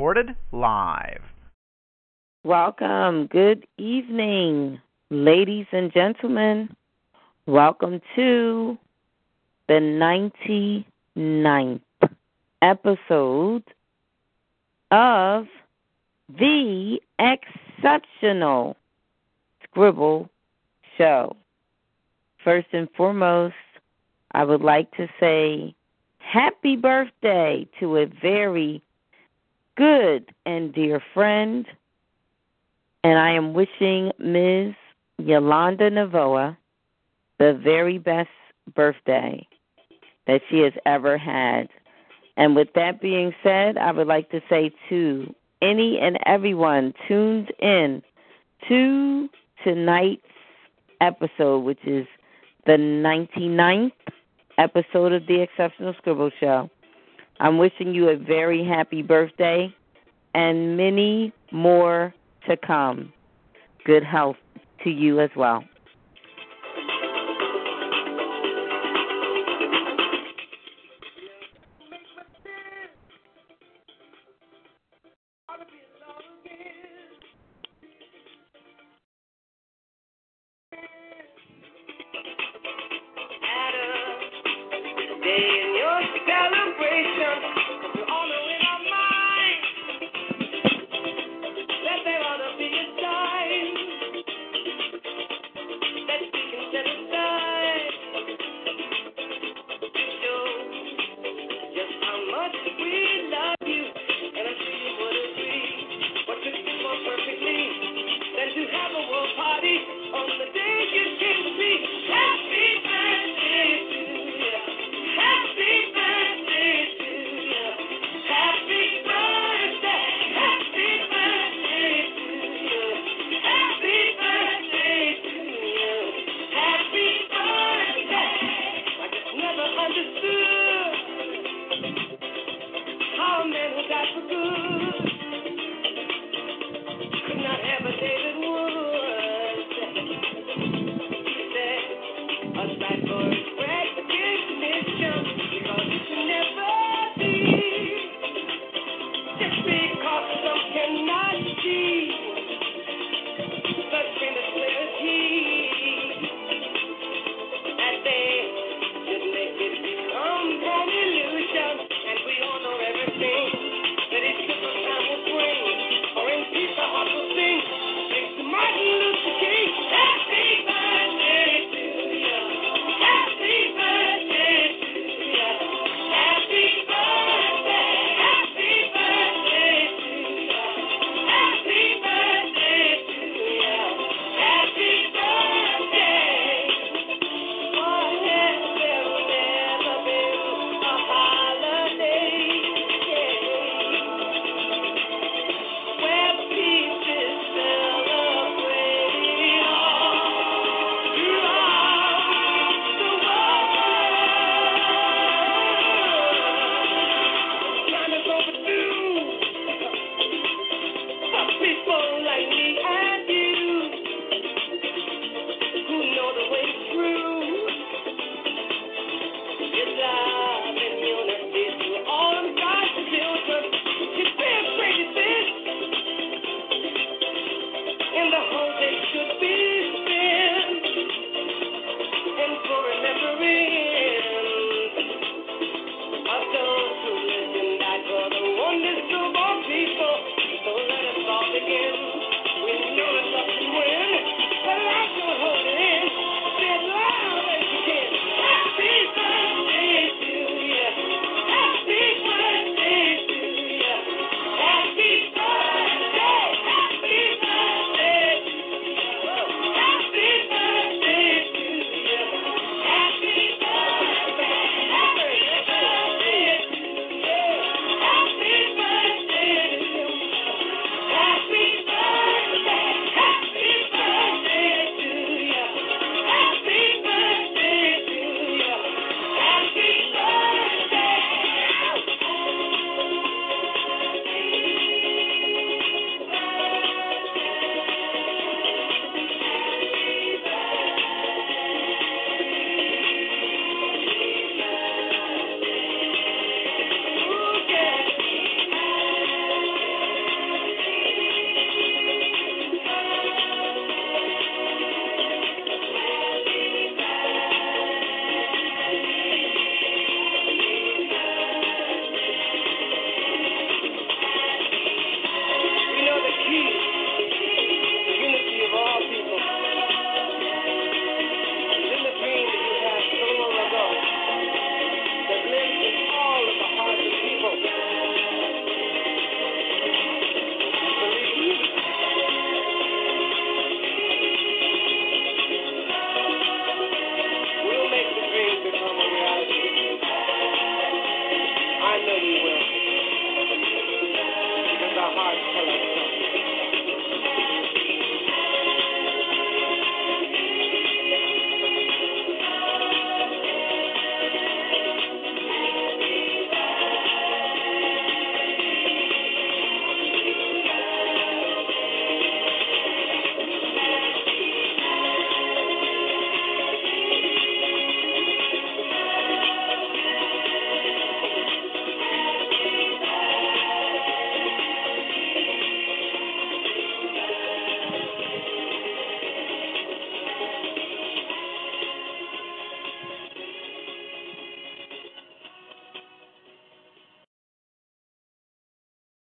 Recorded live. Welcome. Good evening, ladies and gentlemen. Welcome to the 99th episode of the exceptional Scribble Show. First and foremost, I would like to say happy birthday to a very good and dear friend. And I am wishing Ms. Yolanda Navoa the very best birthday that she has ever had. And with that being said, I would like to say to any and everyone tuned in to tonight's episode, which is the 99th episode of the Exceptional Scribble Show. I'm wishing you a very happy birthday and many more to come. Good health to you as well.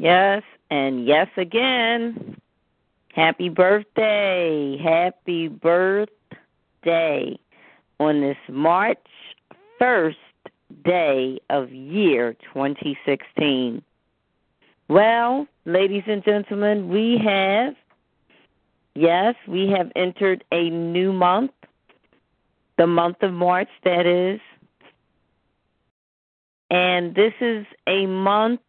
Yes, and yes again. Happy birthday. Happy birthday on this March 1st day of year 2016. Well, ladies and gentlemen, we have, yes, we have entered a new month, the month of March, that is. And this is a month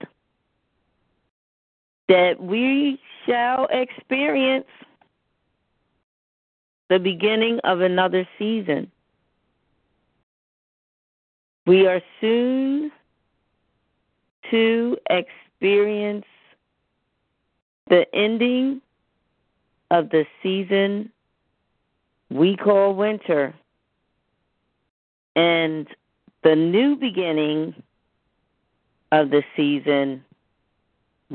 that we shall experience the beginning of another season. We are soon to experience the ending of the season we call winter and the new beginning of the season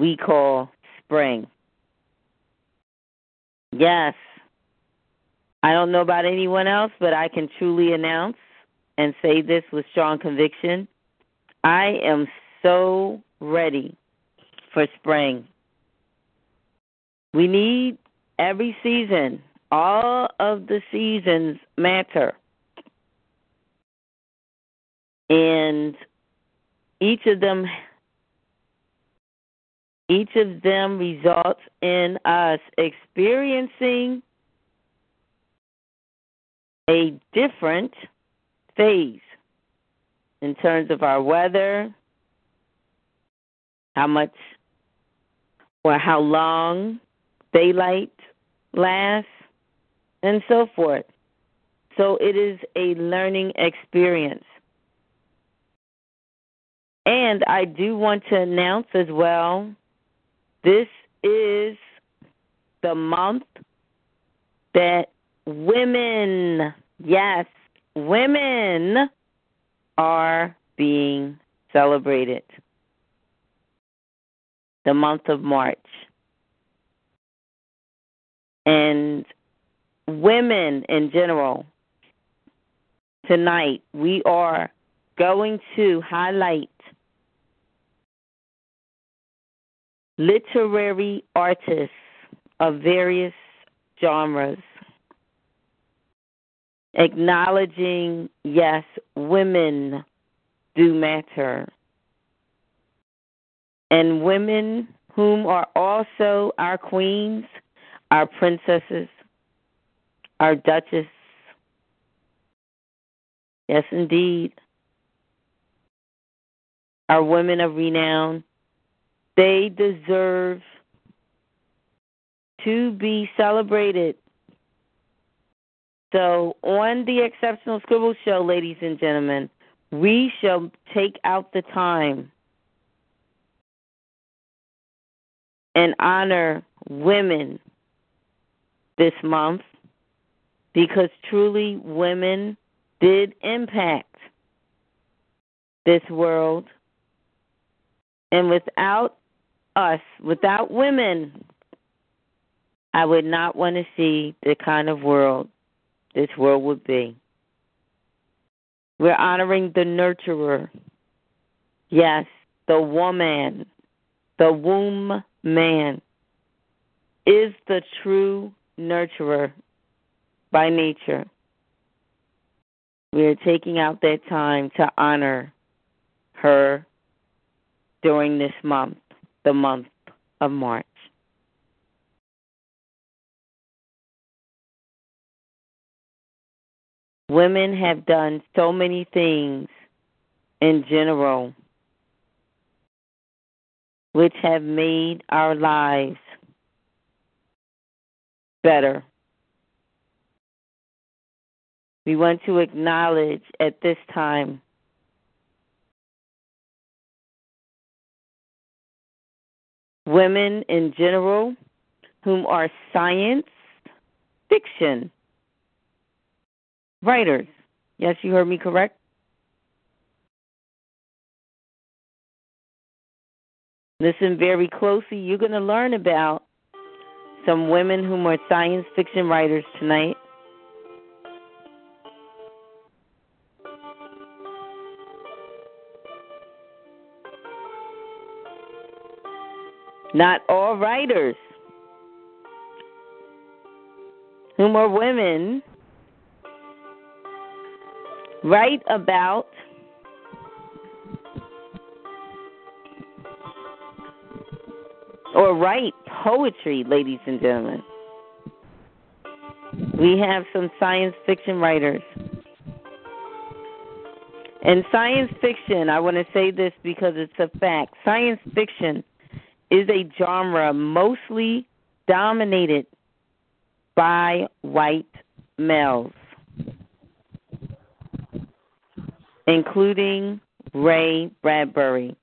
we call spring. Yes. I don't know about anyone else, but I can truly announce and say this with strong conviction. I am so ready for spring. We need every season, all of the seasons matter. And each of them each of them results in us experiencing a different phase in terms of our weather, how much or how long daylight lasts, and so forth. So it is a learning experience. And I do want to announce as well this is the month that women, yes, women are being celebrated. The month of March. And women in general, tonight we are going to highlight literary artists of various genres, acknowledging, yes, women do matter, and women whom are also our queens, our princesses, our duchess. Yes, indeed. Our women of renown they deserve to be celebrated. So, on the Exceptional Scribble Show, ladies and gentlemen, we shall take out the time and honor women this month because truly women did impact this world. And without us, without women, I would not want to see the kind of world this world would be. We're honoring the nurturer. Yes, the woman, the womb man is the true nurturer by nature. We are taking out that time to honor her during this month the month of March. Women have done so many things in general which have made our lives better. We want to acknowledge at this time women in general whom are science fiction writers. Yes, you heard me correct? Listen very closely. You're going to learn about some women whom are science fiction writers tonight. Not all writers whom are women write about or write poetry, ladies and gentlemen. We have some science fiction writers. And science fiction, I want to say this because it's a fact. Science fiction is a genre mostly dominated by white males, including Ray Bradbury.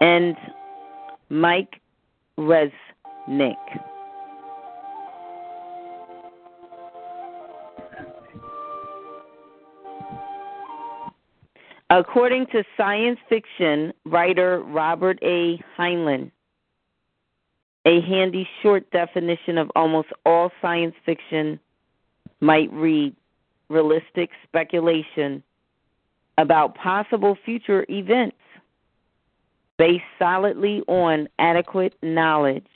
And Mike Resnick. According to science fiction writer Robert A. Heinlein, a handy short definition of almost all science fiction might read realistic speculation about possible future events based solidly on adequate knowledge.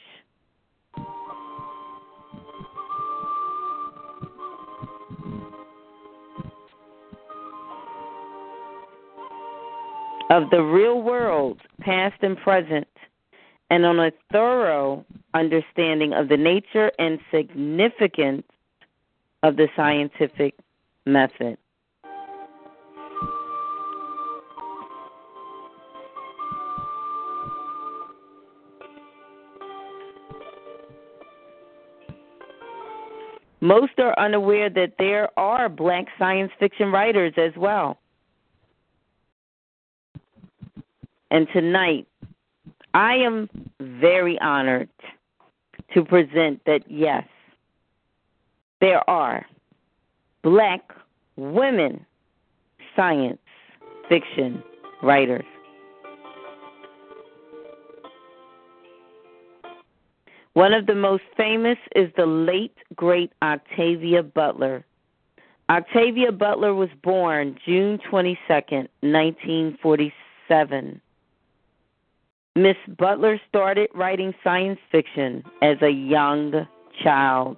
Of the real world, past and present, and on a thorough understanding of the nature and significance of the scientific method. Most are unaware that there are black science fiction writers as well. And tonight, I am very honored to present that yes, there are black women science fiction writers. One of the most famous is the late, great Octavia Butler. Octavia Butler was born June 22nd, 1947. Miss Butler started writing science fiction as a young child.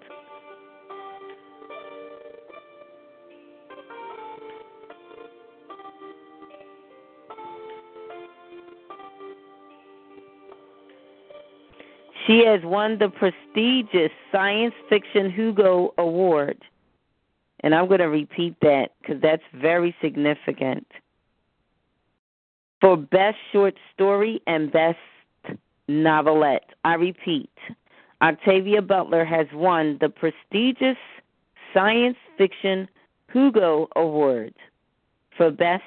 She has won the prestigious Science Fiction Hugo Award. And I'm going to repeat that because that's very significant. For Best Short Story and Best Novelette. I repeat, Octavia Butler has won the prestigious Science Fiction Hugo Award for Best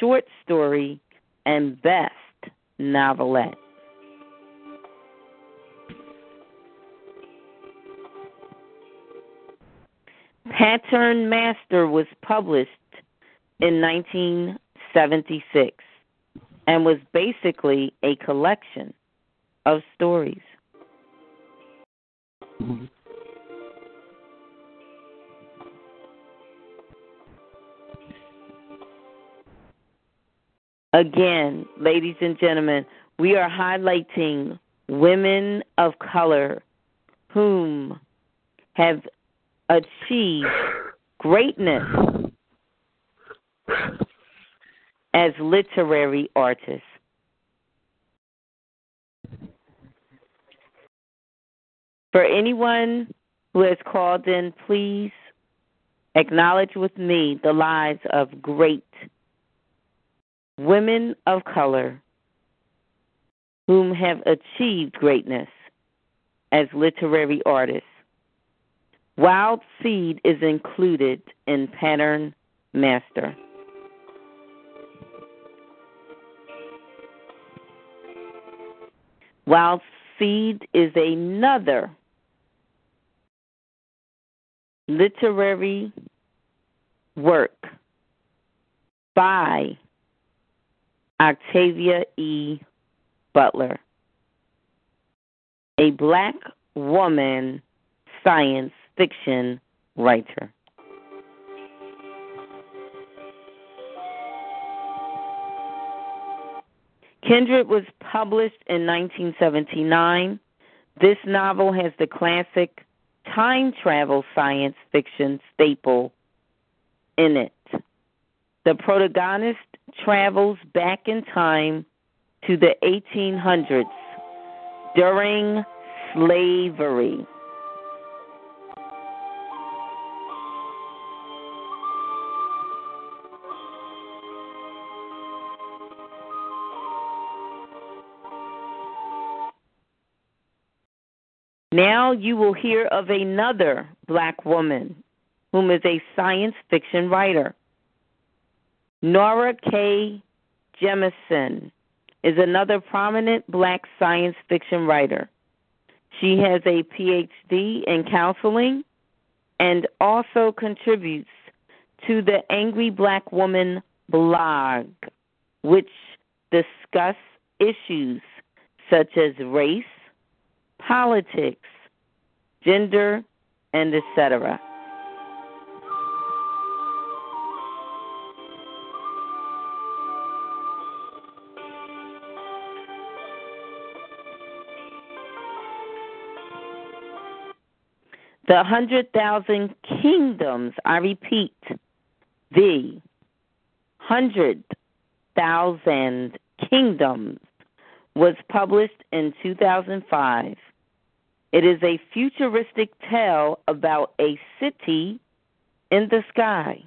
Short Story and Best Novelette. Pattern Master was published in 1976 and was basically a collection of stories. Mm-hmm. Again, ladies and gentlemen, we are highlighting women of color whom have achieved greatness as literary artists. For anyone who has called in, please acknowledge with me the lives of great women of color whom have achieved greatness as literary artists. Wild Seed is included in Pattern Master. Wild Seed is another literary work by Octavia E. Butler, a black woman science fiction writer. Kindred was published in 1979. This novel has the classic time travel science fiction staple in it. The protagonist travels back in time to the 1800s during slavery. Now you will hear of another black woman whom is a science fiction writer. Nora K. Jemisin is another prominent black science fiction writer. She has a PhD in counseling and also contributes to the Angry Black Woman blog, which discuss issues such as race, politics, gender, and etc. The hundred thousand kingdoms, I repeat, the hundred thousand kingdoms was published in 2005. It is a futuristic tale about a city in the sky.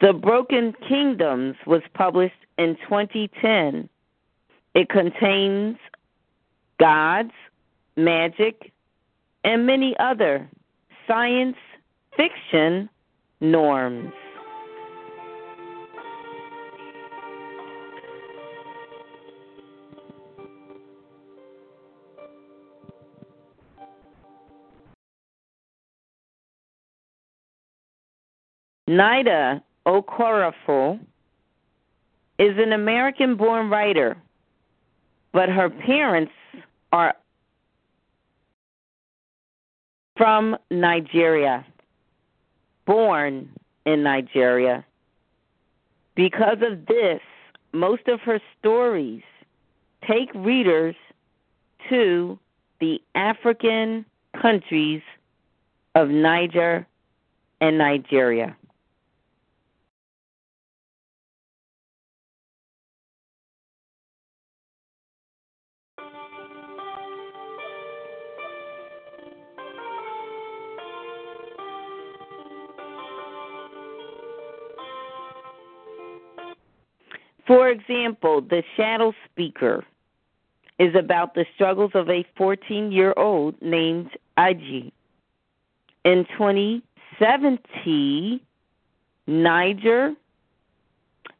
The Broken Kingdoms was published in 2010. It contains gods, magic, and many other science fiction norms. Nnedi Okorafor is an American born writer, but her parents are from Nigeria, born in Nigeria. Because of this, most of her stories take readers to the African countries of Niger and Nigeria. For example, The Shadow Speaker is about the struggles of a 14 year old named Ejii. In 2070, Niger,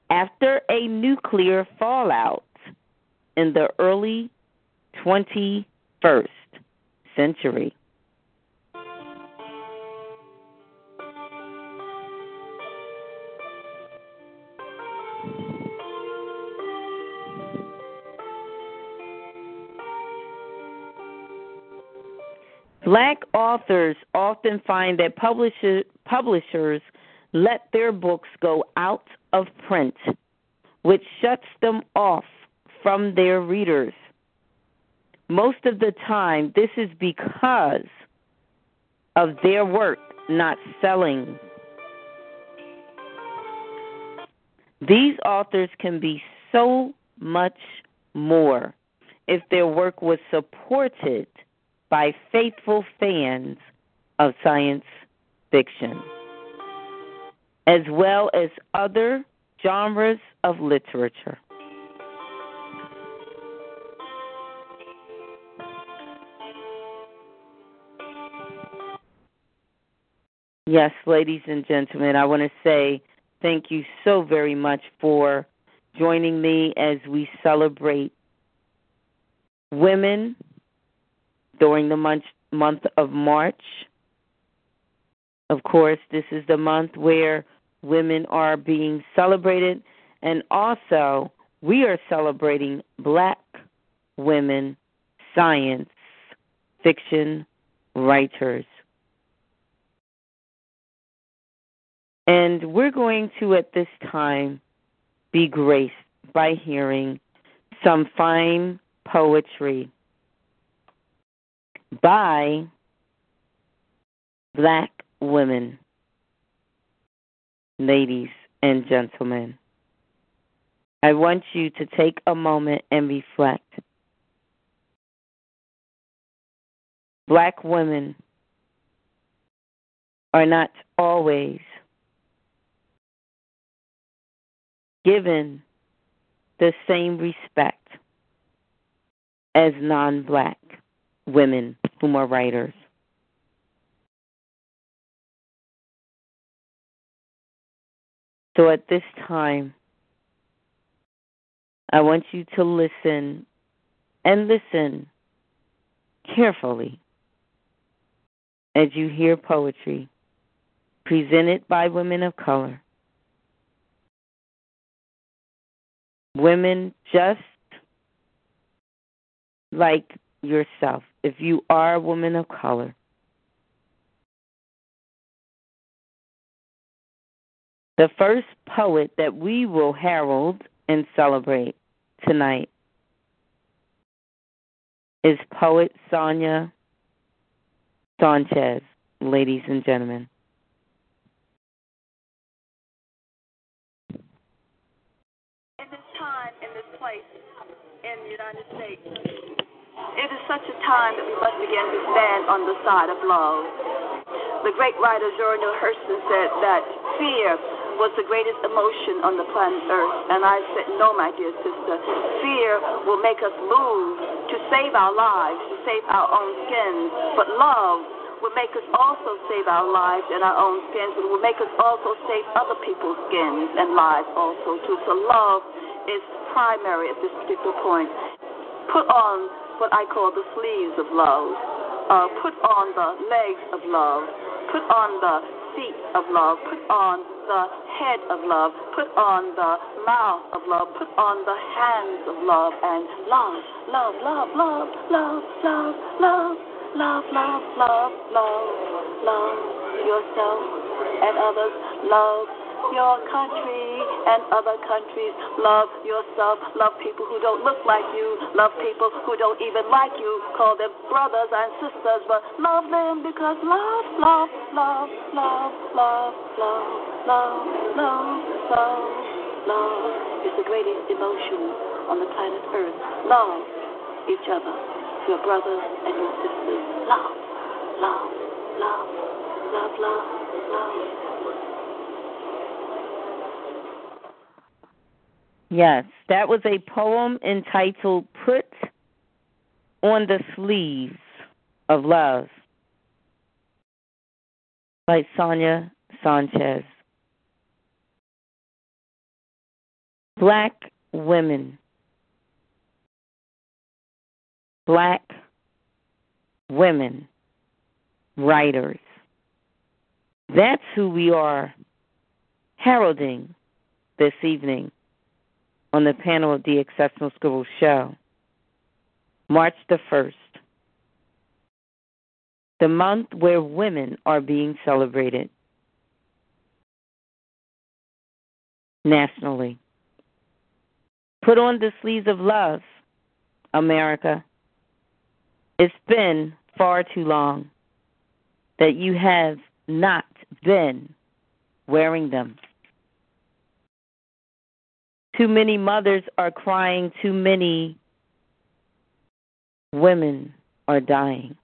after a nuclear fallout in the early 21st century, Black authors often find that publisher, publishers let their books go out of print, which shuts them off from their readers. Most of the time, this is because of their work not selling. These authors can be so much more if their work was supported by faithful fans of science fiction, as well as other genres of literature. Yes, ladies and gentlemen, I want to say thank you so very much for joining me as we celebrate women during the month month of March. Of course, this is the month where women are being celebrated and also we are celebrating Black women science fiction writers. And we're going to, at this time, be graced by hearing some fine poetry by black women, ladies and gentlemen. I want you to take a moment and reflect. Black women are not always given the same respect as non black women whom are writers. So at this time, I want you to listen and listen carefully as you hear poetry presented by women of color. Women just like yourself, if you are a woman of color, the first poet that we will herald and celebrate tonight is poet Sonia Sanchez, ladies and gentlemen. In this time, in this place, in the United States, it is such a time that we must begin to stand on the side of love. The great writer Zora Neale Hurston said that fear was the greatest emotion on the planet Earth. And I said, No, my dear sister. Fear will make us move to save our lives, to save our own skins. But love will make us also save our lives and our own skins. It will make us also save other people's skins and lives also, too. So love is primary at this particular point. Put on what I call the sleeves of love. Uh, put on the legs of love. Put on the feet of love. Put on the head of love, put on the mouth of love, put on the hands of love, and love, love, love, love, love, love, love, love, love, love, love, love yourself and others, love your country and other countries. Love yourself. Love people who don't look like you. Love people who don't even like you. Call them brothers and sisters, but love them because love, love, love, love, love, love, love, love, love, love is the greatest emotion on the planet Earth. Love each other, your brothers and your sisters. Love, love, love, love, love, love. Yes, that was a poem entitled Put on the Sleeves of Love by Sonia Sanchez. Black women, black women, writers. That's who we are heralding this evening on the panel of the Exceptional Scribble Show. March the 1st, the month where women are being celebrated nationally. Put on the sleeves of love, America. It's been far too long that you have not been wearing them. Too many mothers are crying, too many women are dying.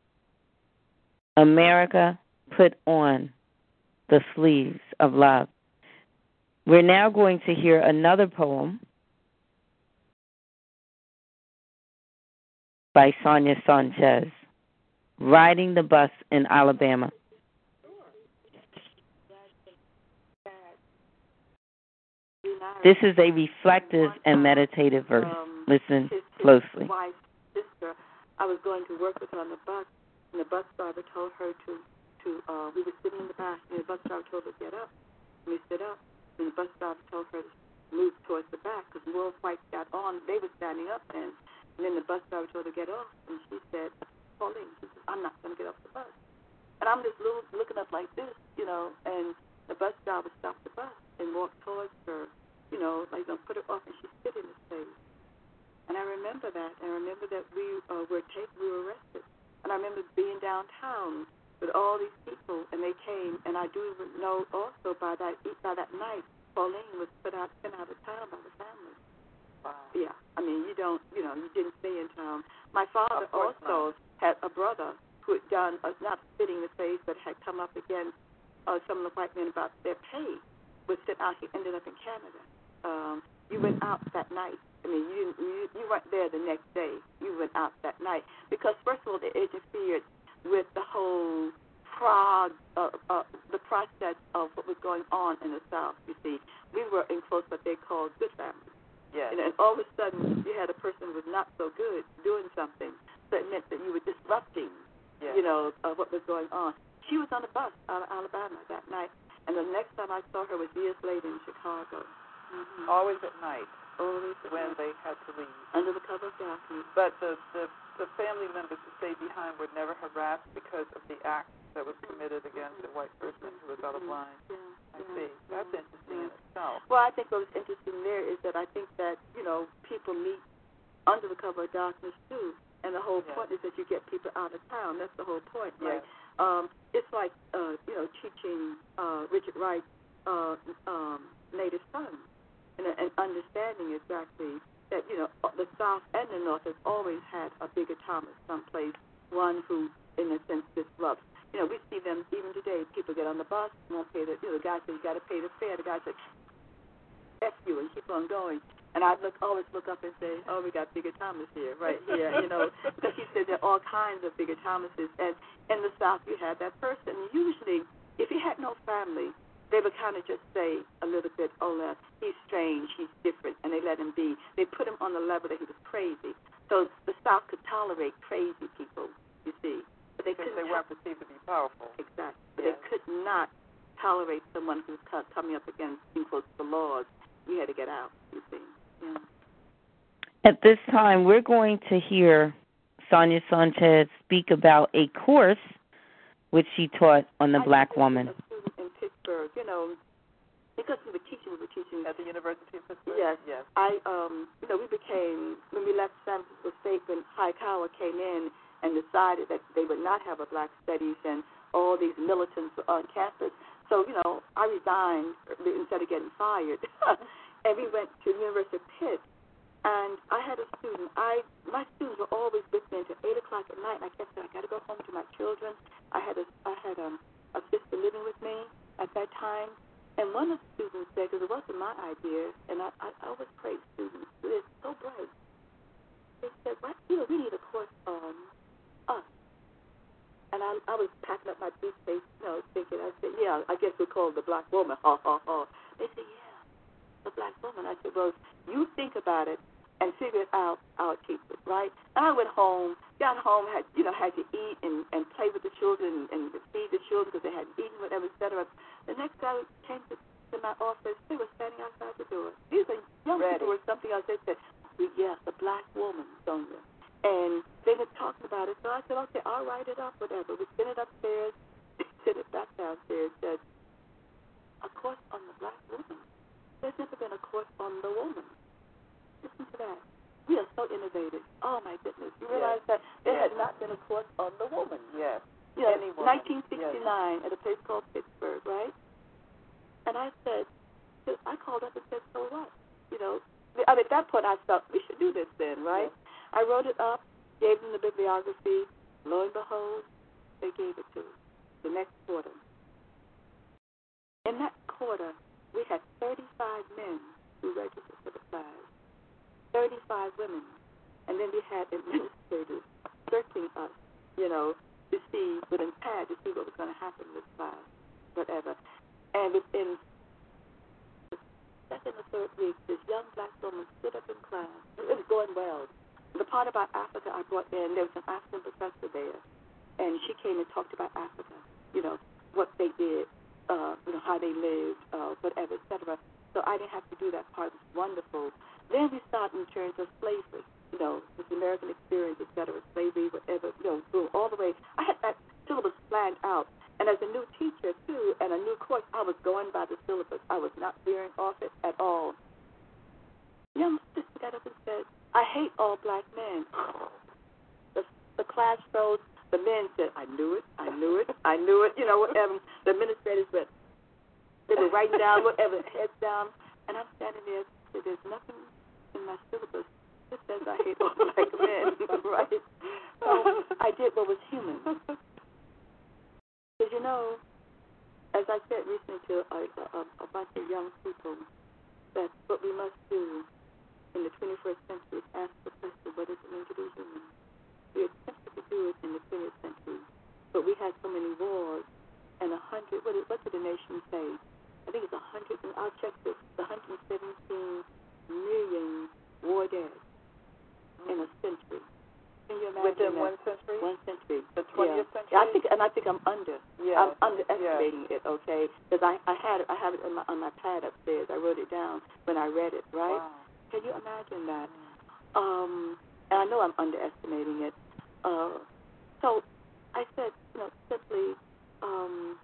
America, put on the sleeves of love. We're now going to hear another poem by Sonia Sanchez, Riding the Bus in Alabama. This is a reflective and meditative verse. Um, Listen his, his closely. wife's sister, I was going to work with her on the bus, and the bus driver told her to, to uh, we were sitting in the back, and the bus driver told her to get up. And we stood up, and the bus driver told her to move towards the back, because more whites got on, they were standing up, and And then the bus driver told her to get off, and she said, Pauline, she said, I'm not going to get off the bus. And I'm just little, looking up like this, you know, and the bus driver stopped the bus and walked towards her, you know, like to put her off, and she spit in his face. And I remember that. I remember that we uh, were taken, we were arrested. And I remember being downtown with all these people, and they came. And I do know also by that by that night, Pauline was put out sent out of town by the family. Wow. Yeah, I mean, you don't, you know, you didn't stay in town. My father also had a brother who had done, uh, not spitting the face, but had come up against uh, some of the white men about their pay. Was sent out. He ended up in Canada. Um, you went out that night. I mean, you didn't, you you weren't there the next day. You went out that night because first of all, they interfered with the whole prog, uh, uh, the process of what was going on in the South. You see, we were in close what they called good families. Yes. And then all of a sudden, you had a person who was not so good doing something. So it meant that you were disrupting, yes. you know, uh, what was going on. She was on a bus out of Alabama that night, and the next time I saw her was years later in Chicago. Mm-hmm. Always at night Always when they had to leave. under the cover of darkness. But the, the the family members who stayed behind were never harassed because of the act that was committed against a white person who was out of line. Yeah, I yeah, see. That's yeah, interesting yeah. in itself. Well, I think what was interesting there is that I think that you know people meet under the cover of darkness too, and the whole Yes. point is that you get people out of town. That's the whole point, right? Um, it's like uh, you know teaching uh, Richard Wright uh, um, native sons and, and understanding exactly that you know uh, the South and the North has always had a bigger Thomas someplace, one who in a sense disrupts. You know, we see them even today. People get on the bus, and won't pay the. You know, the guy says you got to pay the fare. The guy says, "F you," and keep on going. And I look always look up and say, "Oh, we got bigger Thomas here, right here." You know, because he said there are all kinds of bigger Thomases, and in the South you had that person. Usually, if he had no family, they would kind of just say a little bit, "Oh, uh, he's strange, he's different," and they let him be. They put him on the level that he was crazy. So the South could tolerate crazy people, you see, but they couldn't they weren't perceived to be powerful. Exactly. But Yes. They could not tolerate someone who's co- coming up against being close to the laws. We had to get out, you see. Yeah. At this time, we're going to hear Sonia Sanchez speak about a course which she taught on the I black used to woman. A student in Pittsburgh, you know, because we were teaching, we were teaching. At the University of Pittsburgh? Yes. Yes. I, um, you know, we became when we left San Francisco State when Hayakawa came in and decided that they would not have a black studies and all these militants were on campus. So, you know, I resigned instead of getting fired, and we went to the University of Pitt. And I had a student. I my students were always with me until eight o'clock at night. And I kept saying, I got to go home to my children. I had a I had um, a sister living with me at that time, and one of the students said, because it wasn't my idea, and I, I always praise students. They're so bright. They said, "What? You know, we need a course on us." And I, I was packing up my briefcase, you know, thinking. I said, "Yeah, I guess we call the black woman." Ha ha ha. They said, "Yeah, the black woman." I said, "Well, you think about it." And figure it out, I'll teach it, right? And I went home, got home, had you know, had to eat and and play with the children and feed the children because they hadn't eaten, whatever, et cetera. The next guy came to, to my office. They were standing outside the door. These are young Ready. people or something else. They said, we, "Yes, the black woman, Sonia." And they were talking about it. So I said, "Okay, I'll write it up, whatever." We sent it upstairs, sent it back downstairs. Said, "A course on the black woman." There's never been a course on the woman. Listen to that. We are so innovative. Oh my goodness! You realize that there Yes. had not been a course on the woman. Yes. You know, Any woman. 1969 at a place called Pittsburgh, right? And I said, I called up and said, so what? You know, I mean, at that point I thought we should do this then, right? Yes. I wrote it up, gave them the bibliography. Lo and behold, they gave it to us the next quarter. In that quarter, we had 35 men who registered for the class, 35 women, and then we had administrators searching us, you know, to see with pad to see what was going to happen with class, whatever. And within the second or third week, this young black woman stood up in class. It was going well. The part about Africa I brought in, there was an African professor there, and she came and talked about Africa, you know, what they did, uh, you know, how they lived, uh, whatever, et cetera. So I didn't have to do that part. It was wonderful. Then we started in terms of slavery. you know, this American experience, et cetera, slavery, whatever, you know, boom, all the way. I had that syllabus planned out. And as a new teacher, too, and a new course, I was going by the syllabus. I was not veering off it at all. Young sister got up and said, I hate all black men. The, the class froze. The men said, I knew it, I knew it, I knew it, you know, whatever. The administrators went, they were writing down whatever, heads down. And I'm standing there, so there's nothing my syllabus that says I hate all black men, right? So I did what was human. Because, you know, as I said recently to a, a, a bunch of young people, that what we must do in the 21st century is ask the question, what does it mean to be human? We attempted to do it in the 20th century, but we had so many wars and a hundred. What, what did the nation say? I think it's a hundred. And I'll check this. The 117 million war dead in a century. Can you imagine Within that? one century? One century. The 20th yeah. century? Yeah, I think, and I think I'm under. Yeah. I'm underestimating it. Okay, because I I had it. I have it in my, on my pad upstairs. I wrote it down when I read it. Right? Wow. Can you imagine that? Um, and I know I'm underestimating it. Uh, so I said, you know, simply, um,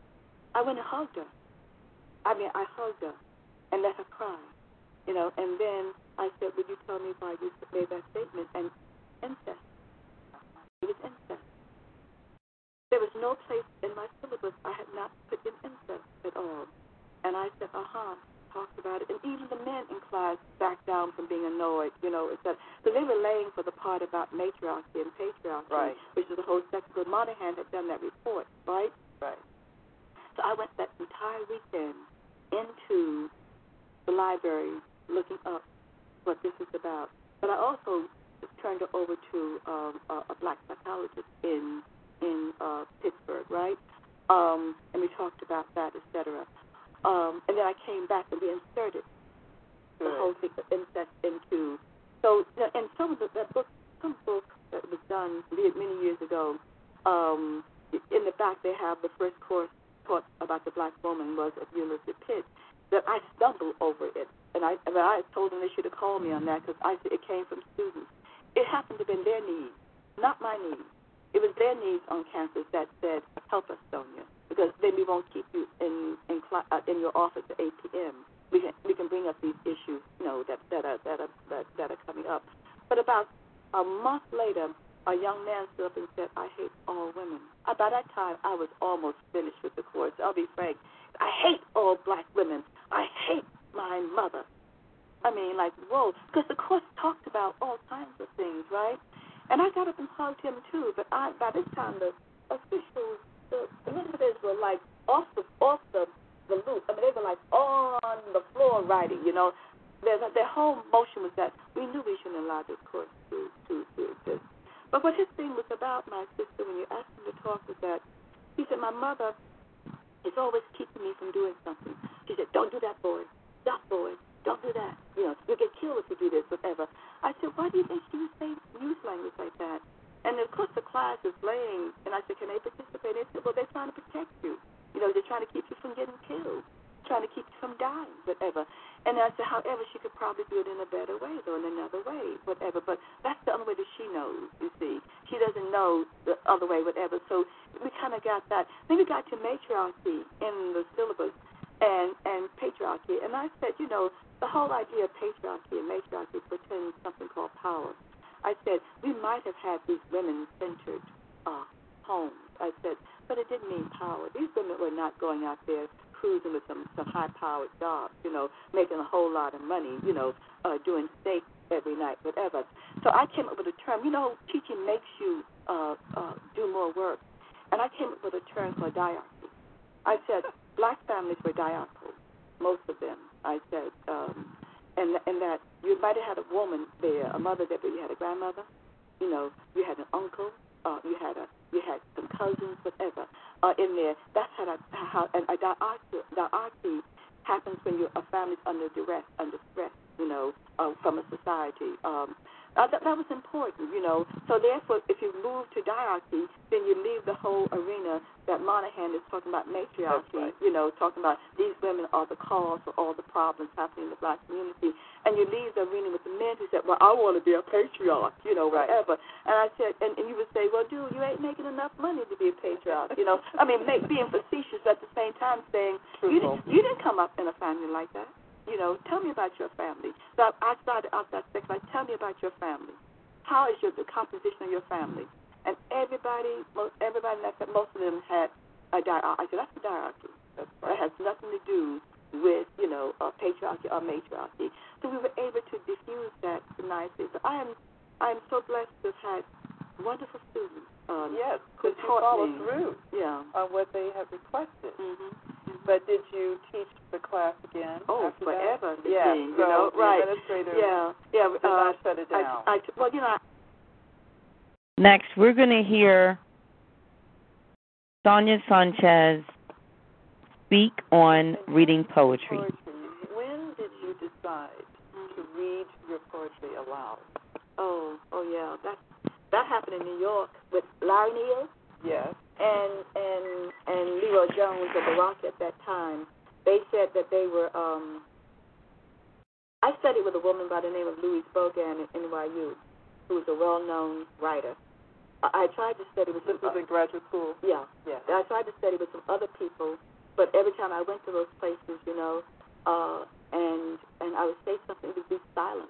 I went and hugged her. I mean, I hugged her and let her cry, you know. And then I said, "Would you tell me why you made that statement?" And incest. It was incest. There was no place in my syllabus I had not put in incest at all. And I said, "Uh huh." Talked about it, and even the men in class backed down from being annoyed, you know, so they were laying for the part about matriarchy and patriarchy, Right. which is the whole. But Moynihan had done that report, right? Right. So I went that entire weekend into the library looking up what this is about. But I also turned it over to um, a, a black psychologist in in uh, Pittsburgh, right? Um, and we talked about that, et cetera. Um, and then I came back and we inserted the Good. whole thing of incest into. So, and some of the that book, some book that was done many many years ago, um, in the back they have the first course taught about the black woman was of Ulysses Pitt. That I stumbled over it, and I I told them they should have called me on that because I it came from students. It happened to have been their needs, not my needs. It was their needs on campus that said, "Help us, Sonia," because then we won't keep you in in, cl- uh, in your office at 8 p.m. We can we can bring up these issues, you know, that that are that are that, that are coming up. But about a month later, a young man stood up and said, "I hate all women." By that time, I was almost finished with the course. I'll be frank. I hate all black women. I hate my mother. I mean, like, whoa, because the course talked about all kinds of things, right? And I got up and hugged him too. But I, by this time, the officials, the administrators were like off the off the the loop. I mean, they were like on the floor writing. You know, their their whole motion was that we knew we shouldn't allow this course to to to exist. But what his thing was about, my sister, when you asked him to talk, was that he said my mother is always keeping me from doing something. She said, "Don't do that, boy. Stop, boy. Don't do that. You know, you'll get killed if you do this, whatever." I said, "Why do you think she would say use language like that?" And of course, the class is laying, and I said, "Can they participate?" And They said, "Well, they're trying to protect you. You know, they're trying to keep you from getting killed, trying to keep you from dying, whatever." And I said, "However, she could probably do it in a better way, or in another way, whatever." But that's the only way that she knows. You see, she doesn't know the other way, whatever. So we kind of got that. Then we got to matriarchy in the syllabus and and patriarchy. And I said, you know, the whole idea of patriarchy and matriarchy portends something called power. I said we might have had these women-centered uh, homes. I said, but it didn't mean power. These women were not going out there cruising with some some high-powered jobs, you know, making a whole lot of money, you know, uh, doing steak every night, whatever. So I came up with a term. You know, teaching makes you uh, uh, do more work, and I came up with a term called diarchy. I said black families were diarchal, most of them. I said, um, and and that you might have had a woman there, a mother there, but you had a grandmother, you know, you had an uncle, uh, you had a you had some cousins, whatever, uh, in there. That's how, that, how and a diarchy, happens when your a family's under duress, under stress, you know, uh, from a society. Um, Uh, that, that was important, you know. So therefore, if you move to diarchy, then you leave the whole arena that Moynihan is talking about matriarchy, right. you know, talking about these women are the cause of all the problems happening in the black community. And you leave the arena with the men who said, well, I want to be a patriarch, you know, Right. whatever. And I said, and, and you would say, well, dude, you ain't making enough money to be a patriarch, you know. I mean, make, being facetious at the same time saying, you didn't, you didn't come up in a family like that. You know, tell me about your family. So I started out that sex like, tell me about your family. How is your the composition of your family? And everybody, most everybody that most of them had a diarchy. I said that's a diarchy. That's That has nothing to do with you know uh, patriarchy or matriarchy. So we were able to diffuse that nicely. So I am I am so blessed to have had wonderful students. Um, Yes, who taught follow me. through Yeah. on what they have requested. hmm But did you teach the class again? Oh, forever. That? Yeah. thing, so you know, the right. administrator Yeah, yeah. did uh, not shut it down. I, I, well, you know, Next, we're going to hear Sonia Sanchez speak on reading poetry. When did you decide to read your poetry aloud? oh, oh yeah, that that happened in New York with Larry Neal Yes. And and and LeRoi Jones of the Rock at that time. They said that they were. um I studied with a woman by the name of Louise Bogan at NYU, who was a well-known writer. I, I tried to study with This some. was in graduate school. yeah, Yes. I tried to study with some other people, but every time I went to those places, you know, uh, and and I would say something, it would be silent.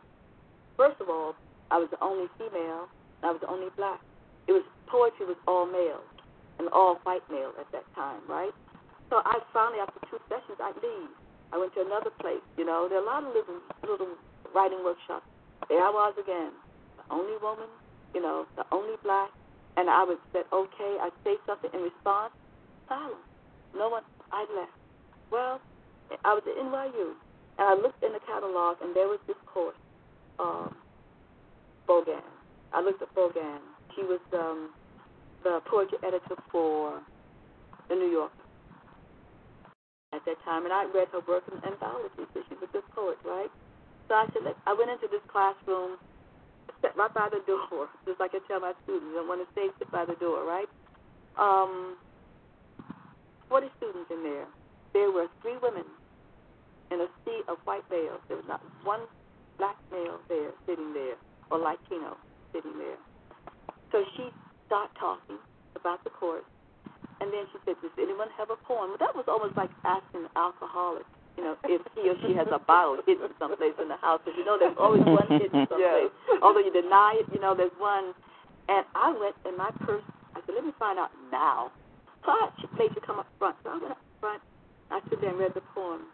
First of all, I was the only female, I was the only black. It was poetry was all male, and all white male at that time, right? So I finally, after two sessions, I leave. I went to another place. You know, there are a lot of little little writing workshops. There I was again, the only woman, you know, the only black, and I would say, okay, I'd say something in response, silence. No one, I left. Well, I was at NYU, and I looked in the catalog, and there was this course, um, Bogan. I looked at Bogan. She was um, the poetry editor for the New Yorker at that time, and I read her work in anthology, so she was good poet, right? So I said, I went into this classroom, sat right by the door, just like I tell my students, I want to stay sit by the door, right? Um, 40 students in there. There were three women in a sea of white males. There was not one black male there sitting there, or Latino sitting there. So she started talking about the course, and then she said, "Does anyone have a poem?" Well, that was almost like asking an alcoholic, you know, if he or she has a bottle hidden someplace in the house. Because you know, there's always one hidden someplace. Yes. Although you deny it, you know, there's one. And I went in my purse. I said, "Let me find out now." So I she made you come up front. So I went up front. I stood there and read the poem.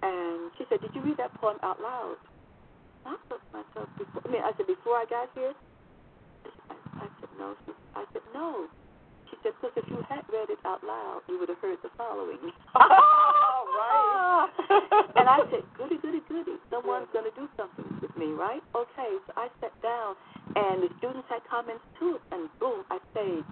And she said, "Did you read that poem out loud?" I thought to myself, before, I mean, I said, "Before I got here." I, I said, "No." She, I said, "No." She said, "Because if you had read it out loud, you would have heard the following." Oh, right. and I said, "Goody, goody, goody. Someone's going to do something with me, right?" Okay. So I sat down, and the students had comments too, and boom, I stayed.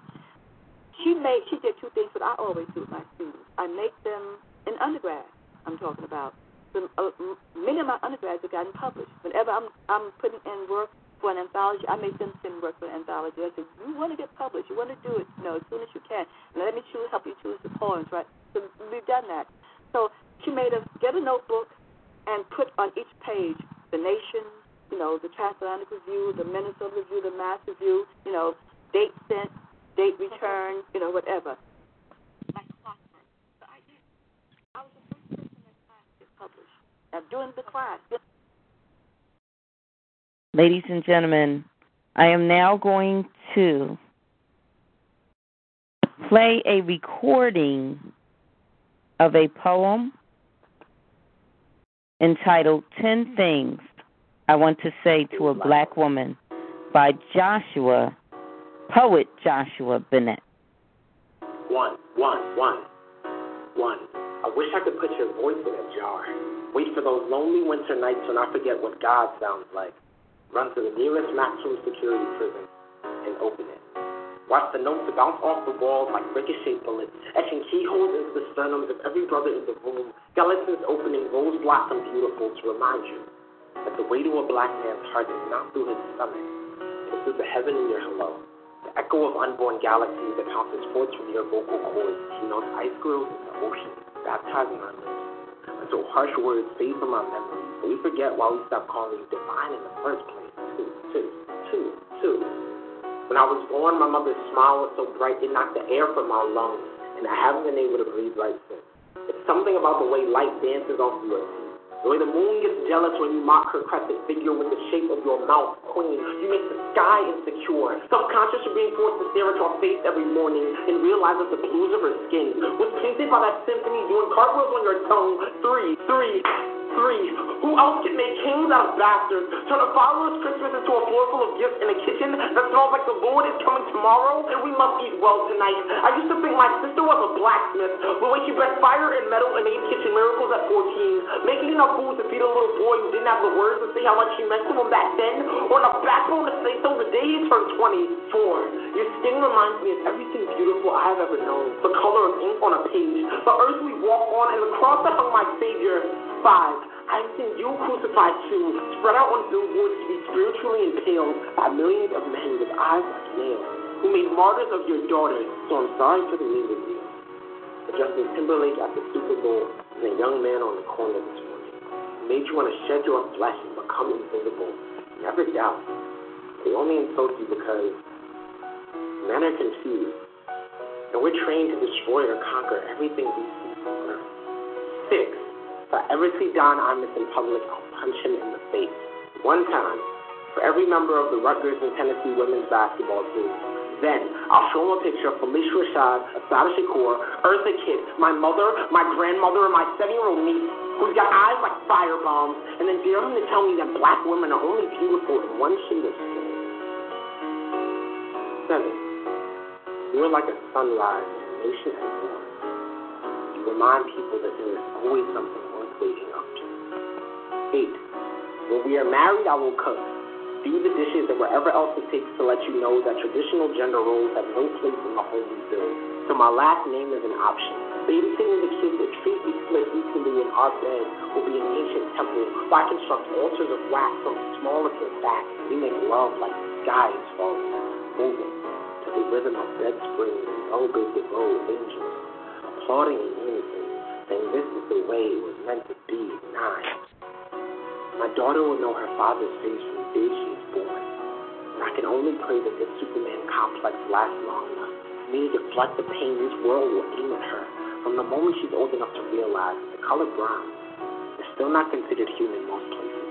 She made she did two things that I always do with my students. I make them in undergrad. I'm talking about. Some, uh, many of my undergrads have gotten published. Whenever I'm I'm putting in work for an anthology, I make them send work for an anthology. I say, you want to get published, you want to do it, you know, as soon as you can. Let me choose, help you choose the poems, right? So we've done that. So she made us get a notebook and put on each page the nation, you know, the Transatlantic Review, the Minnesota Review, the Mass Review, you know, date sent, date returned, you know, whatever. Like clockwork. So I was the first person in class to get published. Now, during the class, Ladies and gentlemen, I am now going to play a recording of a poem entitled 10 Things I Want to Say to a Black Woman by Joshua, poet Joshua Bennett. One, one, one, one. I wish I could put your voice in a jar. Wait for those lonely winter nights when I forget what God sounds like. Run to the nearest maximum security prison and open it. Watch the notes bounce off the walls like ricochet bullets, etching keyholes into the sternums of every brother in the room. Skeletons opening rose blossom beautiful to remind you that the way to a black man's heart is not through his stomach, but through the heaven in your hello. The echo of unborn galaxies that pounces forth from your vocal cords. He melts ice grills in the ocean, baptizing our lips. Until harsh words fade from our but we forget why we stopped calling you divine in the first place. Two, two, two, two. When I was born, my mother's smile was so bright it knocked the air from my lungs, and I haven't been able to breathe right since. It's something about the way light dances off your teeth. The way the moon gets jealous when you mock her crescent figure with the shape of your mouth, queen. You make the sky insecure. Subconscious of being forced to stare at your face every morning and realize that the blues of her skin was painted by that symphony doing cartwheels on your tongue. Three, three. Three, who else can make kings out of bastards? Turn a fatherless Christmas into a floor full of gifts in a kitchen that smells like the Lord is coming tomorrow? And we must eat well tonight. I used to think my sister was a blacksmith, but when she bred fire and metal and made kitchen miracles at 14, making enough food to feed a little boy who didn't have the words to say how much she meant to him back then, or enough backbone to say so the day he turned 24. Your skin reminds me of everything beautiful I've ever known. The color of ink on a page, the earth we walk on, and the cross that hung my Savior. Five, I've seen you crucified too, spread out on billboards to be spiritually impaled by millions of men with eyes like nails, who made martyrs of your daughters. So I'm sorry for the news of you. Justin Timberlake at the Super Bowl and a young man on the corner this morning made you want to shed your flesh and become invisible. Never doubt. They only insult you because men are confused. And we're trained to destroy or conquer everything we see on earth. Six, I ever see Don Imus in public, I'll punch him in the face. One time, for every member of the Rutgers and Tennessee women's basketball team. Then, I'll show him a picture of Phylicia Rashad, Assata Shakur, Eartha Kitt, my mother, my grandmother, and my seven-year-old niece, who's got eyes like fire bombs, and then dare him to tell me that black women are only beautiful in one shade of skin. Seven, you're like a sunrise a nation at war. You remind people that there is always something waking up to. Eight, when we are married, I will cook, do the dishes, and whatever else it takes to let you know that traditional gender roles have no place in the home we build. So my last name is an option. Babysitting the kids that treat we split equally in our bed will be an ancient temple where I construct altars of wax from the small of your back. We make love like the sky is falling, moving to the rhythm of bed springs and row of angels, applauding in unison, saying this is the way it was meant to be. Nine. My daughter will know her father's face from the day she is born. And I can only pray that this Superman complex lasts long enough for me to deflect the pain this world will aim at her from the moment she's old enough to realize the color brown is still not considered human most places.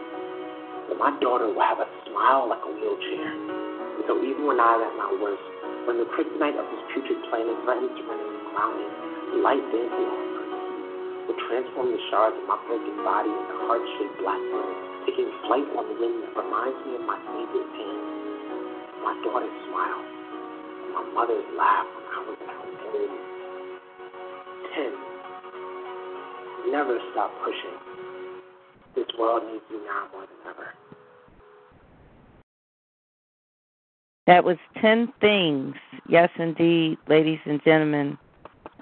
But my daughter will have a smile like a wheelchair. And so even when I'm at my worst, when the kryptonite of this putrid planet threatens to render me grounded, light dancing on will transform the shards of my broken body into heart-shaped black birds, taking flight on the wind that reminds me of my favorite pain. My daughter's smile, and my mother's laugh when I was at home. Ten. Never stop pushing. This world needs you now more than ever. That was 10 things. Yes, indeed, ladies and gentlemen.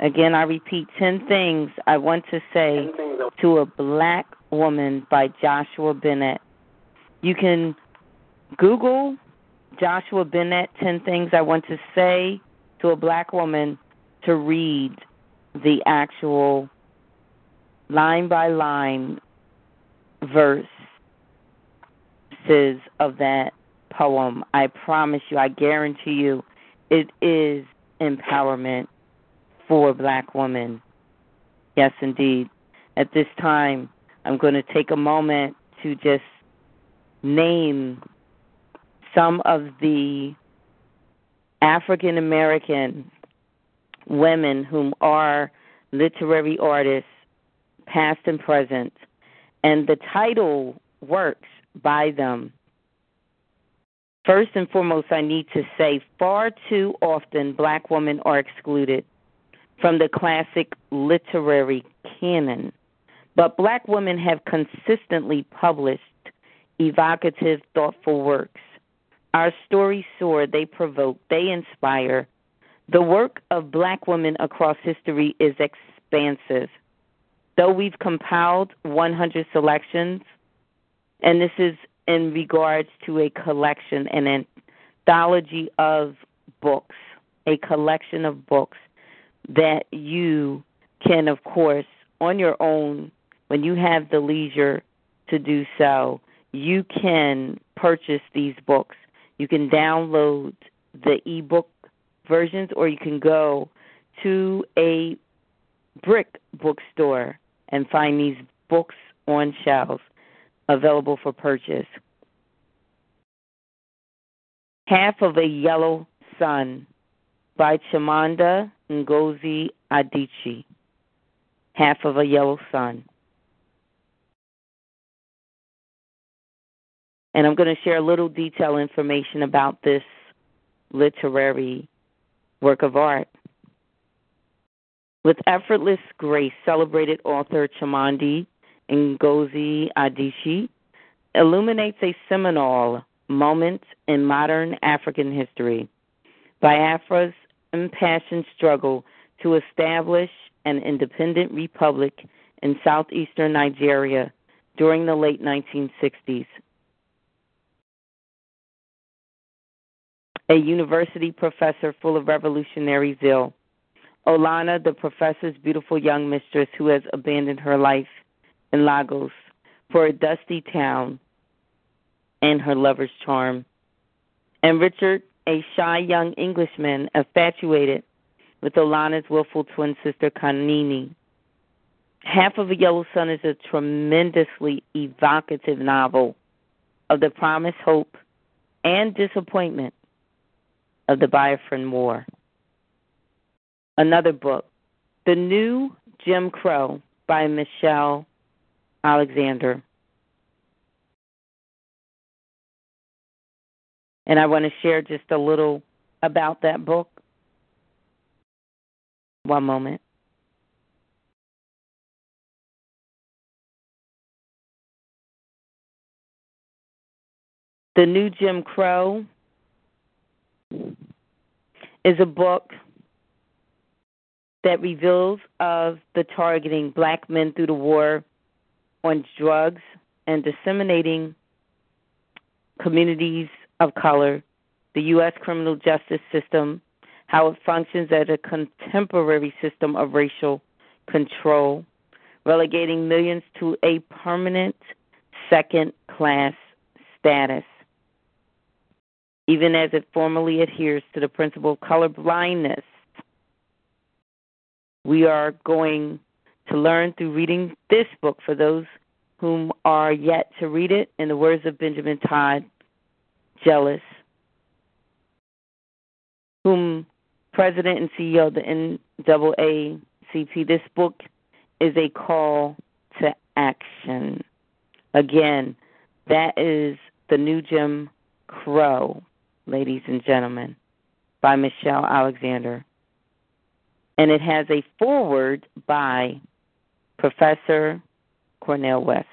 Again, I repeat 10 things I want to say Ten things that to a Black Woman by Joshua Bennett. You can Google Joshua Bennett 10 Things I Want to Say to a Black Woman to read the actual line by line verses of that poem. I promise you, I guarantee you, it is empowerment for black women. Yes, indeed. At this time, I'm going to take a moment to just name some of the African American women whom are literary artists, past and present, and the title works by them. First and foremost, I need to say far too often black women are excluded from the classic literary canon. But black women have consistently published evocative, thoughtful works. Our stories soar, they provoke, they inspire. The work of black women across history is expansive. Though we've compiled 100 selections, And this is in regards to a collection, an anthology of books, a collection of books that you can, of course, on your own, when you have the leisure to do so, you can purchase these books. You can download the ebook versions, or you can go to a brick bookstore and find these books on shelves available for purchase. Half of a Yellow Sun by Chimamanda Ngozi Adichie. Half of a Yellow Sun. And I'm going to share a little detail information about this literary work of art. With effortless grace, celebrated author Chimamanda Ngozi Adichie illuminates a seminal moment in modern African history. Biafra's impassioned struggle to establish an independent republic in southeastern Nigeria during the late 1960s. A university professor full of revolutionary zeal. Olana, the professor's beautiful young mistress who has abandoned her life in Lagos for a dusty town and her lover's charm. And Richard, a shy young Englishman, infatuated with Olana's willful twin sister Kainene. Half of a Yellow Sun is a tremendously evocative novel of the promise, hope, and disappointment of the Biafran War. Another book, The New Jim Crow by Michelle Alexander. And I want to share just a little about that book. One moment. The New Jim Crow is a book that reveals of the targeting black men through the war on drugs and disseminating communities of color, the U.S. criminal justice system, how it functions as a contemporary system of racial control, relegating millions to a permanent second class status, even as it formally adheres to the principle of color blindness. We are going to learn through reading this book for those whom are yet to read it, in the words of Benjamin Todd Jealous, whom President and CEO of the NAACP, this book is a call to action. Again, that is The New Jim Crow, ladies and gentlemen, by Michelle Alexander. And it has a foreword by Professor Cornel West.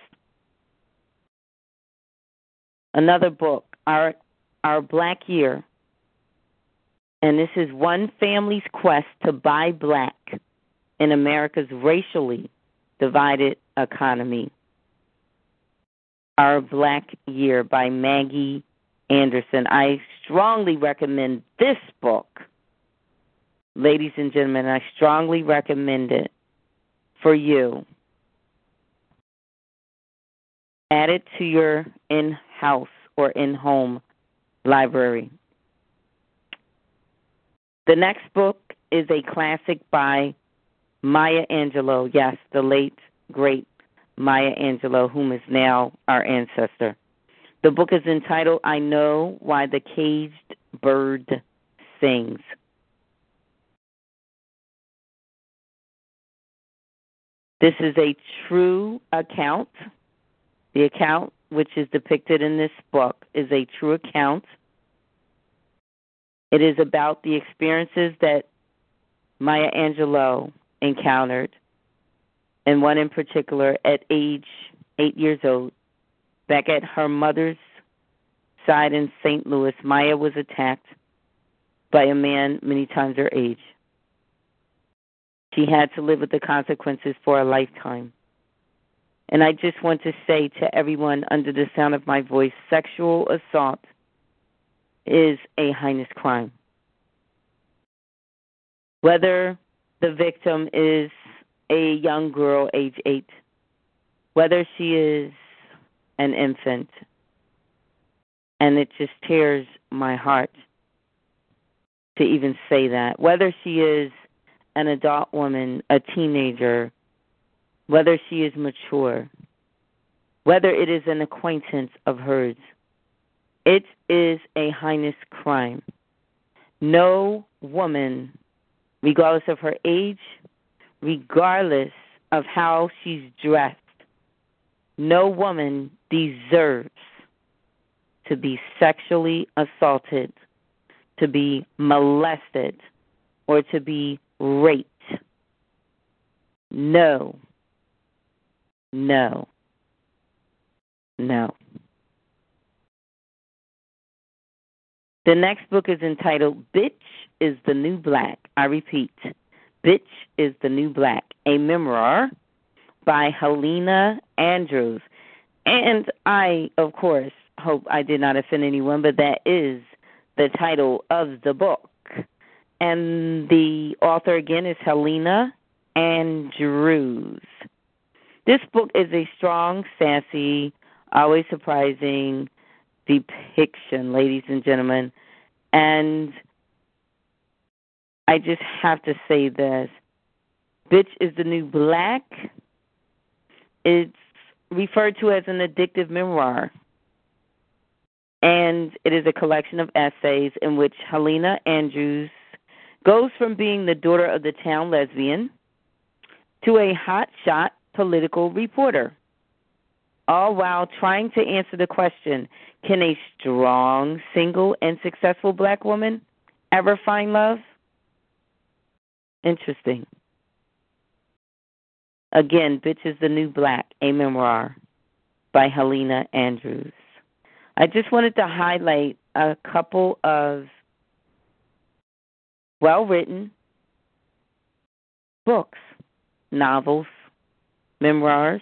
Another book, Our Our Black Year. And this is one family's quest to buy black in America's racially divided economy. Our Black Year by Maggie Anderson. I strongly recommend this book. Ladies and gentlemen, I strongly recommend it for you. Add it to your in house or in home library. The next book is a classic by Maya Angelou. Yes, the late, great Maya Angelou, whom is now our ancestor. The book is entitled I Know Why the Caged Bird Sings. This is a true account the account which is depicted in this book is a true account. It is about the experiences that Maya Angelou encountered, and one in particular at age eight years old. Back at her mother's side in St. Louis, Maya was attacked by a man many times her age. She had to live with the consequences for a lifetime. And I just want to say to everyone under the sound of my voice sexual assault is a heinous crime. Whether the victim is a young girl, age eight, whether she is an infant, and it just tears my heart to even say that, whether she is an adult woman, a teenager, whether she is mature, whether it is an acquaintance of hers, it is a heinous crime. No woman, regardless of her age, regardless of how she's dressed, no woman deserves to be sexually assaulted, to be molested, or to be raped. No. No. No. The next book is entitled Bitch is the New Black. I repeat, Bitch is the New Black, a memoir by Helena Andrews. And I, of course, hope I did not offend anyone, but that is the title of the book. And the author again is Helena Andrews. This book is a strong, sassy, always surprising depiction, ladies and gentlemen. And I just have to say this Bitch is the New Black. It's referred to as an addictive memoir. And it is a collection of essays in which Helena Andrews goes from being the daughter of the town lesbian to a hotshot political reporter, all while trying to answer the question can a strong, single, and successful black woman ever find love? Interesting. Again, Bitch is the New Black, a memoir by Helena Andrews. I just wanted to highlight a couple of well written books, novels, memoirs,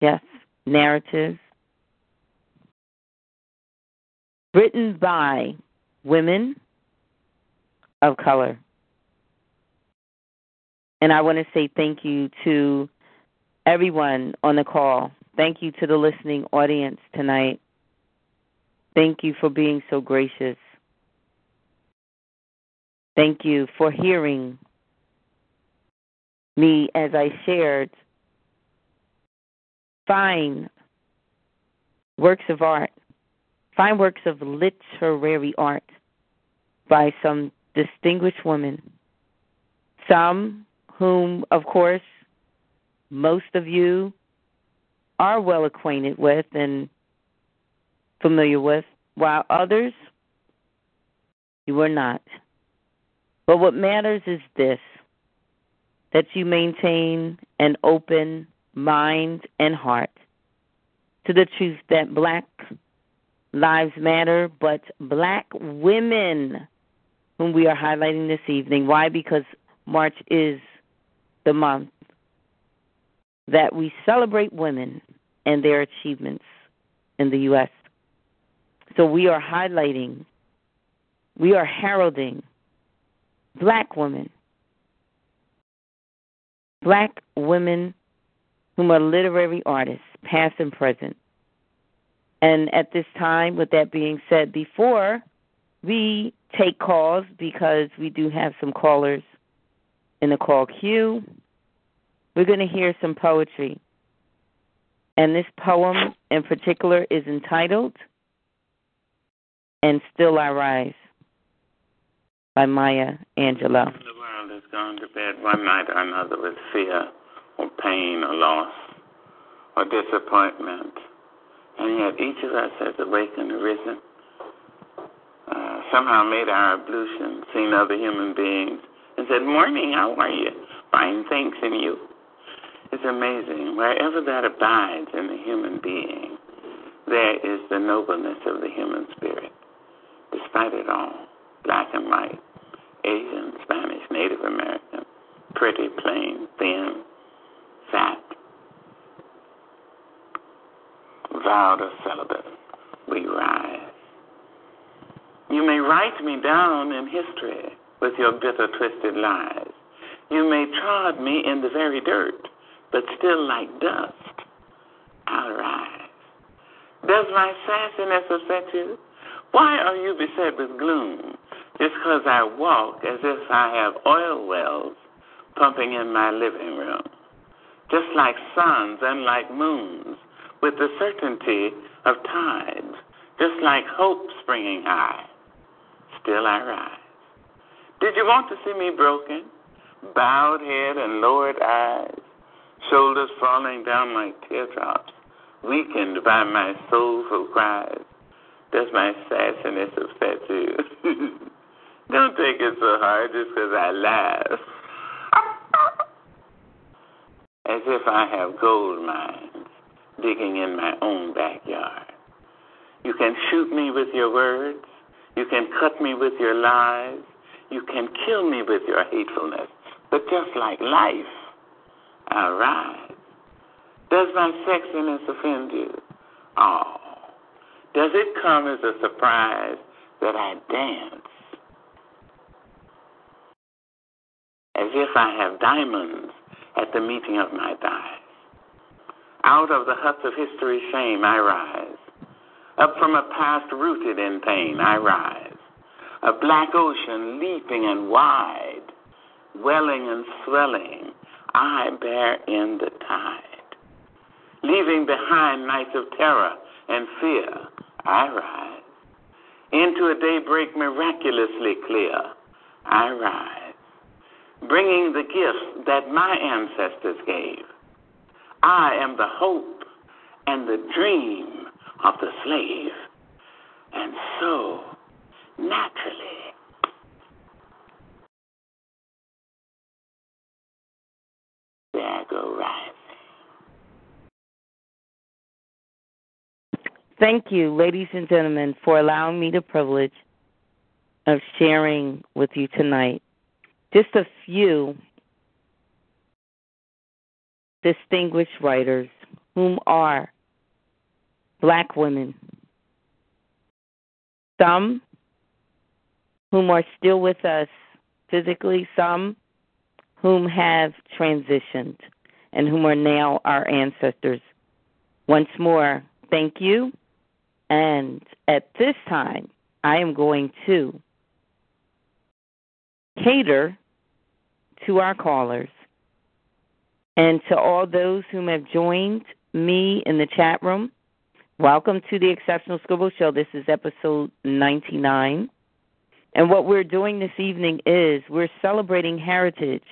yes, narratives, written by women of color. And I want to say thank you to everyone on the call. Thank you to the listening audience tonight. Thank you for being so gracious. Thank you for hearing me as I shared fine works of art, fine works of literary art by some distinguished women. Some whom, of course, most of you are well acquainted with and familiar with, while others you are not. But what matters is this that you maintain an open mind and heart to the truth that black lives matter, but black women, whom we are highlighting this evening. Why? Because March is the month that we celebrate women and their achievements in the U.S. So we are highlighting, we are heralding black women, black women whom are literary artists, past and present. And at this time, with that being said, before we take calls, because we do have some callers in the call queue. We're going to hear some poetry. And this poem in particular is entitled And Still I Rise by Maya Angelou. Gone to bed one night or another with fear or pain or loss or disappointment. And yet each of us has awakened, arisen, uh, somehow made our ablution, seen other human beings, and said, Morning, how are you? Fine, thanks, and you? It's amazing. Wherever that abides in the human being, there is the nobleness of the human spirit. Despite it all, black and white, Asian, Spanish, Native American, pretty, plain, thin, fat, vowed or celibate. We rise. You may write me down in history with your bitter, twisted lies. You may trod me in the very dirt, but still like dust, I'll rise. Does my sassiness upset you? Why are you beset with gloom? Just because I walk as if I have oil wells pumping in my living room. Just like suns and like moons, with the certainty of tides, just like hope springing high, still I rise. Did you want to see me broken? Bowed head and lowered eyes, shoulders falling down like teardrops, weakened by my soulful cries. Does my sassiness upset you? Don't take it so hard just because I laugh. As if I have gold mines digging in my own backyard. You can shoot me with your words. You can cut me with your lies. You can kill me with your hatefulness. But just like life, I rise. Does my sexiness offend you? Oh. Does it come as a surprise that I dance? As if I have diamonds at the meeting of my thighs. Out of the huts of history's shame I rise. Up from a past rooted in pain I rise. A black ocean leaping and wide, welling and swelling, I bear in the tide. Leaving behind nights of terror and fear, I rise. Into a daybreak miraculously clear, I rise. Bringing the gifts that my ancestors gave. I am the hope and the dream of the slave. And so, naturally, there go rising. Thank you, ladies and gentlemen, for allowing me the privilege of sharing with you tonight just a few distinguished writers whom are black women. Some whom are still with us physically, some whom have transitioned and whom are now our ancestors. Once more, thank you. And at this time, I am going to cater to our callers and to all those whom have joined me in the chat room. Welcome to the Exceptional Scribble Show. This is episode 99. And what we're doing this evening is we're celebrating heritage,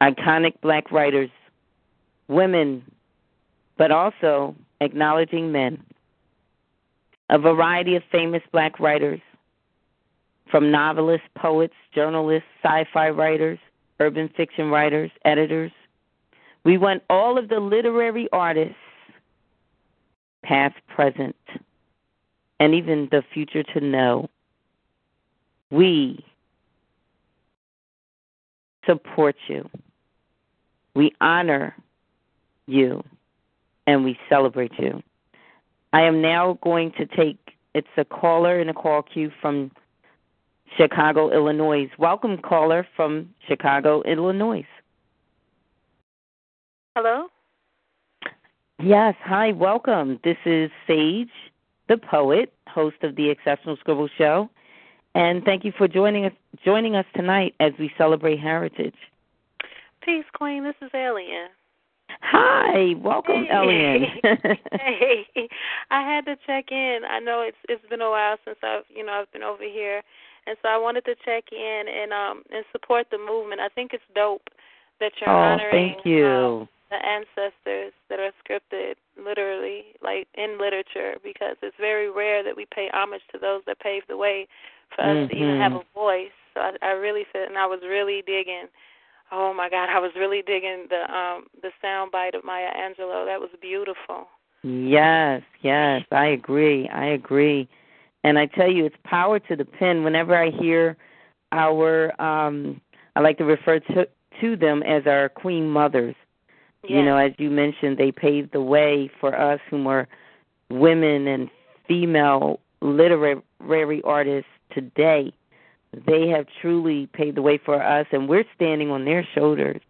iconic black writers, women, but also acknowledging men a variety of famous black writers, from novelists, poets, journalists, sci fi writers, urban fiction writers, editors. We want all of the literary artists, past, present, and even the future to know we support you. We honor you and we celebrate you. I am now going to take it's a caller in a call queue from Chicago, Illinois. Welcome, caller from Chicago, Illinois. Hello? Yes, hi, welcome. This is Sage, the poet, host of the Exceptional Scribble Show. And thank you for joining us joining us tonight as we celebrate heritage. Peace, Queen. This is Alien. Hi, welcome, hey. Elian. hey, I had to check in. I know it's it's been a while since I've you know I've been over here, and so I wanted to check in and um and support the movement. I think it's dope that you're oh, honoring thank you. Um, the ancestors that are scripted literally like in literature because it's very rare that we pay homage to those that paved the way for us mm-hmm. to even have a voice. So I, I really feel and I was really digging Oh my God, I was really digging the um the sound bite of Maya Angelou. That was beautiful. Yes, yes, I agree. I agree. And I tell you, it's power to the pen. Whenever I hear our, um I like to refer to to them as our queen mothers. You know, as you mentioned, they paved the way for us who are women and female literary artists today. They have truly paved the way for us, and we're standing on their shoulders.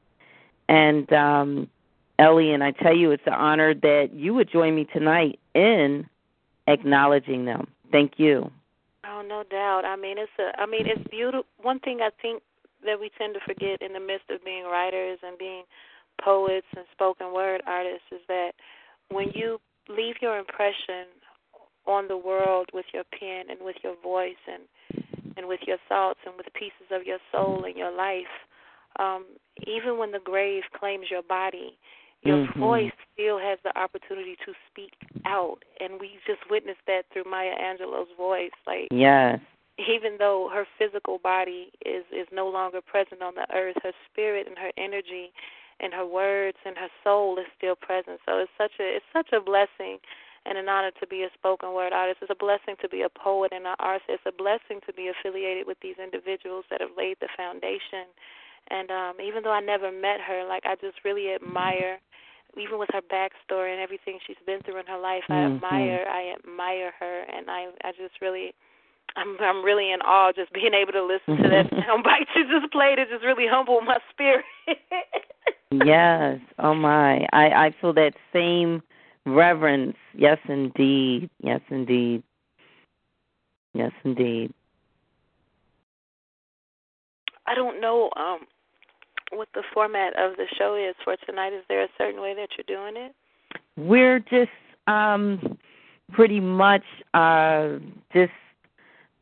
And um, Ellie, and I tell you, it's an honor that you would join me tonight in acknowledging them. Thank you. Oh, no doubt. I mean, it's a. I mean, it's beautiful. One thing I think that we tend to forget in the midst of being writers and being poets and spoken word artists is that when you leave your impression on the world with your pen and with your voice and and with your thoughts and with pieces of your soul and your life, um, even when the grave claims your body, your mm-hmm. voice still has the opportunity to speak out. And we just witnessed that through Maya Angelou's voice. Like yes. even though her physical body is is no longer present on the earth, her spirit and her energy and her words and her soul is still present. So it's such a it's such a blessing and an honor to be a spoken word artist. It's a blessing to be a poet and an artist. It's a blessing to be affiliated with these individuals that have laid the foundation. And um, even though I never met her, like I just really admire, even with her backstory and everything she's been through in her life. Mm-hmm. I admire, I admire her, and I, I just really, I'm, I'm really in awe just being able to listen to that soundbite you just played. It just really humbled my spirit. yes. Oh my. I I feel that same reverence. Yes, indeed. Yes, indeed. Yes, indeed. I don't know um what the format of the show is for tonight. Is there a certain way that you're doing it? We're just um pretty much uh just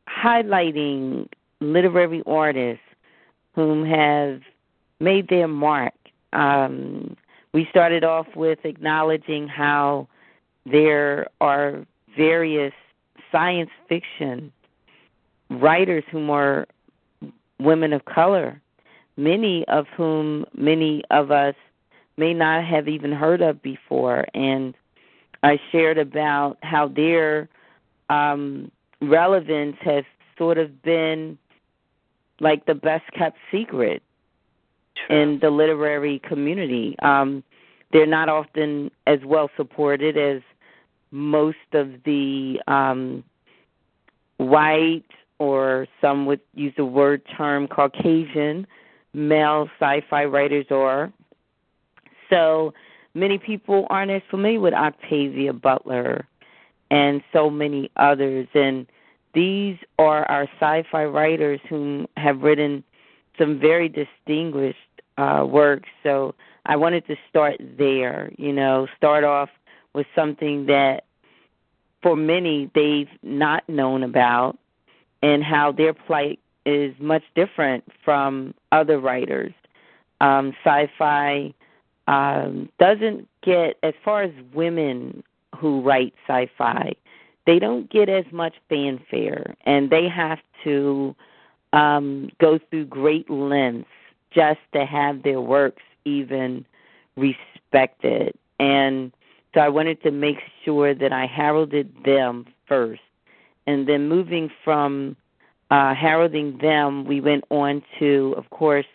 highlighting literary artists whom have made their mark. Um, we started off with acknowledging how there are various science fiction writers whom are women of color, many of whom many of us may not have even heard of before. And I shared about how their um, relevance has sort of been like the best kept secret True. in the literary community. Um, they're not often as well supported as most of the um, white or some would use the word term Caucasian male sci-fi writers are. So many people aren't as familiar with Octavia Butler and so many others. And these are our sci-fi writers who have written some very distinguished uh, works. So I wanted to start there. You know, start off with something that for many they've not known about, and how their plight is much different from other writers. Um, sci-fi um, doesn't get as far as women who write sci-fi they don't get as much fanfare and they have to um, go through great lengths just to have their works even respected. And so I wanted to make sure that I heralded them first. And then moving from uh, heralding them, we went on to, of course,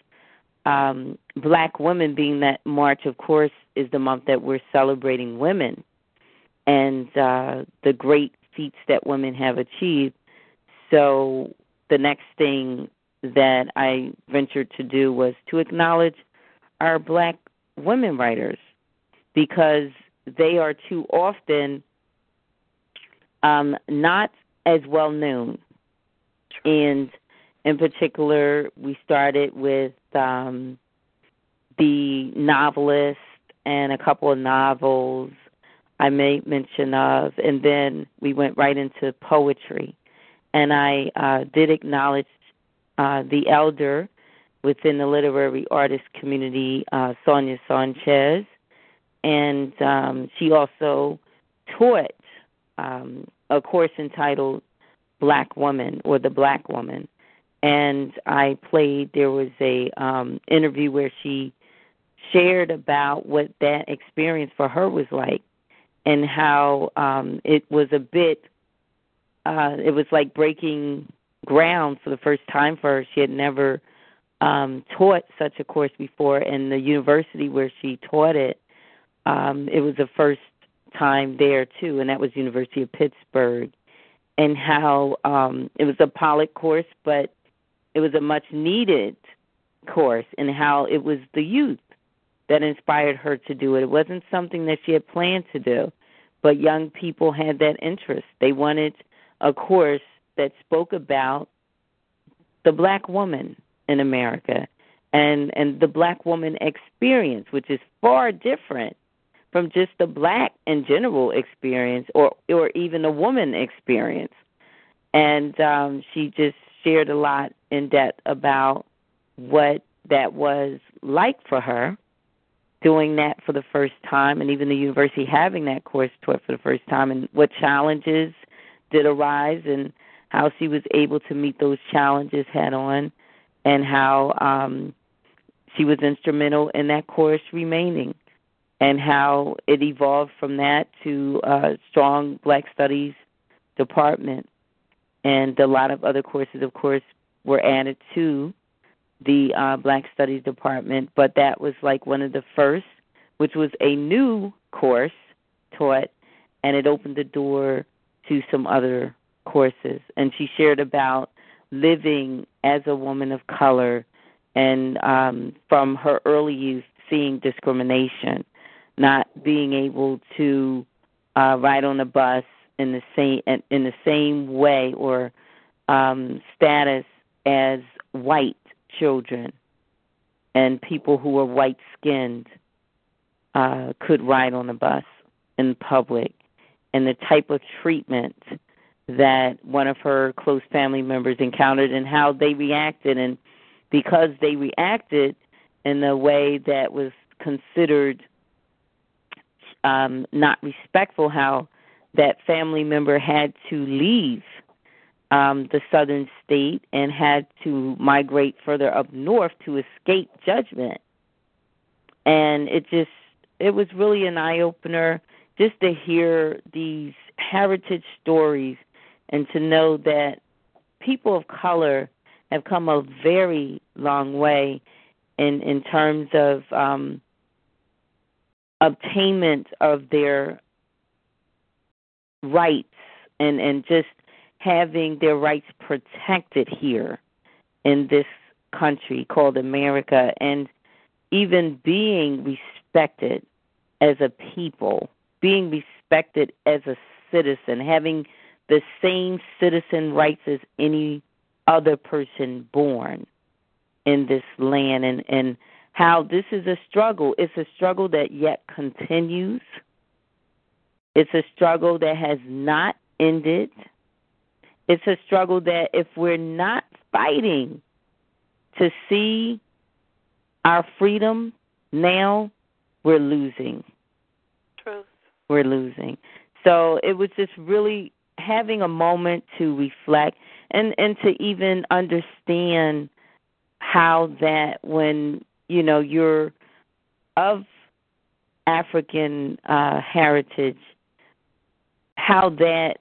um, Black Women, being that March, of course, is the month that we're celebrating women and uh, the great feats that women have achieved. So the next thing that I ventured to do was to acknowledge our black women writers because they are too often um, not as well known. And in particular, we started with um, the novelist and a couple of novels I made mention of, and then we went right into poetry. And I uh, did acknowledge uh, the elder within the literary artist community, uh, Sonia Sanchez, and um, she also taught um, a course entitled Black Woman or the Black Woman. And I played. There was a um, interview where she shared about what that experience for her was like and how um, it was a bit, uh, it was like breaking ground for the first time for her. She had never um, taught such a course before, and the university where she taught it, um, it was the first time there too, and that was University of Pittsburgh, and how um, it was a pilot course, but it was a much needed course, and how it was the youth that inspired her to do it. It wasn't something that she had planned to do, but young people had that interest. They wanted a course that spoke about the black woman in America and and the black woman experience, which is far different from just the black in general experience or or even a woman experience. And um she just shared a lot in depth about what that was like for her doing that for the first time and even the university having that course taught for the first time and what challenges did arise and how she was able to meet those challenges head on and how um she was instrumental in that course remaining and how it evolved from that to a strong black studies department and a lot of other courses of course were added to the uh, Black Studies Department, but that was like one of the first, which was a new course taught, and it opened the door to some other courses. And she shared about living as a woman of color and um, from her early youth seeing discrimination, not being able to uh, ride on a bus in the same in the same way or um, status as white children and people who were white skinned uh, could ride on the bus in public, and the type of treatment that one of her close family members encountered and how they reacted. And because they reacted in a way that was considered um not respectful how that family member had to leave um, the southern state and had to migrate further up north to escape judgment. And it just it was really an eye opener just to hear these heritage stories and to know that people of color have come a very long way in in terms of um obtainment of their rights and and just having their rights protected here in this country called America and even being respected as a people, being respected as a citizen, having the same citizen rights as any other person born in this land. And, and how this is a struggle. It's a struggle that yet continues. It's a struggle that has not ended. It's a struggle that if we're not fighting to see our freedom now, we're losing. Truth. We're losing. So it was just really having a moment to reflect and and to even understand how that when you know you're of African uh, heritage, how that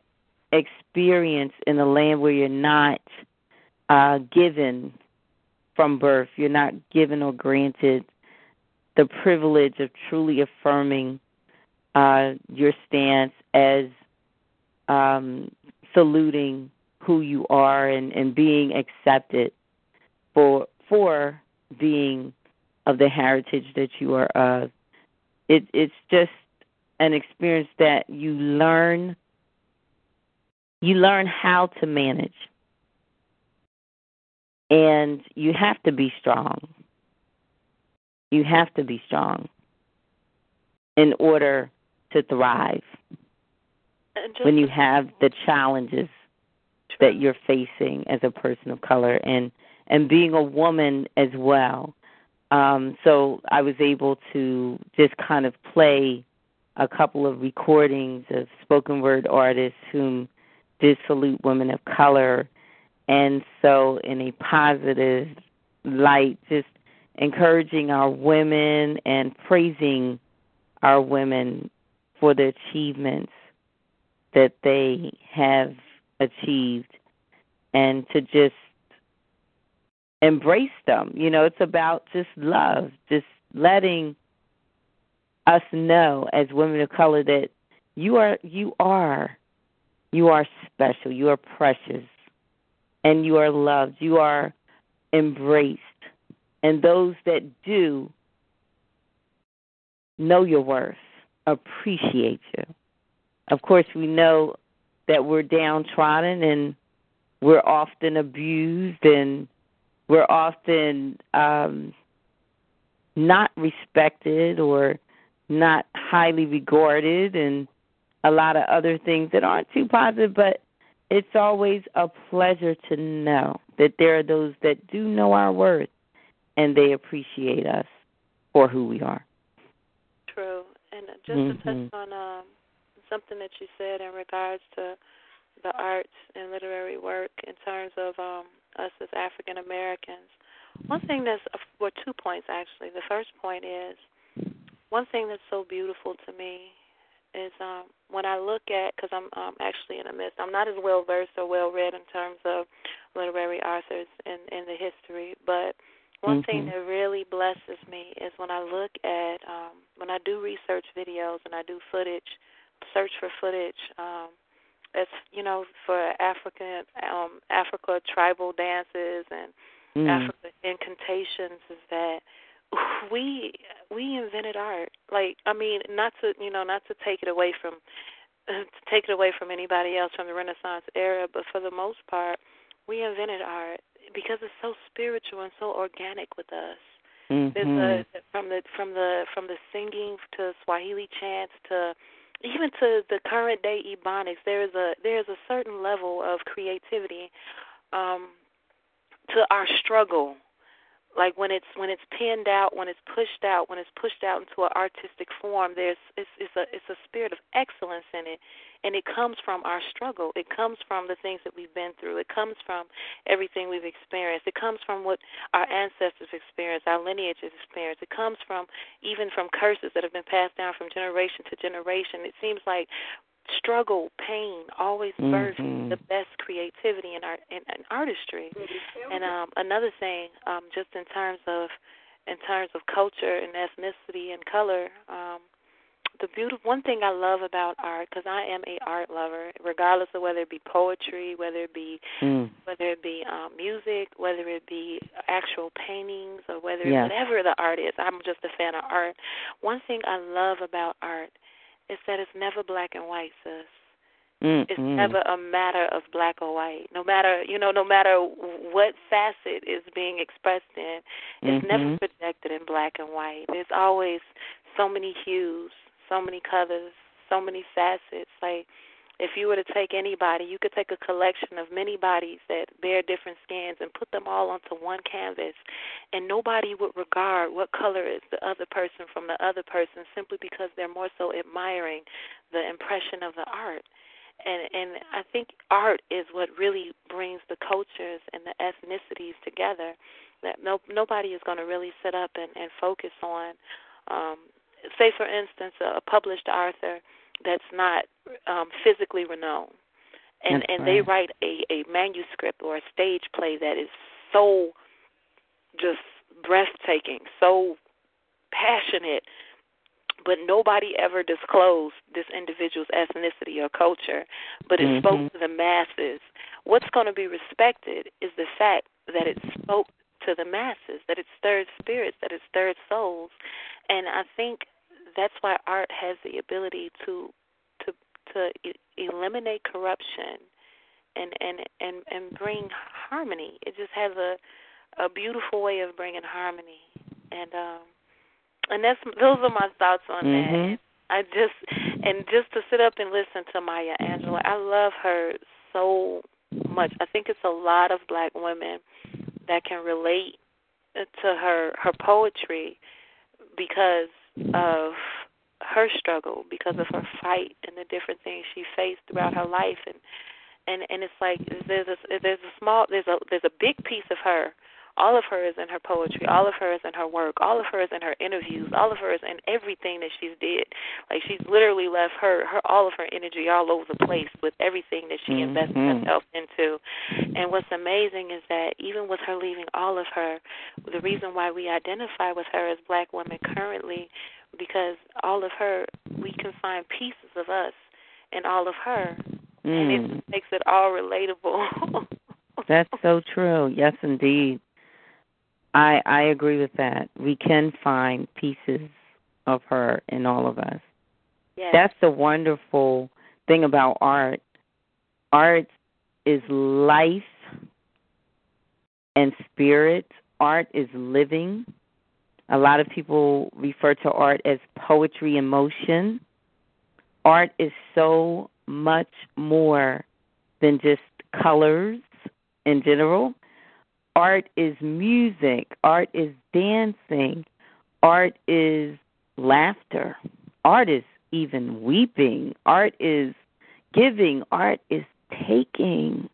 experience in a land where you're not uh, given from birth, you're not given or granted the privilege of truly affirming uh, your stance as um, saluting who you are and, and being accepted for for being of the heritage that you are of. It, it's just an experience that you learn you learn how to manage. And you have to be strong. You have to be strong in order to thrive when you have the challenges that you're facing as a person of color and and being a woman as well. Um, so I was able to just kind of play a couple of recordings of spoken word artists whom did salute women of color. And so, in a positive light, just encouraging our women and praising our women for the achievements that they have achieved and to just embrace them. You know, it's about just love, just letting us know as women of color that You are you are you are special. You are precious. And you are loved. You are embraced. And those that do know your worth, appreciate you. Of course, we know that we're downtrodden and we're often abused and we're often um, not respected or not highly regarded and a lot of other things that aren't too positive, but it's always a pleasure to know that there are those that do know our worth and they appreciate us for who we are. True. And just mm-hmm. to touch on um, something that you said in regards to the arts and literary work in terms of um, us as African Americans. One thing that's, well, two points actually. The first point is one thing that's so beautiful to me is um, when I look at, because I'm um, actually in the midst, I'm not as well versed or well read in terms of literary authors in, in the history, but one mm-hmm. thing that really blesses me is when I look at, um, when I do research videos and I do footage, search for footage. Um, it's you know for African um, Africa tribal dances and mm. Africa incantations is that we we invented art. Like I mean, not to you know not to take it away from to take it away from anybody else from the Renaissance era, but for the most part, we invented art because it's so spiritual and so organic with us. Mm-hmm. There's a from the from the from the singing to Swahili chants to even to the current day ebonics, there is a there is a certain level of creativity um, to our struggle. Like when it's when it's pinned out, when it's pushed out, when it's pushed out into an artistic form, there's it's, it's a it's a spirit of excellence in it, and it comes from our struggle. It comes from the things that we've been through. It comes from everything we've experienced. It comes from what our ancestors experienced, our lineage has experienced. It comes from even from curses that have been passed down from generation to generation. It seems like struggle, pain always births mm-hmm. the best creativity in art in, in artistry. And um another thing, um, just in terms of in terms of culture and ethnicity and color, um, the beautiful one thing I love about art because I am a art lover, regardless of whether it be poetry, whether it be mm. whether it be um, music, whether it be actual paintings, or whether yes. whatever the art is. I'm just a fan of art. One thing I love about art is that it's never black and white, sis. Mm-hmm. It's never a matter of black or white. No matter you know, no matter what facet is being expressed in, it's mm-hmm. never projected in black and white. There's always so many hues, so many colors, so many facets. Like if you were to take anybody, you could take a collection of many bodies that bear different skins and put them all onto one canvas, and nobody would regard what color is the other person from the other person simply because they're more so admiring the impression of the art. And and I think art is what really brings the cultures and the ethnicities together. That no nobody is going to really sit up and, and focus on um, say for instance a published author that's not um, physically renowned, and that's and right. they write a a manuscript or a stage play that is so just breathtaking, so passionate, but nobody ever disclosed this individual's ethnicity or culture, but it mm-hmm. spoke to the masses. What's going to be respected is the fact that it spoke to the masses, that it stirred spirits, that it stirred souls, and I think that's why art has the ability to to to eliminate corruption and and and and bring harmony. It just has a a beautiful way of bringing harmony, and um and that's those are my thoughts on mm-hmm. that. I just and just to sit up and listen to Maya Angelou, I love her so much. I think it's a lot of black women that can relate to her her poetry because of her struggle because of her fight and the different things she faced throughout her life. And and and it's like there's a there's a small there's a there's a big piece of her all of her is in her poetry all of her is in her work all of her is in her interviews all of her is in everything that she's did like she's literally left her her all of her energy all over the place with everything that she mm-hmm. invested herself into and what's amazing is that even with her leaving all of her the reason why we identify with her as black women currently because all of her we can find pieces of us in all of her, mm. and it mm. makes it all relatable. That's so true. Yes, indeed. I I agree with that. We can find pieces of her in all of us. Yes. That's the wonderful thing about art. Art is life and spirit. Art is living. A lot of people refer to art as poetry in motion. Art is so much more than just colors in general. Art is music, art is dancing, art is laughter, art is even weeping, art is giving, art is taking.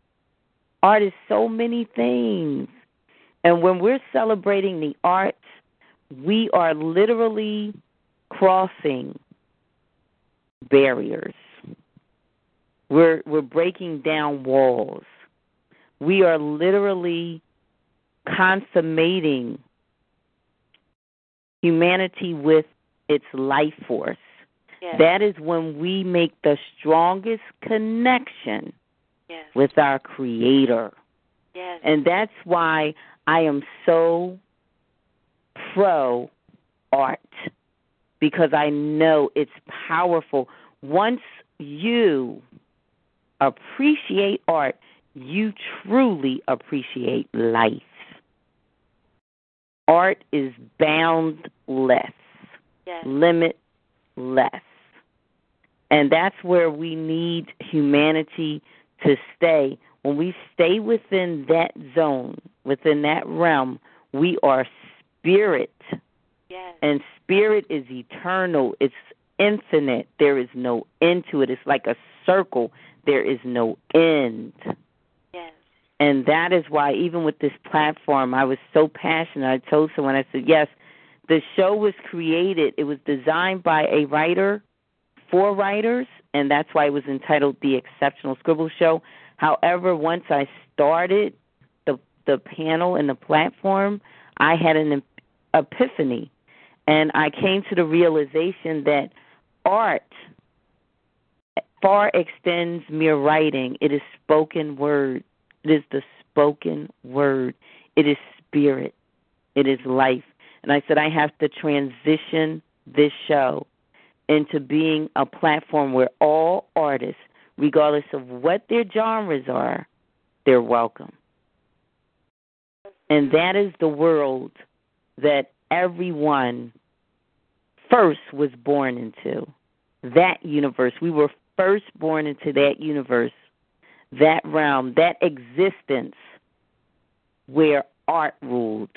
Art is so many things. And when we're celebrating the arts, we are literally crossing barriers. We're we're breaking down walls. We are literally consummating humanity with its life force. Yes. That is when we make the strongest connection yes. with our Creator. Yes. And that's why I am so pro art because I know it's powerful. Once you appreciate art, you truly appreciate life. Art is boundless, yes. limitless. And that's where we need humanity to stay. When we stay within that zone, within that realm, we are spirit. Yes. And spirit is eternal. It's infinite. There is no end to it. It's like a circle. There is no end. And that is why, even with this platform, I was so passionate. I told someone, I said, yes, the show was created, it was designed by a writer for writers, and that's why it was entitled The Exceptional Scribble Show. However, once I started the the panel and the platform, I had an epiphany, and I came to the realization that art far extends mere writing. It is spoken word. It is the spoken word. It is spirit. It is life. And I said I have to transition this show into being a platform where all artists, regardless of what their genres are, they're welcome. And that is the world that everyone first was born into. That universe. We were first born into that universe, that realm, that existence where art ruled.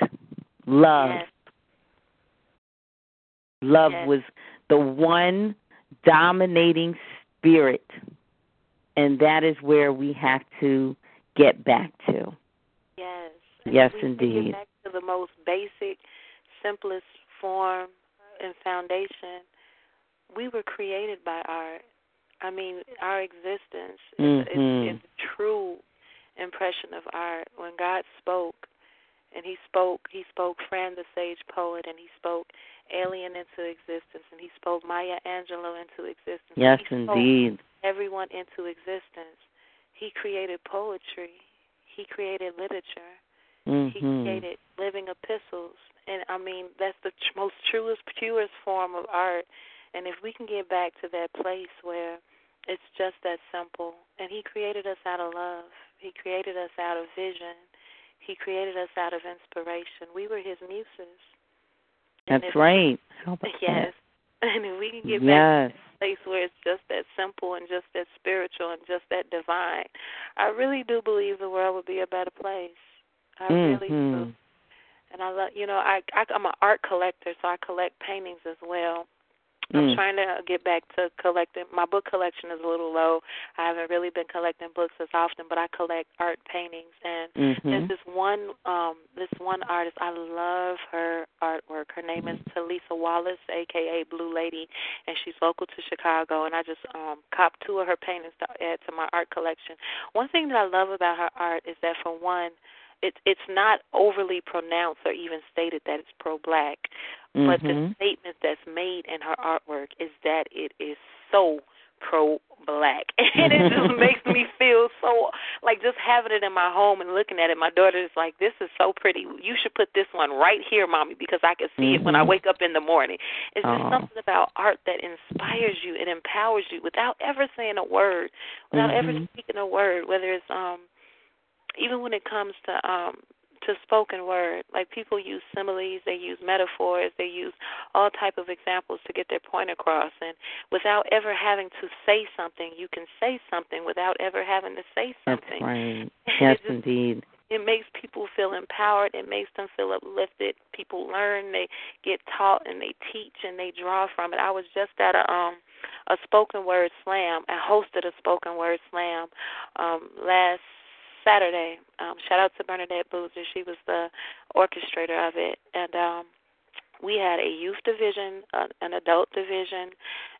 Love. Yes. Love yes. was the one dominating spirit. And that is where we have to get back to. Yes. Yes, indeed. Back to the most basic, simplest form and foundation. We were created by art. I mean, our existence mm-hmm. is, is, is a true impression of art. When God spoke, and He spoke, He spoke Fran the Sage Poet, and He spoke Alien into existence, and He spoke Maya Angelou into existence. Yes, he indeed. everyone into existence. He created poetry. He created literature. Mm-hmm. He created living epistles, and I mean that's the tr- most truest, purest form of art and if we can get back to that place where it's just that simple, and He created us out of love, He created us out of vision, He created us out of inspiration. We were His muses. That's right. yes. And if we can get yes. back to that place where it's just that simple and just that spiritual and just that divine, I really do believe the world would be a better place. I mm-hmm. really do. And I love, you know, I, I I'm an art collector, so I collect paintings as well. I'm mm. trying to get back to collecting. My book collection is a little low. I haven't really been collecting books as often, but I collect art paintings. And mm-hmm. there's this one, um, this one artist. I love her artwork. Her name is Talisa Wallace, aka Blue Lady, and she's local to Chicago. And I just um, copped two of her paintings to add to my art collection. One thing that I love about her art is that, for one, it's it's not overly pronounced or even stated that it's pro black mm-hmm. but the statement that's made in her artwork is that it is so pro black, and it just makes me feel so like just having it in my home and looking at it. My daughter is like, "This is so pretty. You should put this one right here, mommy, because I can see mm-hmm. it when I mm-hmm. wake up in the morning." It's just oh. something about art that inspires you and empowers you without ever saying a word, without mm-hmm. ever speaking a word. Whether it's um, even when it comes to um to spoken word. Like people use similes, they use metaphors, they use all type of examples to get their point across. And without ever having to say something, you can say something without ever having to say something. That's right. Yes, just, indeed. It makes people feel empowered. It makes them feel uplifted. People learn, they get taught, and they teach, and they draw from it. I was just at a um a spoken word slam. I hosted a spoken word slam um last Saturday. Um, shout out to Bernadette Boozer. She was the orchestrator of it. And um, we had a youth division, uh, an adult division,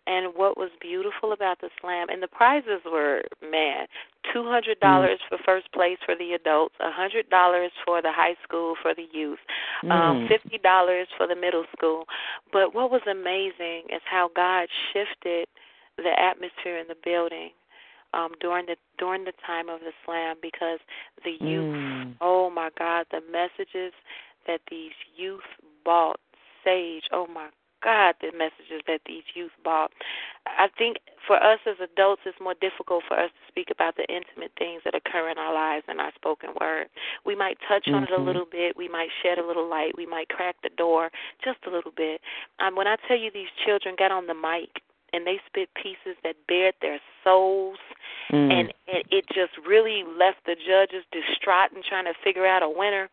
and what was beautiful about the slam and the prizes were man two hundred dollars mm. for first place for the adults a hundred dollars for the high school for the youth um, mm. um fifty dollars for the middle school but what was amazing is how god shifted the atmosphere in the building um, during the during the time of the slam because the youth mm. oh my god the messages that these youth bought sage oh my god the messages that these youth bought i think for us as adults it's more difficult for us to speak about the intimate things that occur in our lives in our spoken word we might touch mm-hmm. on it a mm-hmm. little bit we might shed a little light we might crack the door just a little bit um when i tell you these children got on the mic and they spit pieces that bared their souls mm. and, and it just really left the judges distraught and trying to figure out a winner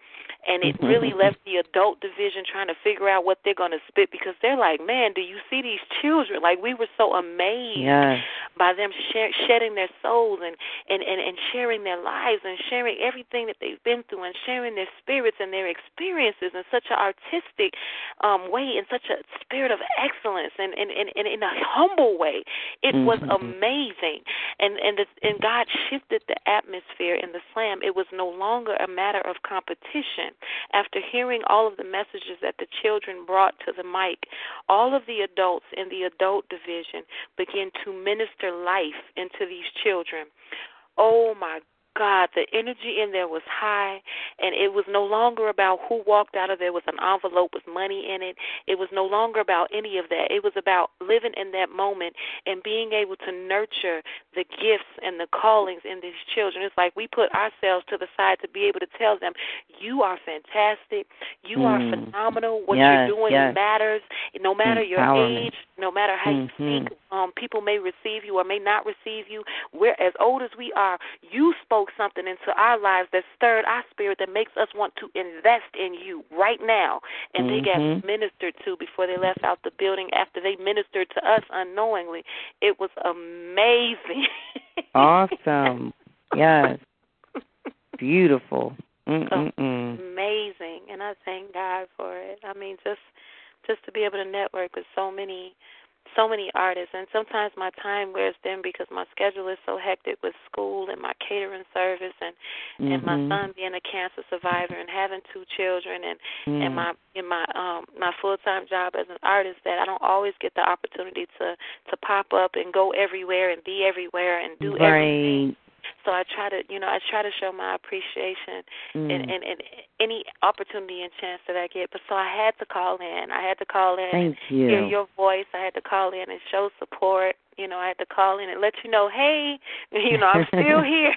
and it really left the adult division trying to figure out what they're going to spit because they're like, man, do you see these children? Like we were so amazed yes. by them share, shedding their souls and, and and and sharing their lives and sharing everything that they've been through and sharing their spirits and their experiences in such an artistic um way, in such a spirit of excellence and and, and, and in a humble way. It mm-hmm. was amazing, and and the, and God shifted the atmosphere in the slam. It was no longer a matter of competition after hearing all of the messages that the children brought to the mic, all of the adults in the adult division began to minister life into these children. Oh my God, the energy in there was high, and it was no longer about who walked out of there with an envelope with money in it. It was no longer about any of that. It was about living in that moment and being able to nurture the gifts and the callings in these children. It's like we put ourselves to the side to be able to tell them, You are fantastic. You mm. are phenomenal. What yes, you're doing yes. matters. No matter your age, no matter how mm-hmm. you speak, um, people may receive you or may not receive you. We're as old as we are. You spoke spoke something into our lives that stirred our spirit that makes us want to invest in you right now. And mm-hmm. they got mm-hmm. ministered to before they left out the building after they ministered to us unknowingly. It was amazing. awesome. Yes. Beautiful. Mm-mm-mm. Amazing. And I thank God for it. I mean just just to be able to network with so many so many artists and sometimes my time wears thin because my schedule is so hectic with school and my catering service and mm-hmm. and my son being a cancer survivor and having two children and mm. and my in my um my full time job as an artist that I don't always get the opportunity to to pop up and go everywhere and be everywhere and do right. everything so I try to, you know, I try to show my appreciation mm. and, and and any opportunity and chance that I get. But so I had to call in. I had to call in Thank and you. hear your voice. I had to call in and show support. You know, I had to call in and let you know, hey, you know, I'm still here.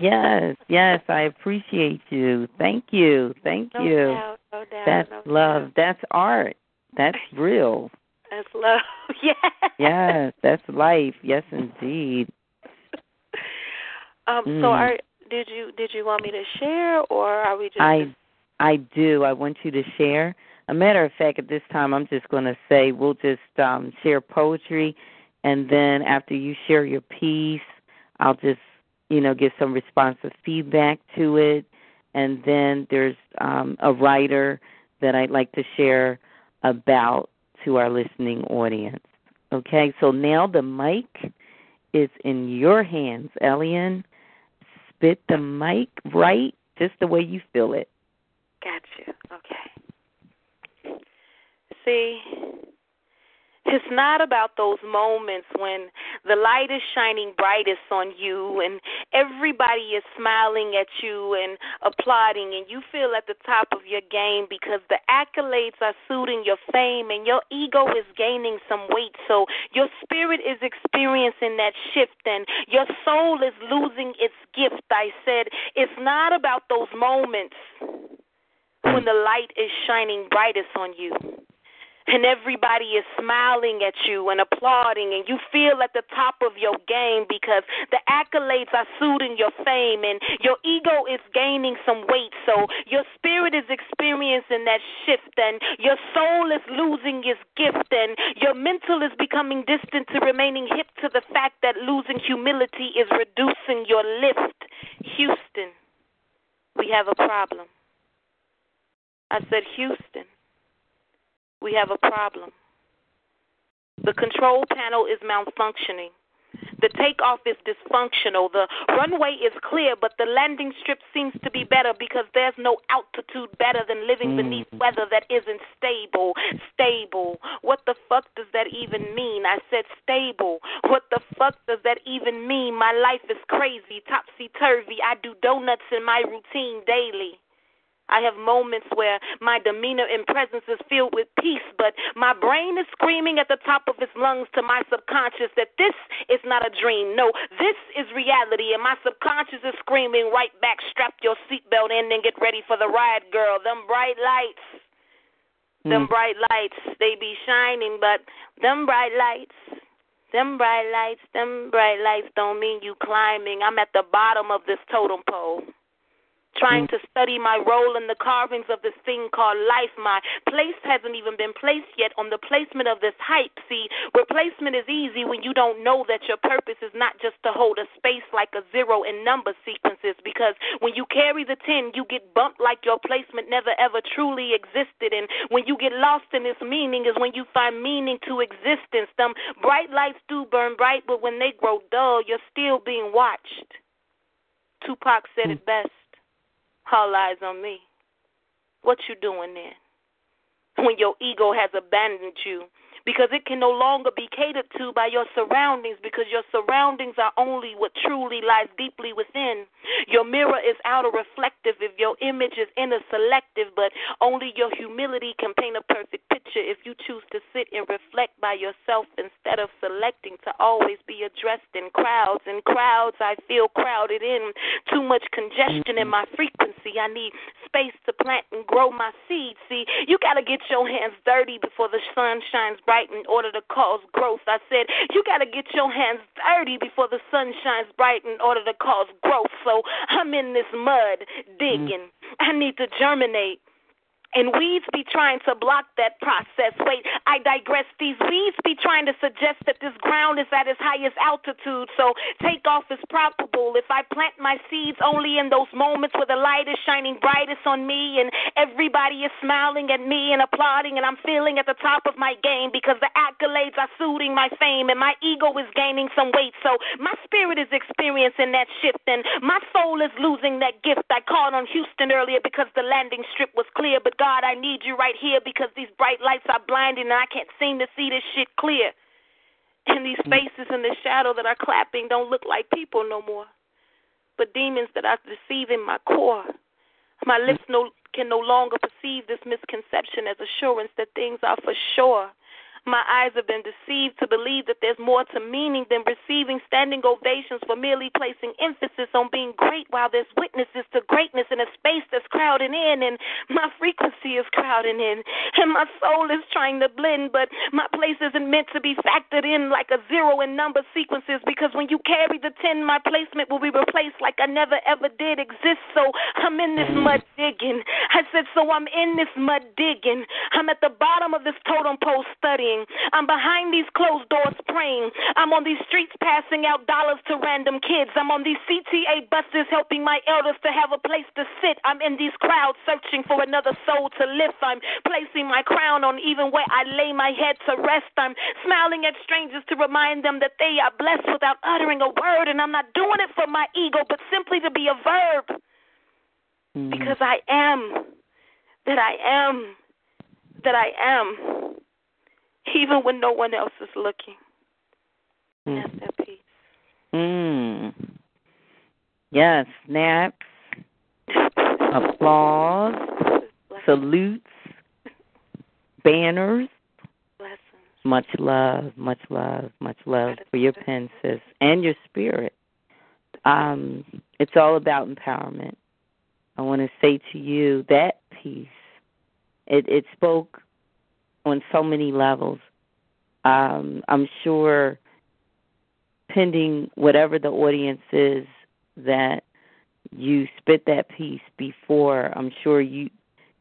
yes, yes, I appreciate you. Thank you. Thank no you. Doubt, no doubt, That's no love. Doubt. That's art. That's real. That's love. yes. Yes, that's life. Yes, indeed. Um, mm. so are did you did you want me to share or are we just I I do. I want you to share. A matter of fact, at this time I'm just going to say we'll just um share poetry and then after you share your piece, I'll just, you know, give some responsive feedback to it and then there's um a writer that I'd like to share about to our listening audience. Okay, so now the mic is in your hands, Elian spit the mic right, just the way you feel it. Got you. Okay. See, it's not about those moments when the light is shining brightest on you, and everybody is smiling at you and applauding, and you feel at the top of your game because the accolades are suiting your fame, and your ego is gaining some weight. So your spirit is experiencing that shift, and your soul is losing its gift. I said, it's not about those moments when the light is shining brightest on you and everybody is smiling at you and applauding and you feel at the top of your game because the accolades are suiting your fame and your ego is gaining some weight. So your spirit is experiencing that shift and your soul is losing its gift and your mental is becoming distant to remaining hip to the fact that losing humility is reducing your lift. Houston we have a problem. I said, Houston, we have a problem. The control panel is malfunctioning. The takeoff is dysfunctional. The runway is clear, but the landing strip seems to be better because there's no altitude better than living mm. beneath weather that isn't stable. Stable. What the fuck does that even mean? I said stable. What the fuck does that even mean? My life is crazy, topsy turvy. I do donuts in my routine daily. I have moments where my demeanor and presence is filled with peace, but my brain is screaming at the top of its lungs to my subconscious that this is not a dream. No, this is reality, and my subconscious is screaming right back, strap your seatbelt in and get ready for the ride, girl. Them bright lights. Them Mm. bright lights, they be shining, but them bright lights, them bright lights, them bright lights don't mean you climbing. I'm at the bottom of this totem pole trying mm. to study my role in the carvings of this thing called life. My place hasn't even been placed yet on the placement of this hype. See, replacement is easy when you don't know that your purpose is not just to hold a space like a zero in number sequences, because when you carry the 10, you get bumped like your placement never ever truly existed. And when you get lost in this meaning, is when you find meaning to existence. Them bright lights do burn bright, but when they grow dull, you're still being watched. Tupac said hmm. it best all eyes on me. What you doing then? When your ego has abandoned you because it can no longer be catered to by your surroundings because your surroundings are only what truly lies deeply within. Your mirror is outer reflective if your image is inner selective, but only your humility can paint a perfect picture if you choose to sit and reflect by yourself instead of selecting to always be addressed in crowds. In crowds, I feel crowded in, too much congestion in mm-hmm. my frequency. I need space to plant and grow my seeds. See, you got to get your hands dirty before the sun shines bright in order to cause growth. I said, you got to get your hands dirty before the sun shines bright in order to cause growth. So I'm in this mud digging. Mm. I need to germinate. And weeds be trying to block that process. Wait, I digress. These weeds be trying to suggest that this ground is at its highest altitude, so takeoff is probable. If I plant my seeds only in those moments where the light is shining brightest on me and everybody is smiling at me and applauding, and I'm feeling at the top of my game because the accolades are suiting my fame and my ego is gaining some weight. So my spirit is experiencing that shift, and my soul is losing that gift. I called on Houston earlier because the landing strip was clear, but God, I need you right here because these bright lights are blinding and I can't seem to see this shit clear. And these mm. faces in the shadow that are clapping don't look like people no more, but demons that are deceiving my core. My mm. lips no, can no longer perceive this misconception as assurance that things are for sure. My eyes have been deceived to believe that there's more to meaning than receiving standing ovations for merely placing emphasis on being great while there's witnesses to greatness in a space that's crowding in and my frequency is crowding in. And my soul is trying to blend but my place isn't meant to be factored in like a zero in number sequences because when you carry the 10 my placement will be replaced like I never ever did exist. So I'm in this mm. mud digging. I said so I'm in this mud digging. I'm at the bottom of this totem pole studying I'm behind these closed doors praying. I'm on these streets passing out dollars to random kids. I'm on these CTA buses helping my elders to have a place to sit. I'm in these crowds searching for another soul to lift. I'm placing my crown on even where I lay my head to rest. I'm smiling at strangers to remind them that they are blessed without uttering a word. And I'm not doing it for my ego, but simply to be a verb. Hmm. Because I am that I am that I am even when no one else is looking. Yes, that peace. Mm. Yes, snaps, applause, salutes, banners. Blessings. Much love, much love, much love for your pen, sis, and your spirit. Um, it's all about empowerment. I want to say to you that piece. It it spoke on so many levels. Um, I'm sure, pending whatever the audience is that you spit that piece before, I'm sure you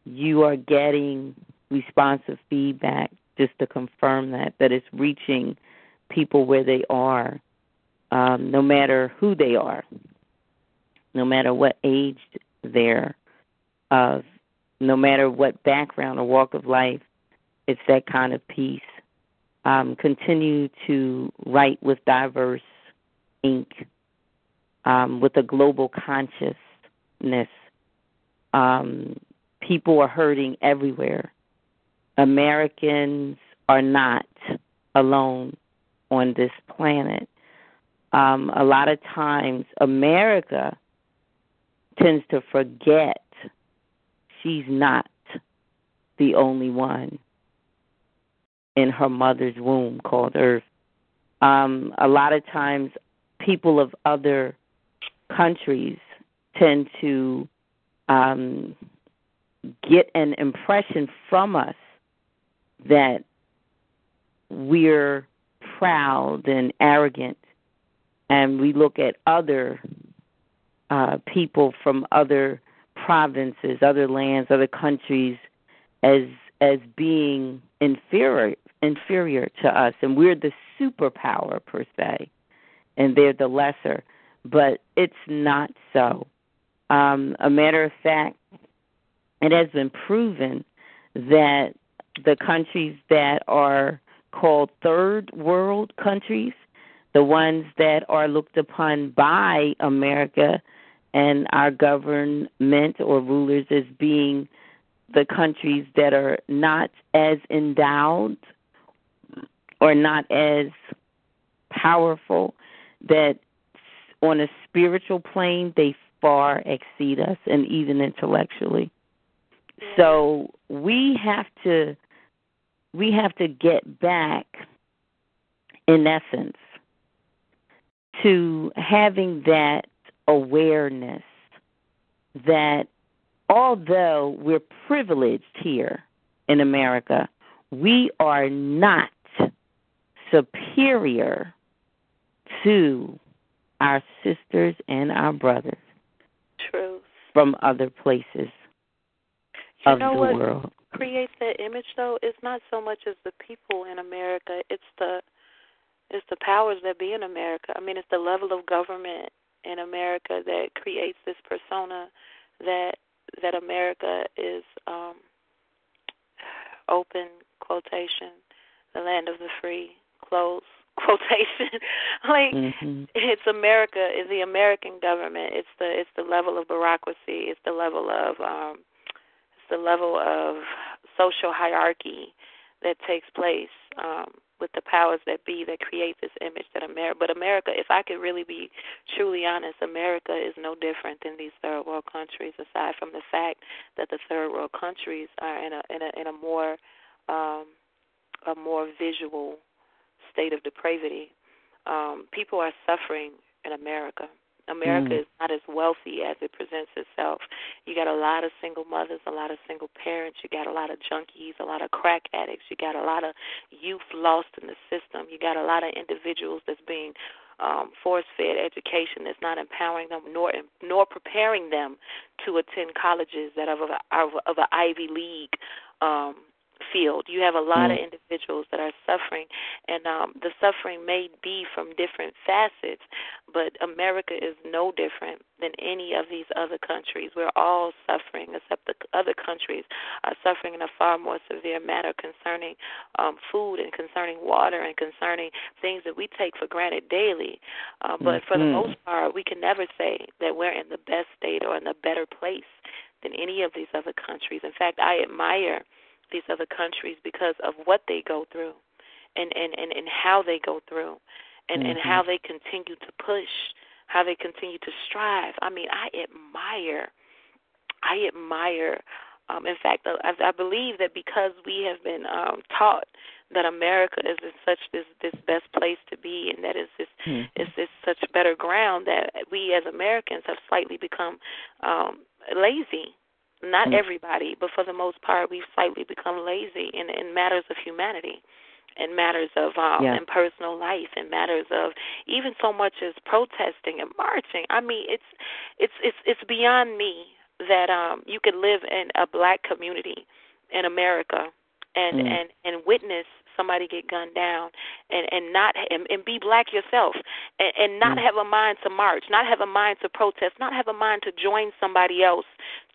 you are getting responsive feedback just to confirm that that it's reaching people where they are, um, no matter who they are, no matter what age they're of, no matter what background or walk of life. It's that kind of peace. Um, continue to write with diverse ink, um, with a global consciousness. Um, people are hurting everywhere. Americans are not alone on this planet. Um, a lot of times, America tends to forget she's not the only one in her mother's womb called Earth. Um, a lot of times, people of other countries tend to um, get an impression from us that we're proud and arrogant, and we look at other uh, people from other provinces, other lands, other countries as as being inferior inferior to us, and we're the superpower per se, and they're the lesser. But it's not so. Um, a matter of fact, it has been proven that the countries that are called third world countries, the ones that are looked upon by America and our government or rulers as being the countries that are not as endowed or not as powerful, that on a spiritual plane they far exceed us and even intellectually. So we have to we have to get back in essence to having that awareness that although we're privileged here in America, we are not superior to our sisters and our brothers True. from other places You of know the what world. creates that image though? It's not so much as the people in America. It's the it's the powers that be in America. I mean, it's the level of government in America that creates this persona that that America is um open quotation, the land of the free, close quotation. like hmm it's America is the American government. It's the it's the level of bureaucracy. It's the level of um it's the level of social hierarchy that takes place um with the powers that be that create this image that America but America if I could really be truly honest, America is no different than these third world countries aside from the fact that the third world countries are in a in a in a more um a more visual state of depravity. Um, people are suffering in America. America Mm. is not as wealthy as it presents itself. You got a lot of single mothers, a lot of single parents, you got a lot of junkies, a lot of crack addicts, you got a lot of youth lost in the system, you got a lot of individuals that's being um, force fed education that's not empowering them nor nor preparing them to attend colleges that are of, a, are of an Ivy League um, field. You have a lot of Mm. individuals that are suffering, and um, the suffering may be from different facets, but America is no different than any of these other countries. We're all suffering, except the other countries are suffering in a far more severe manner concerning um, food and concerning water and concerning things that we take for granted daily. Uh, but for the Mhm. most part, we can never say that we're in the best state or in a better place than any of these other countries. In fact, I admire these other countries because of what they go through and, and, and, and how they go through and mm-hmm. and how they continue to push, how they continue to strive. I mean, I admire, I admire. Um, in fact, I, I believe that because we have been um, taught that America is in such this this best place to be, and that is this mm-hmm. is this such better ground that we as Americans have slightly become um, lazy. Not mm-hmm. everybody, but for the most part, we've slightly become lazy in in matters of humanity in matters of um yeah. in personal life in matters of even so much as protesting and marching i mean it's it's it's it's beyond me that um you could live in a black community in america and mm. and and witness somebody get gunned down and and not and, and be black yourself and, and not mm. have a mind to march not have a mind to protest not have a mind to join somebody else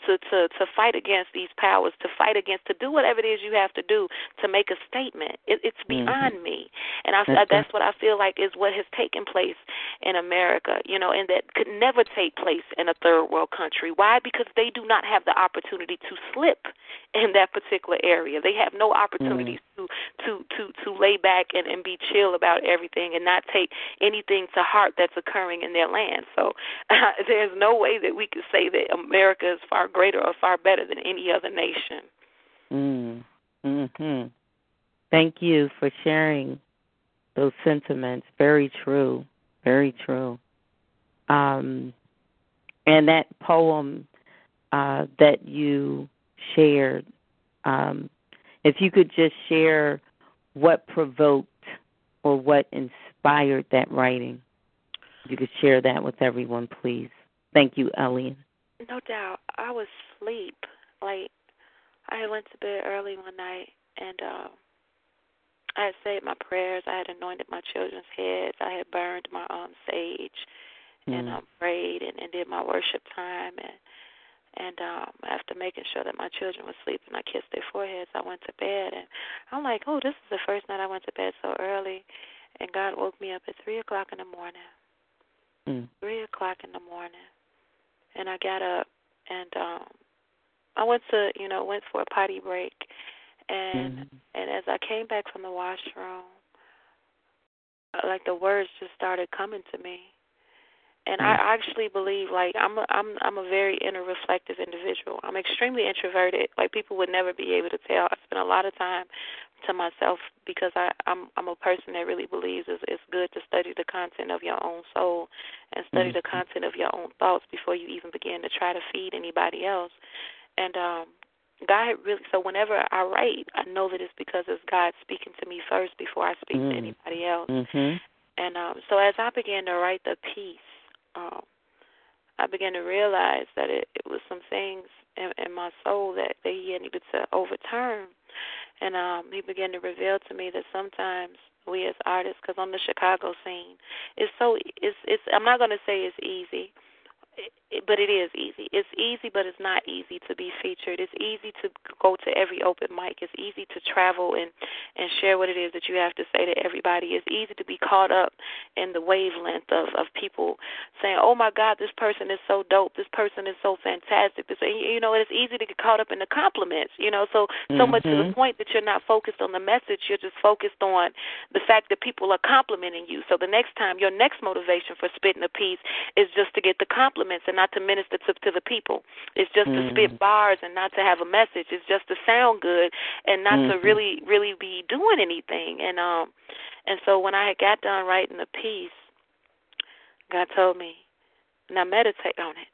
to to to fight against these powers to fight against to do whatever it is you have to do to make a statement it, it's mm-hmm. beyond mm-hmm. me and I, that's, that's what I feel like is what has taken place in America you know and that could never take place in a third world country why because they do not have the opportunity to slip in that particular area they have no opportunities mm-hmm. to to to to lay back and and be chill about everything and not take anything to heart that's occurring in their land so uh, there's no way that we could say that America is far greater or far better than any other nation. Mm. Mhm. Thank you for sharing those sentiments. Very true. Very true. Um, and that poem uh, that you shared, um, if you could just share what provoked or what inspired that writing, you could share that with everyone, please. Thank you, Elian. No doubt. I was asleep. Like I went to bed early one night and um I had said my prayers, I had anointed my children's heads, I had burned my um sage mm. and um prayed and, and did my worship time and and um after making sure that my children were sleeping I kissed their foreheads, I went to bed and I'm like, Oh, this is the first night I went to bed so early and God woke me up at three o'clock in the morning. Mm. Three o'clock in the morning and I got up and um I went to you know went for a potty break and mm-hmm. and as I came back from the washroom uh, like the words just started coming to me and mm-hmm. I actually believe like I'm a I'm I'm a very inner reflective individual. I'm extremely introverted. Like people would never be able to tell. I spend a lot of time to myself because I I'm I'm a person that really believes it's, it's good to study the content of your own soul and study mm-hmm. the content of your own thoughts before you even begin to try to feed anybody else. And um God really so whenever I write, I know that it's because it's God speaking to me first before I speak mm-hmm. to anybody else. Mm-hmm. And um so as I began to write the piece, um I began to realize that it, it was some things in, in my soul that, that he needed to overturn and um, he began to reveal to me that sometimes we as artists, because on the Chicago scene, it's so it's it's. I'm not going to say it's easy but it is easy. It's easy, but it's not easy to be featured. It's easy to go to every open mic. It's easy to travel and and share what it is that you have to say to everybody. It's easy to be caught up in the wavelength of of people saying, "Oh my God, this person is so dope. This person is so fantastic." This, you know, it's easy to get caught up in the compliments. You know, so so mm-hmm. much to the point that you're not focused on the message. You're just focused on the fact that people are complimenting you. So the next time, your next motivation for spitting a piece is just to get the compliments and not to minister to, to the people. It's just mm-hmm. to spit bars and not to have a message. It's just to sound good and not mm-hmm. to really really be doing anything. And um and so when I had got done writing the piece, God told me, now meditate on it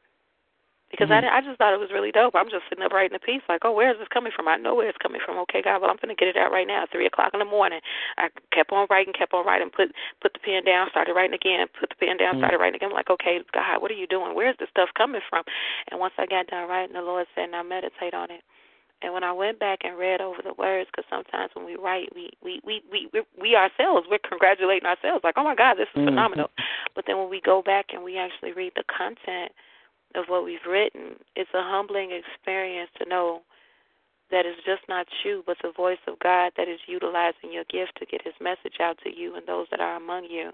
because mm-hmm. I I just thought it was really dope. I'm just sitting up writing a piece like, oh, where is this coming from? I know where it's coming from. Okay, God, well, I'm gonna get it out right now. Three o'clock in the morning. I kept on writing, kept on writing, put put the pen down, started writing again, put the pen down, mm-hmm. started writing again. I'm like, okay, God, what are you doing? Where's this stuff coming from? And once I got done writing, the Lord said, now meditate on it. And when I went back and read over the words, because sometimes when we write, we we we we we, ourselves we're congratulating ourselves, like, oh my God, this is mm-hmm. phenomenal. But then when we go back and we actually read the content of what we've written, it's a humbling experience to know that it's just not you, but the voice of God that is utilizing your gift to get His message out to you and those that are among you.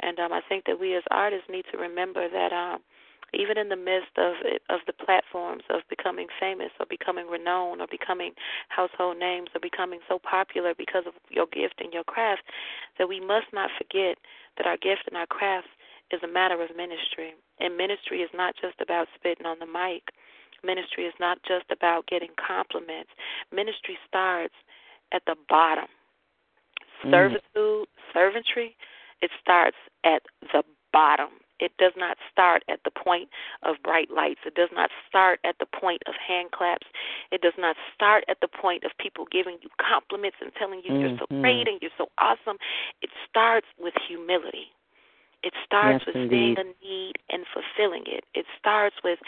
And um, I think that we as artists need to remember that um, even in the midst of of the platforms of becoming famous or becoming renowned or becoming household names or becoming so popular because of your gift and your craft, that we must not forget that our gift and our craft is a matter of ministry. And ministry is not just about spitting on the mic. Ministry is not just about getting compliments. Ministry starts at the bottom. Mm. Servitude, servantry, it starts at the bottom. It does not start at the point of bright lights. It does not start at the point of hand claps. It does not start at the point of people giving you compliments and telling you mm-hmm. you're so mm-hmm. great and you're so awesome. It starts with humility. It starts yes, with indeed. seeing a need and fulfilling it. It starts with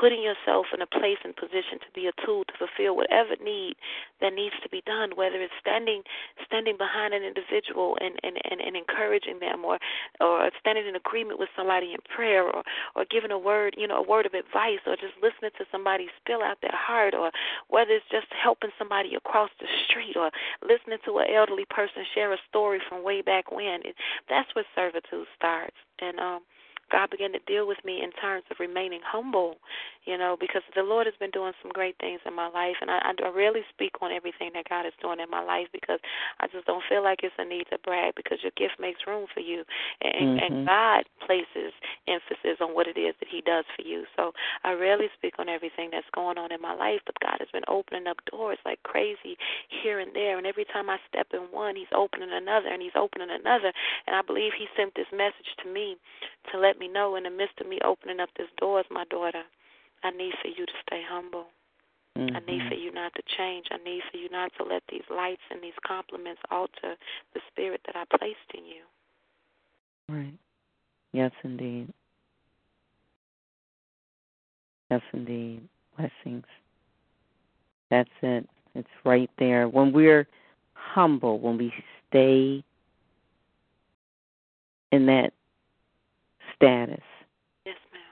putting yourself in a place and position to be a tool to fulfill whatever need that needs to be done, whether it's standing standing behind an individual and, and, and, and encouraging them or or standing in agreement with somebody in prayer or, or giving a word, you know, a word of advice or just listening to somebody spill out their heart or whether it's just helping somebody across the street or listening to an elderly person share a story from way back when. It, that's where servitude starts and um God began to deal with me in terms of remaining humble, you know, because the Lord has been doing some great things in my life, and I, I rarely speak on everything that God is doing in my life because I just don't feel like it's a need to brag because your gift makes room for you, and, mm-hmm. and God places emphasis on what it is that He does for you. So I rarely speak on everything that's going on in my life, but God has been opening up doors like crazy here and there, and every time I step in one, He's opening another, and He's opening another, and I believe He sent this message to me to let me know in the midst of me opening up this door as my daughter, I need for you to stay humble. Mm-hmm. I need for you not to change. I need for you not to let these lights and these compliments alter the spirit that I placed in you. Right. Yes, indeed. Yes, indeed. Blessings. That's it. It's right there. When we're humble, when we stay in that status. Yes, ma'am.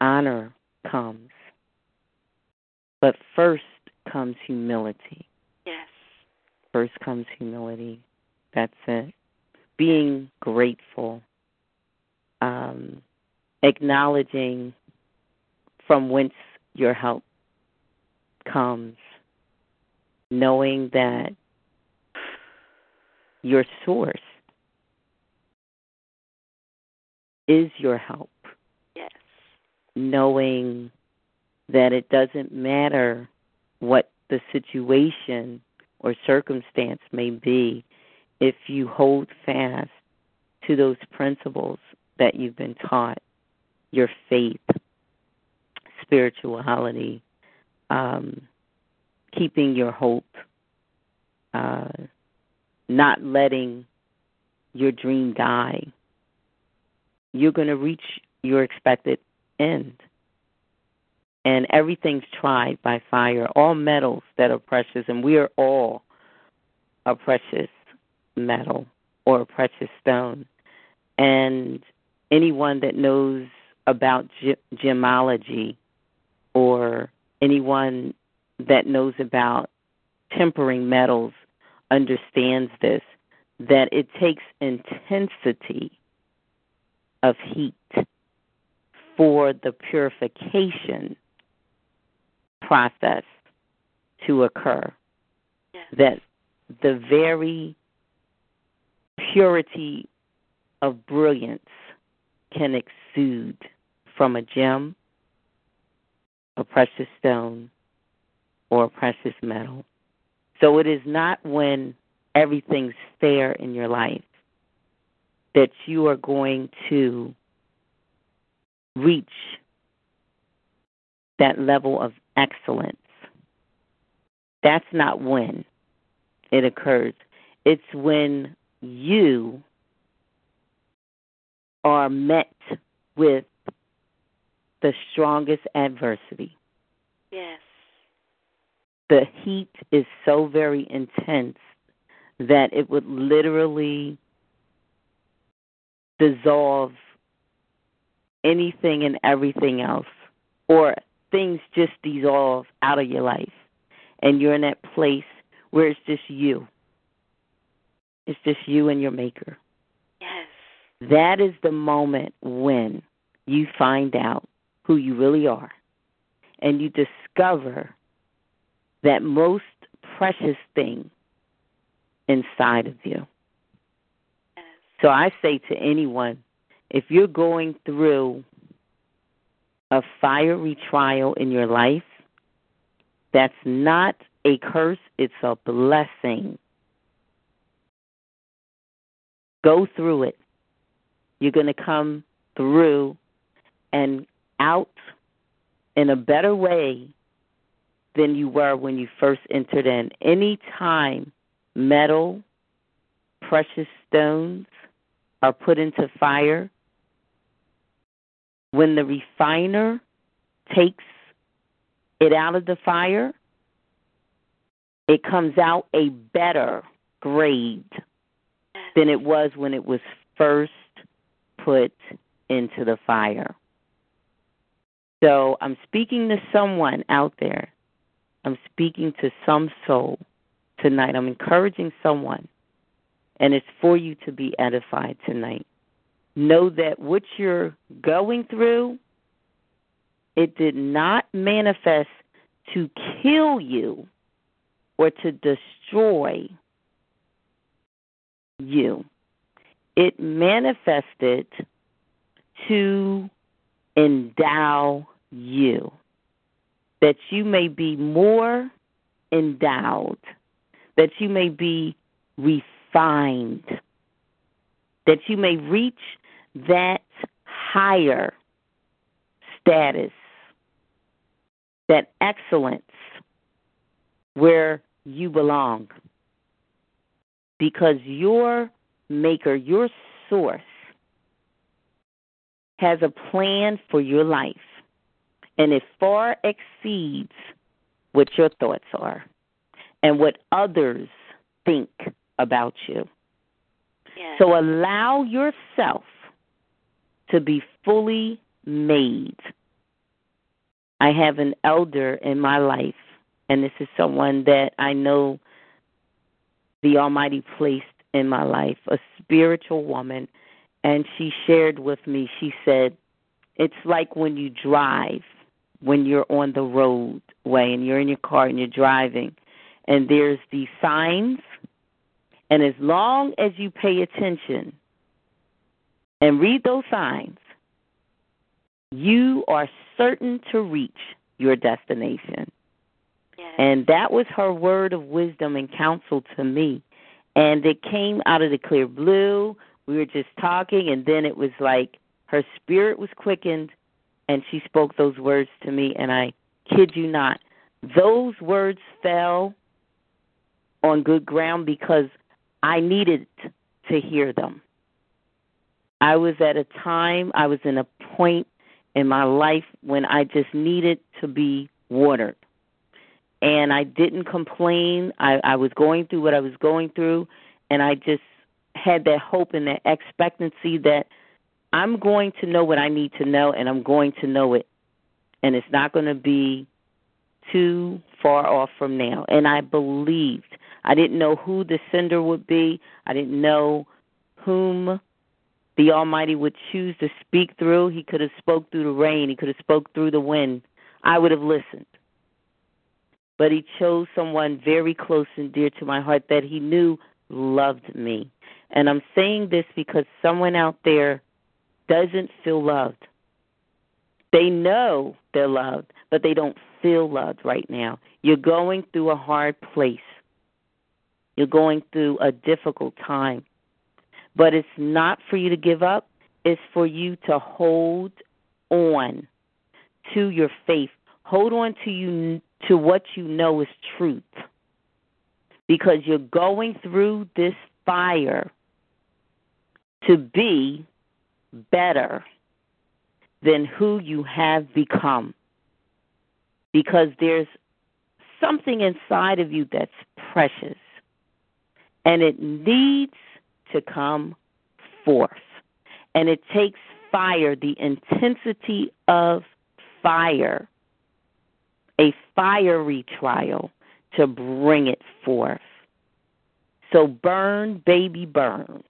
Honor comes. But first comes humility. Yes. First comes humility. That's it. Being grateful. Um, acknowledging from whence your help comes. Knowing that your source is your help. Yes. Knowing that it doesn't matter what the situation or circumstance may be, if you hold fast to those principles that you've been taught, your faith, spirituality, um, keeping your hope, uh, not letting your dream die, you're going to reach your expected end. And everything's tried by fire. All metals that are precious, and we are all a precious metal or a precious stone. And anyone that knows about ge- gemology or anyone that knows about tempering metals understands this that it takes intensity of heat for the purification process to occur. That the very purity of brilliance can exude from a gem, a precious stone, or a precious metal. So it is not when everything's fair in your life that you are going to reach that level of excellence. That's not when it occurs. It's when you are met with the strongest adversity. Yes. The heat is so very intense that it would literally dissolve anything and everything else, or things just dissolve out of your life, and you're in that place where it's just you. It's just you and your Maker. Yes. That is the moment when you find out who you really are. And you discover that most precious thing inside of you. So I say to anyone, if you're going through a fiery trial in your life, that's not a curse, it's a blessing. Go through it. You're going to come through and out in a better way than you were when you first entered in. Any time metal, precious stones are put into fire, when the refiner takes it out of the fire, it comes out a better grade than it was when it was first put into the fire. So I'm speaking to someone out there. I'm speaking to some soul tonight. I'm encouraging someone, and it's for you to be edified tonight. Know that what you're going through, it did not manifest to kill you or to destroy you. It manifested to endow you, that you may be more endowed, that you may be refined, that you may reach that higher status, that excellence where you belong. Because your maker, your source, has a plan for your life, and it far exceeds what your thoughts are and what others think about you. Yes. So allow yourself to be fully made. I have an elder in my life, and this is someone that I know the Almighty placed in my life, a spiritual woman and she shared with me she said it's like when you drive when you're on the roadway and you're in your car and you're driving and there's these signs and as long as you pay attention and read those signs you are certain to reach your destination. Yes. and that was her word of wisdom and counsel to me. And it came out of the clear blue. We were just talking and then it was like her spirit was quickened and she spoke those words to me and I kid you not those words fell on good ground because I needed to hear them. I was at a time, I was in a point in my life when I just needed to be watered. And I didn't complain. I, I was going through what I was going through, and I just had that hope and that expectancy that I'm going to know what I need to know and I'm going to know it. And it's not going to be too far off from now. And I believed. I didn't know who the sender would be. I didn't know whom the Almighty would choose to speak through. He could have spoke through the rain. He could have spoke through the wind. I would have listened. But he chose someone very close and dear to my heart that he knew loved me. And I'm saying this because someone out there doesn't feel loved. They know they're loved, but they don't feel loved right now. You're going through a hard place. You're going through a difficult time. But it's not for you to give up, it's for you to hold on to your faith. Hold on to you to what you know is truth. Because you're going through this fire to be better than who you have become. Because there's something inside of you that's precious and it needs to come forth. And it takes fire, the intensity of fire, a fiery trial to bring it forth. So burn, baby, burn.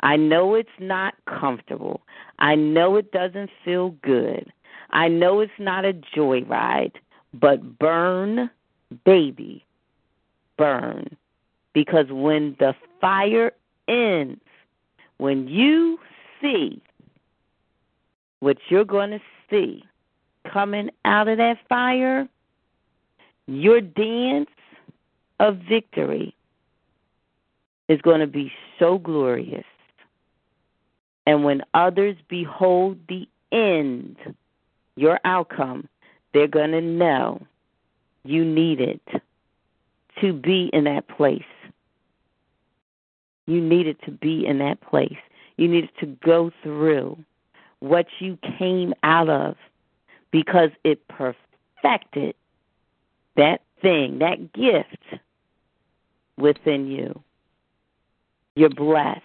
I know it's not comfortable. I know it doesn't feel good. I know it's not a joyride, but burn, baby, burn. Because when the fire ends, when you see what you're going to see coming out of that fire, your dance of victory is going to be so glorious. And when others behold the end, your outcome, they're going to know you needed to be in that place. You needed to be in that place. You needed to go through what you came out of because it perfected that thing, that gift within you. You're blessed.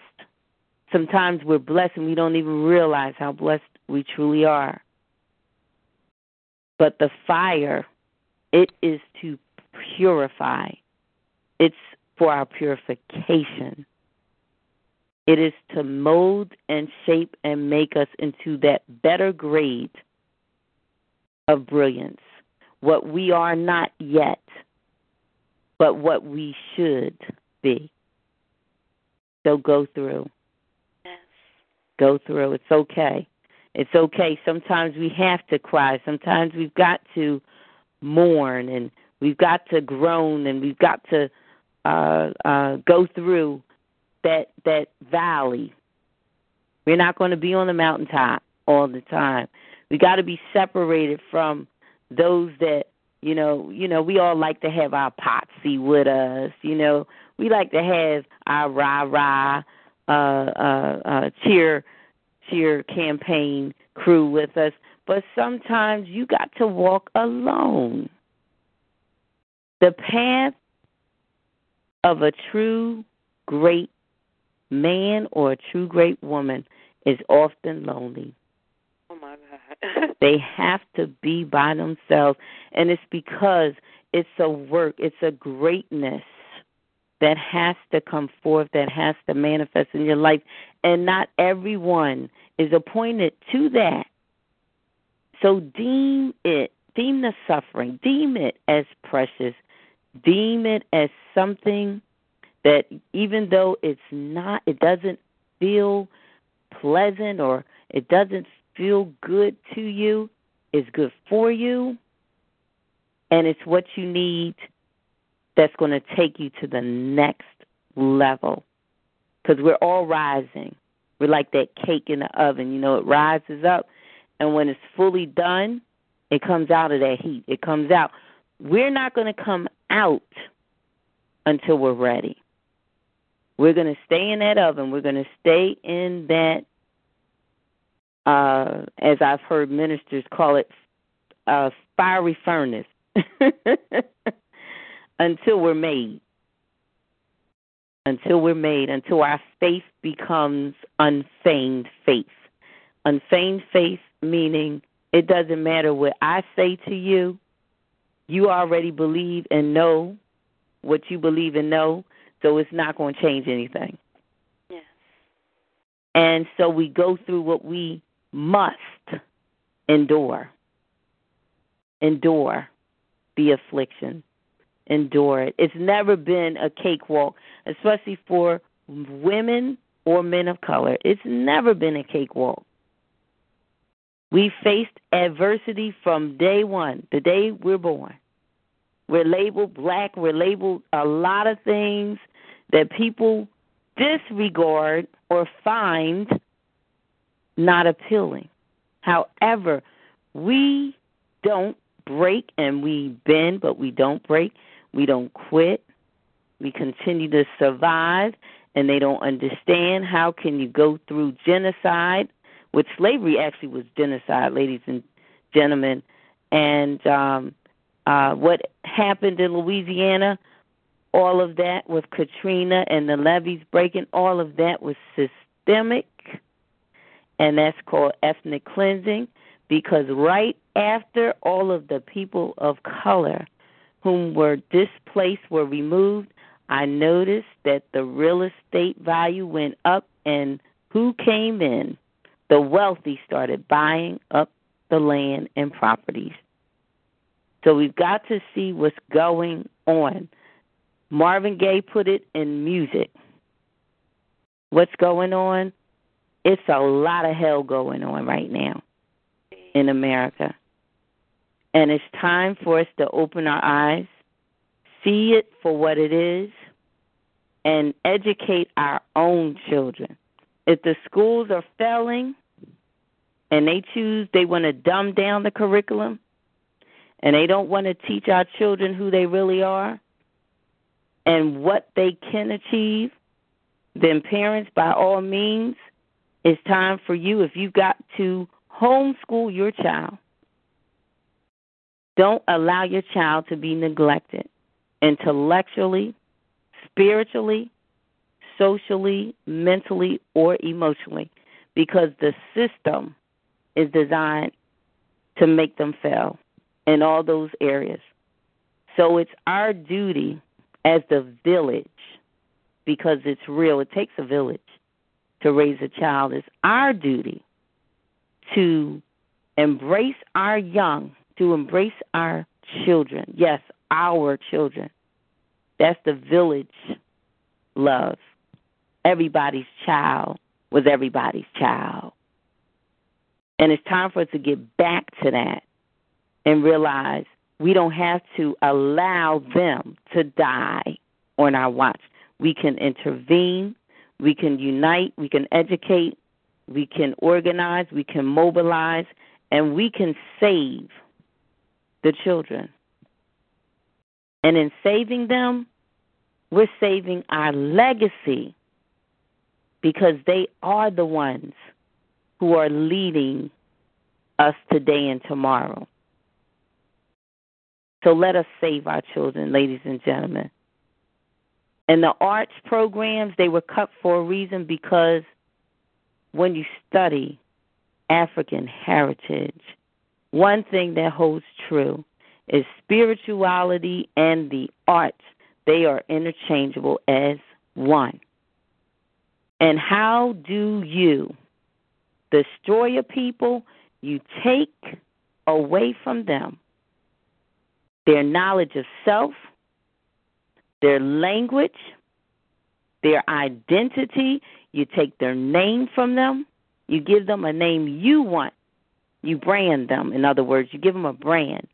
Sometimes we're blessed and we don't even realize how blessed we truly are. But the fire, it is to purify, it's for our purification. It is to mold and shape and make us into that better grade of brilliance. What we are not yet, but what we should be. So go through. Yes. Go through. It's okay. It's okay. Sometimes we have to cry. Sometimes we've got to mourn and we've got to groan and we've got to uh, uh, go through that that valley. We're not going to be on the mountaintop all the time. We got to be separated from those that you know. You know, we all like to have our potsy with us. You know, we like to have our rah rah uh, uh, uh, cheer cheer campaign crew with us, but sometimes you got to walk alone. The path of a true great man or a true great woman is often lonely. Oh my God. they have to be by themselves, and it's because it's a work, it's a greatness that has to come forth, that has to manifest in your life, and not everyone is appointed to that. So deem it, deem the suffering, deem it as precious, deem it as something that even though it's not, it doesn't feel pleasant or it doesn't feel good to you, it's good for you, and it's what you need that's going to take you to the next level. Because we're all rising. We're like that cake in the oven. You know, it rises up, and when it's fully done, it comes out of that heat. It comes out. We're not going to come out until we're ready. We're going to stay in that oven. We're going to stay in that, uh, as I've heard ministers call it, uh, fiery furnace until we're made. Until we're made, until our faith becomes unfeigned faith. Unfeigned faith meaning it doesn't matter what I say to you, you already believe and know what you believe and know, so it's not going to change anything. Yes. And so we go through what we must endure. Endure the affliction endure it. It's never been a cakewalk, especially for women or men of color. It's never been a cakewalk. We faced adversity from day one, the day we're born. We're labeled black, we're labeled a lot of things that people disregard or find not appealing. However, we don't break and we bend, but we don't break. We don't quit. We continue to survive, and they don't understand how can you go through genocide, which slavery actually was genocide, ladies and gentlemen. And um, uh, what happened in Louisiana, all of that with Katrina and the levees breaking, all of that was systemic, and that's called ethnic cleansing because right after all of the people of color whom were displaced were removed, I noticed that the real estate value went up and who came in? The wealthy started buying up the land and properties. So we've got to see what's going on. Marvin Gaye put it in music. What's going on? It's a lot of hell going on right now in America. And it's time for us to open our eyes, see it for what it is, and educate our own children. If the schools are failing and they choose, they want to dumb down the curriculum and they don't want to teach our children who they really are and what they can achieve, then parents, by all means, it's time for you, if you've got to homeschool your child, don't allow your child to be neglected intellectually, spiritually, socially, mentally, or emotionally because the system is designed to make them fail in all those areas. So it's our duty as the village, because it's real, it takes a village to raise a child. It's our duty to embrace our young, to embrace our children. Yes, our children. That's the village love. Everybody's child was everybody's child. And it's time for us to get back to that and realize we don't have to allow them to die on our watch. We can intervene, we can unite, we can educate, we can organize, we can mobilize, and we can save the children. And in saving them, we're saving our legacy because they are the ones who are leading us today and tomorrow. So let us save our children, ladies and gentlemen. And the arts programs, they were cut for a reason because when you study African heritage, one thing that holds true is spirituality and the arts, they are interchangeable as one. And how do you destroy a people? You take away from them their knowledge of self, their language, their identity. You take their name from them. You give them a name you want. You brand them. In other words, you give them a brand,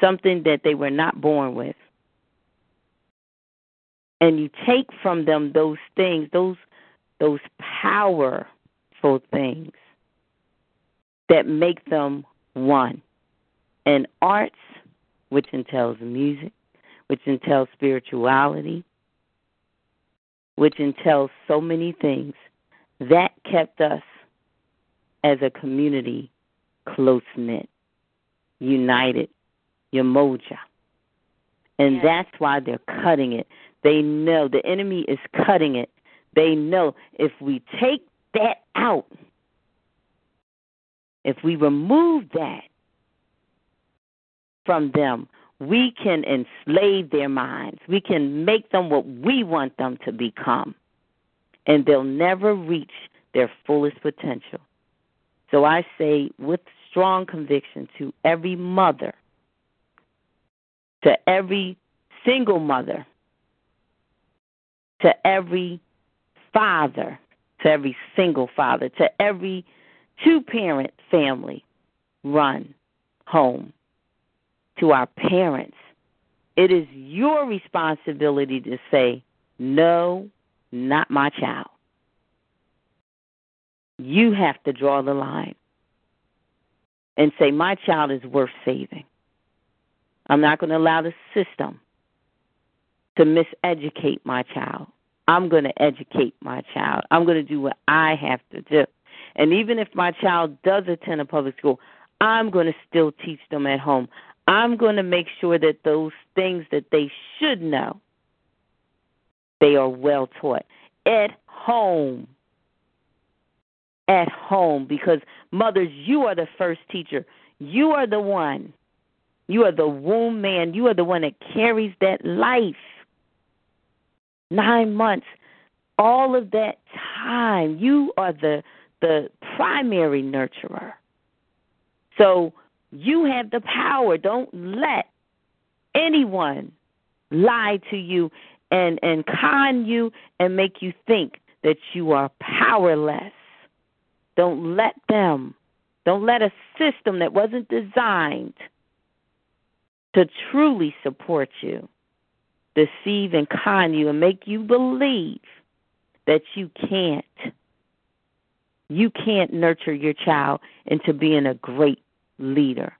something that they were not born with. And you take from them those things, those those powerful things that make them one. And arts, which entails music, which entails spirituality, which entails so many things, that kept us as a community close knit, united, Umoja. And yes. that's why they're cutting it. They know the enemy is cutting it they know if we take that out, if we remove that from them, we can enslave their minds. We can make them what we want them to become. And they'll never reach their fullest potential. So I say with strong conviction to every mother, to every single mother, to every father, to every single father, to every two parent family run home, to our parents. It is your responsibility to say, no, not my child. You have to draw the line and say, my child is worth saving. I'm not going to allow the system to miseducate my child. I'm going to educate my child. I'm going to do what I have to do. And even if my child does attend a public school, I'm going to still teach them at home. I'm going to make sure that those things that they should know, they are well taught at home. At home, because mothers, you are the first teacher. You are the one. You are the womb man. You are the one that carries that life nine months, all of that time, you are the the primary nurturer. So you have the power. Don't let anyone lie to you and and con you and make you think that you are powerless. Don't let them. Don't let a system that wasn't designed to truly support you deceive and con you and make you believe that you can't. You can't nurture your child into being a great leader,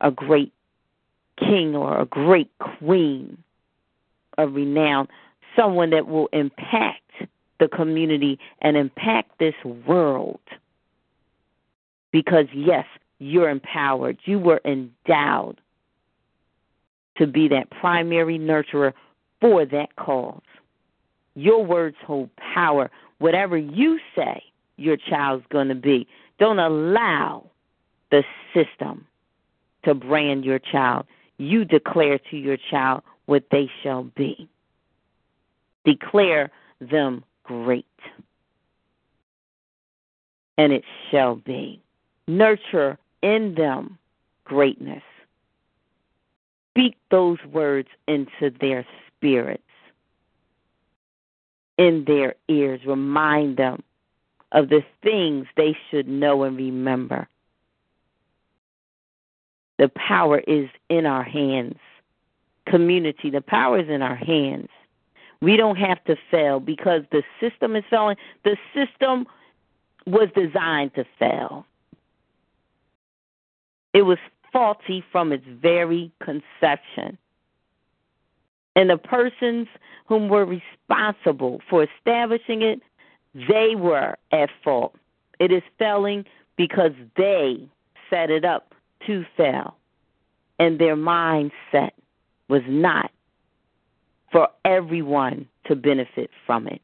a great king or a great queen of renown, someone that will impact the community and impact this world. Because, yes, you're empowered. You were endowed to be that primary nurturer for that cause. Your words hold power. Whatever you say your child's going to be, don't allow the system to brand your child. You declare to your child what they shall be. Declare them great. And it shall be. Nurture in them greatness. Speak those words into their spirits, in their ears. Remind them of the things they should know and remember. The power is in our hands. Community, the power is in our hands. We don't have to fail because the system is failing. The system was designed to fail. It was faulty from its very conception. And the persons whom were responsible for establishing it, they were at fault. It is failing because they set it up to fail. And their mindset was not for everyone to benefit from it.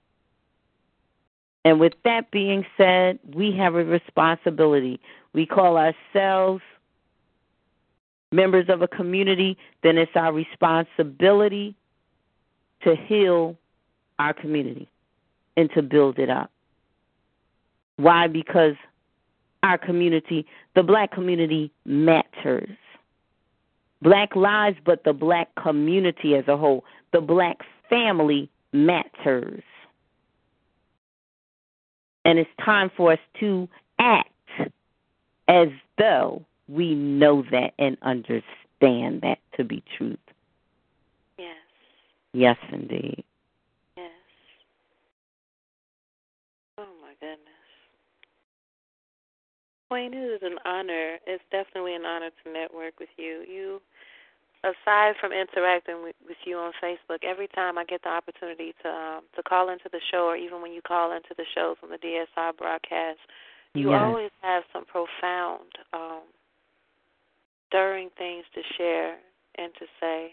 And with that being said, we have a responsibility. We call ourselves members of a community, then it's our responsibility to heal our community and to build it up. Why? Because our community, the black community, matters. Black lives, but the black community as a whole, the black family matters. And it's time for us to act as though we know that and understand that to be truth. Yes. Yes, indeed. Yes. Oh my goodness. Wayne, it is an honor. It's definitely an honor to network with you. You aside from interacting with, with you on Facebook, every time I get the opportunity to um, to call into the show, or even when you call into the shows on the DSI broadcast, you yes. always have some profound um, stirring things to share and to say.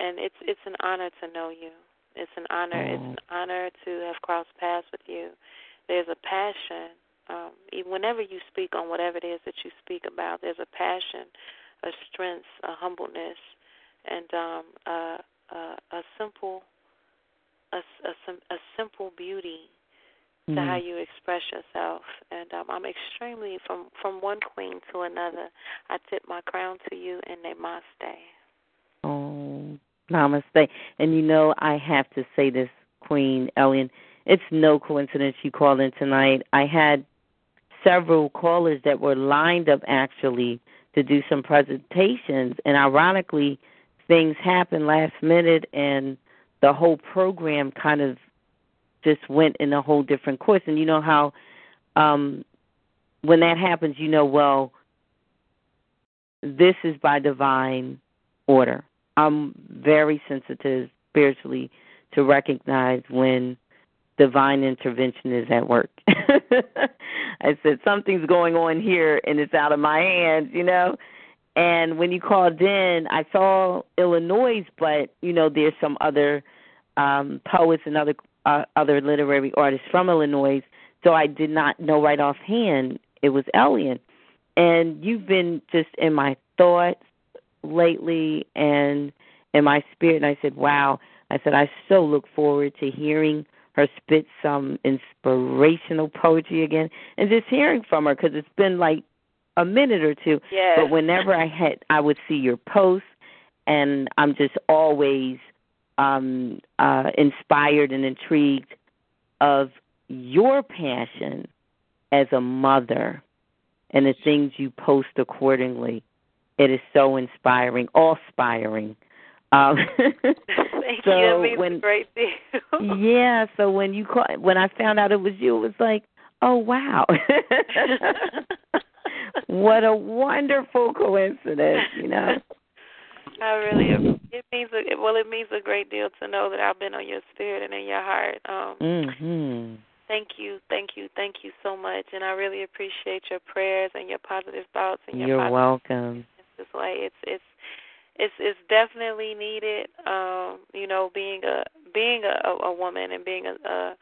And it's it's an honor to know you. It's an honor. Oh. It's an honor to have crossed paths with you. There's a passion. Um, whenever you speak on whatever it is that you speak about, there's a passion, a strength, a humbleness, and um, a, a, a simple, a, a, a simple beauty mm. to how you express yourself. And um, I'm extremely from from one queen to another. I tip my crown to you and namaste. Oh, namaste. And you know, I have to say this, Queen Ellen. It's no coincidence you called in tonight. I had several callers that were lined up actually to do some presentations, and ironically, things happened last minute, and the whole program kind of just went in a whole different course. And you know how um, when that happens, you know, well, this is by divine order. I'm very sensitive spiritually to recognize when divine intervention is at work. I said something's going on here and it's out of my hands, you know. And when you called in, I saw Illinois, but you know there's some other um poets and other uh, other literary artists from Illinois, so I did not know right offhand it was Elian. And you've been just in my thoughts lately and in my spirit. And I said, wow. I said, I so look forward to hearing her spit some inspirational poetry again and just hearing from her because it's been like a minute or two. Yes. But whenever I had, I would see your posts, and I'm just always um, uh, inspired and intrigued of your passion as a mother and the things you post accordingly. It is so inspiring, awe-inspiring. Um, Thank so you. When, a great deal. yeah, so when you call, when I found out it was you, it was like, oh wow, what a wonderful coincidence, you know. I really it means a, well it means a great deal to know that I've been on your spirit and in your heart. Um Mhm. thank you, thank you, thank you so much and I really appreciate your prayers and your positive thoughts and your You're welcome. It's like it's it's it's it's definitely needed. Um, you know, being a being a, a woman and being a, a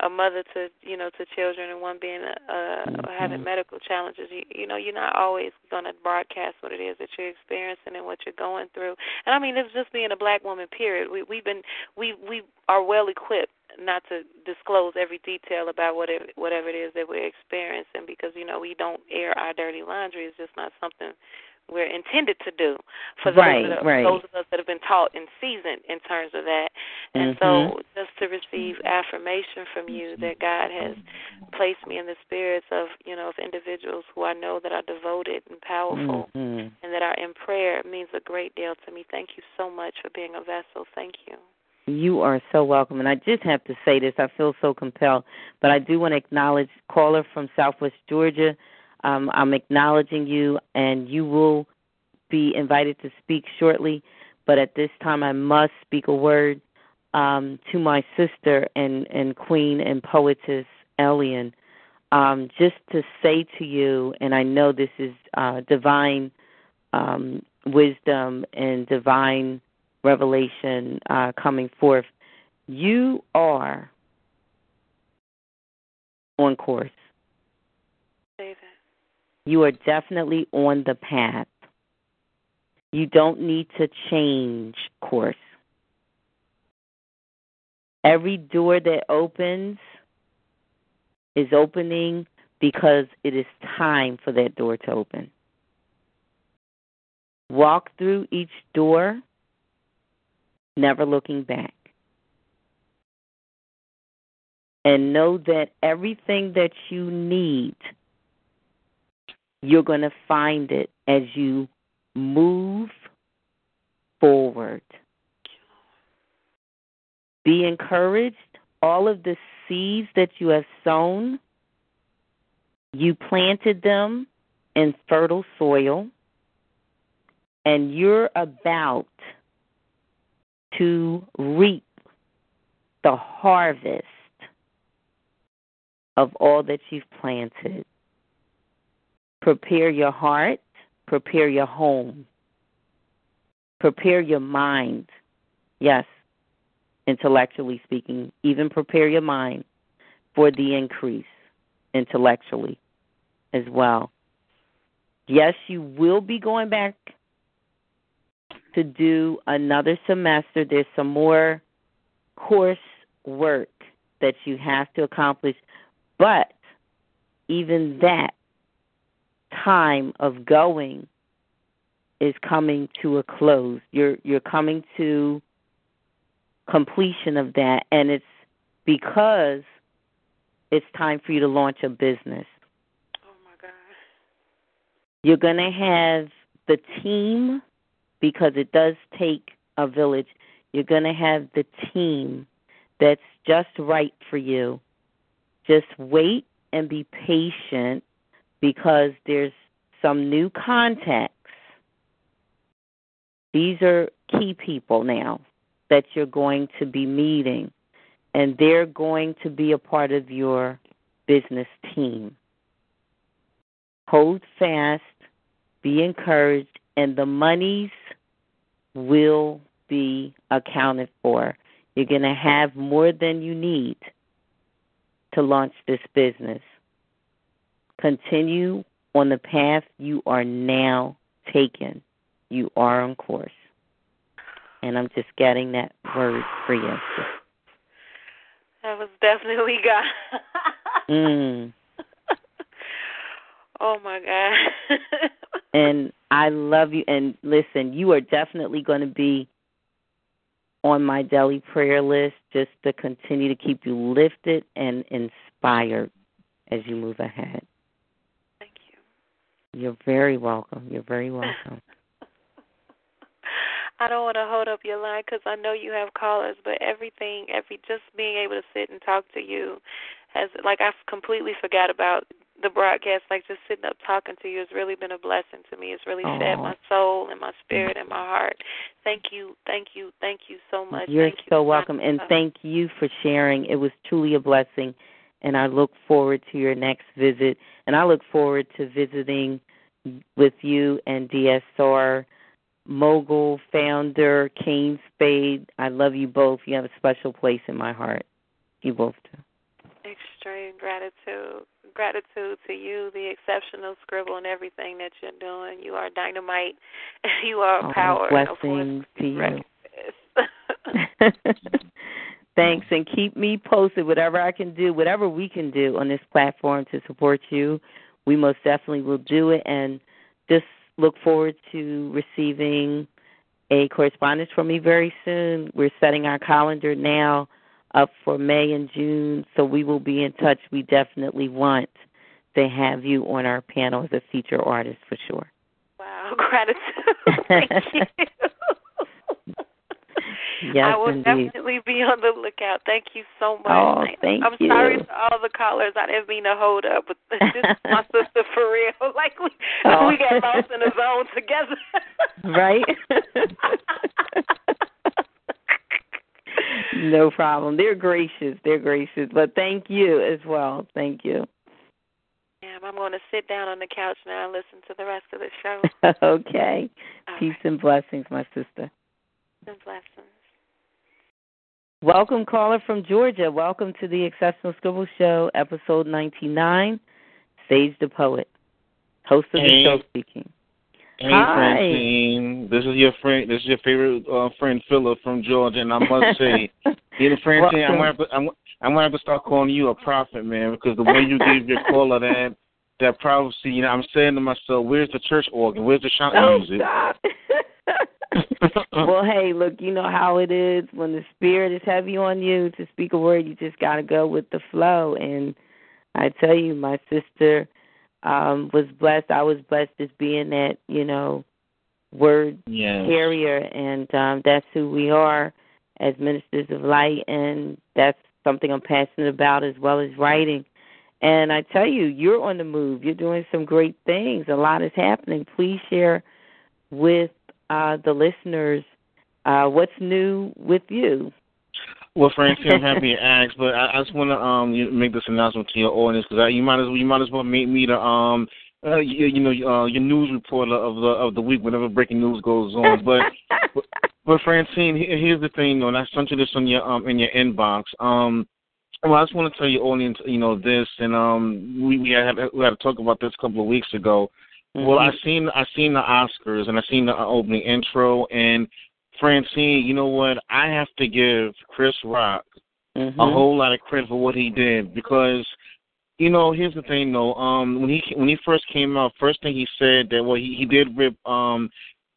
a mother to you know to children and one being a, a Mm-hmm. having medical challenges. You, you know, you're not always going to broadcast what it is that you're experiencing and what you're going through. And I mean, it's just being a black woman. Period. We we've been we we are well equipped not to disclose every detail about whatever whatever it is that we're experiencing because you know we don't air our dirty laundry. It's just not something we're intended to do for those Right, are, right. those of us that have been taught and seasoned in terms of that. And Mhm. so just to receive affirmation from you that God has placed me in the spirits of, you know, of individuals who I know that are devoted and powerful Mhm. and that are in prayer means a great deal to me. Thank you so much for being a vessel. Thank you. You are so welcome. And I just have to say this. I feel so compelled. But I do want to acknowledge caller from Southwest Georgia. Um, I'm acknowledging you, and you will be invited to speak shortly. But at this time, I must speak a word um, to my sister and, and queen and poetess, Elian, um, just to say to you, and I know this is uh, divine um, wisdom and divine revelation uh, coming forth. You are on course. That. You are definitely on the path. You don't need to change course. Every door that opens is opening because it is time for that door to open. Walk through each door, never looking back. And know that everything that you need, you're going to find it as you move forward. Be encouraged. All of the seeds that you have sown, you planted them in fertile soil, and you're about to reap the harvest of all that you've planted. Prepare your heart, prepare your home, prepare your mind. Yes, intellectually speaking, even prepare your mind for the increase intellectually as well. Yes, you will be going back to do another semester. There's some more course work that you have to accomplish, but even that time of going is coming to a close. You're you're coming to completion of that and it's because it's time for you to launch a business. Oh my God. You're going to have the team because it does take a village. You're going to have the team that's just right for you. Just wait and be patient because there's some new contacts. These are key people now that you're going to be meeting, and they're going to be a part of your business team. Hold fast, be encouraged, and the monies will be accounted for. You're going to have more than you need to launch this business. Continue on the path you are now taking. You are on course. And I'm just getting that word for you. That was definitely God. Mm. Oh my God. and I love you. And listen, you are definitely going to be on my daily prayer list just to continue to keep you lifted and inspired as you move ahead. You're very welcome. You're very welcome. I don't want to hold up your line because I know you have callers, but everything, every just being able to sit and talk to you has, like, I've completely forgot about the broadcast. Like, just sitting up talking to you has really been a blessing to me. It's really Aww. fed my soul and my spirit and my heart. Thank you, thank you, thank you so much. You're thank so you. welcome, and thank you for sharing. It was truly a blessing, and I look forward to your next visit. And I look forward to visiting with you and DSR mogul, founder, Kane Spade. I love you both. You have a special place in my heart. You both do. Extreme gratitude. Gratitude to you, the exceptional scribble, and everything that you're doing. You are dynamite. You are oh, power. Blessings to you. Thanks, and keep me posted. Whatever I can do, whatever we can do on this platform to support you, we most definitely will do it. And just look forward to receiving a correspondence from me very soon. We're setting our calendar now up for May and June, so we will be in touch. We definitely want to have you on our panel as a feature artist for sure. Wow, gratitude. Thank you. Yes, I will indeed. definitely be on the lookout. Thank you so much. Oh, thank I'm you. sorry to all the callers. I didn't mean to hold up, but this is my sister for real. Like we Oh. we got lost in the zone together. Right? no problem. They're gracious. They're gracious. But thank you as well. Thank you. Damn, I'm going to sit down on the couch now and listen to the rest of the show. okay. All Peace and blessings, my sister. And blessings. Welcome, caller from Georgia. Welcome to the Exceptional Scribble Show, episode 99. Sage the Poet, host of the Hey. show speaking. Hey, Hi. Francine. This is your friend. This is your favorite uh, friend, Philip from Georgia, and I must say, you know, Francine, I'm gonna, have to, I'm, I'm gonna have to start calling you a prophet, man, because the way you gave your caller that that prophecy, you know, I'm saying to myself, where's the church organ? Where's the shouting Oh, music? well, hey, look, you know how it is when the spirit is heavy on you to speak a word, you just got to go with the flow. And I tell you, my sister um was blessed. I was blessed as being that, you know, word yes. carrier, and um that's who we are as ministers of light, and that's something I'm passionate about as well as writing. And I tell you, you're on the move. You're doing some great things. A lot is happening. Please share with uh, the listeners uh, what's new with you. Well, Francine, I'm happy you asked, but I, I just want to um you- make this announcement to your audience because you might as well you might as well make me the um uh, you, you know uh, your news reporter of the of the week whenever breaking news goes on. But but Francine, here's the thing though, and I sent you this on your um in your inbox. Um, well, I just want to tell your audience, you know, this, and um, we we had we had to talk about this a couple of weeks ago. Well, I seen I seen the Oscars and I seen the uh, opening intro and Francine. You know what? I have to give Chris Rock Mhm. a whole lot of credit for what he did because you know here's the thing though um when he when he first came out first thing he said that well he he did rip um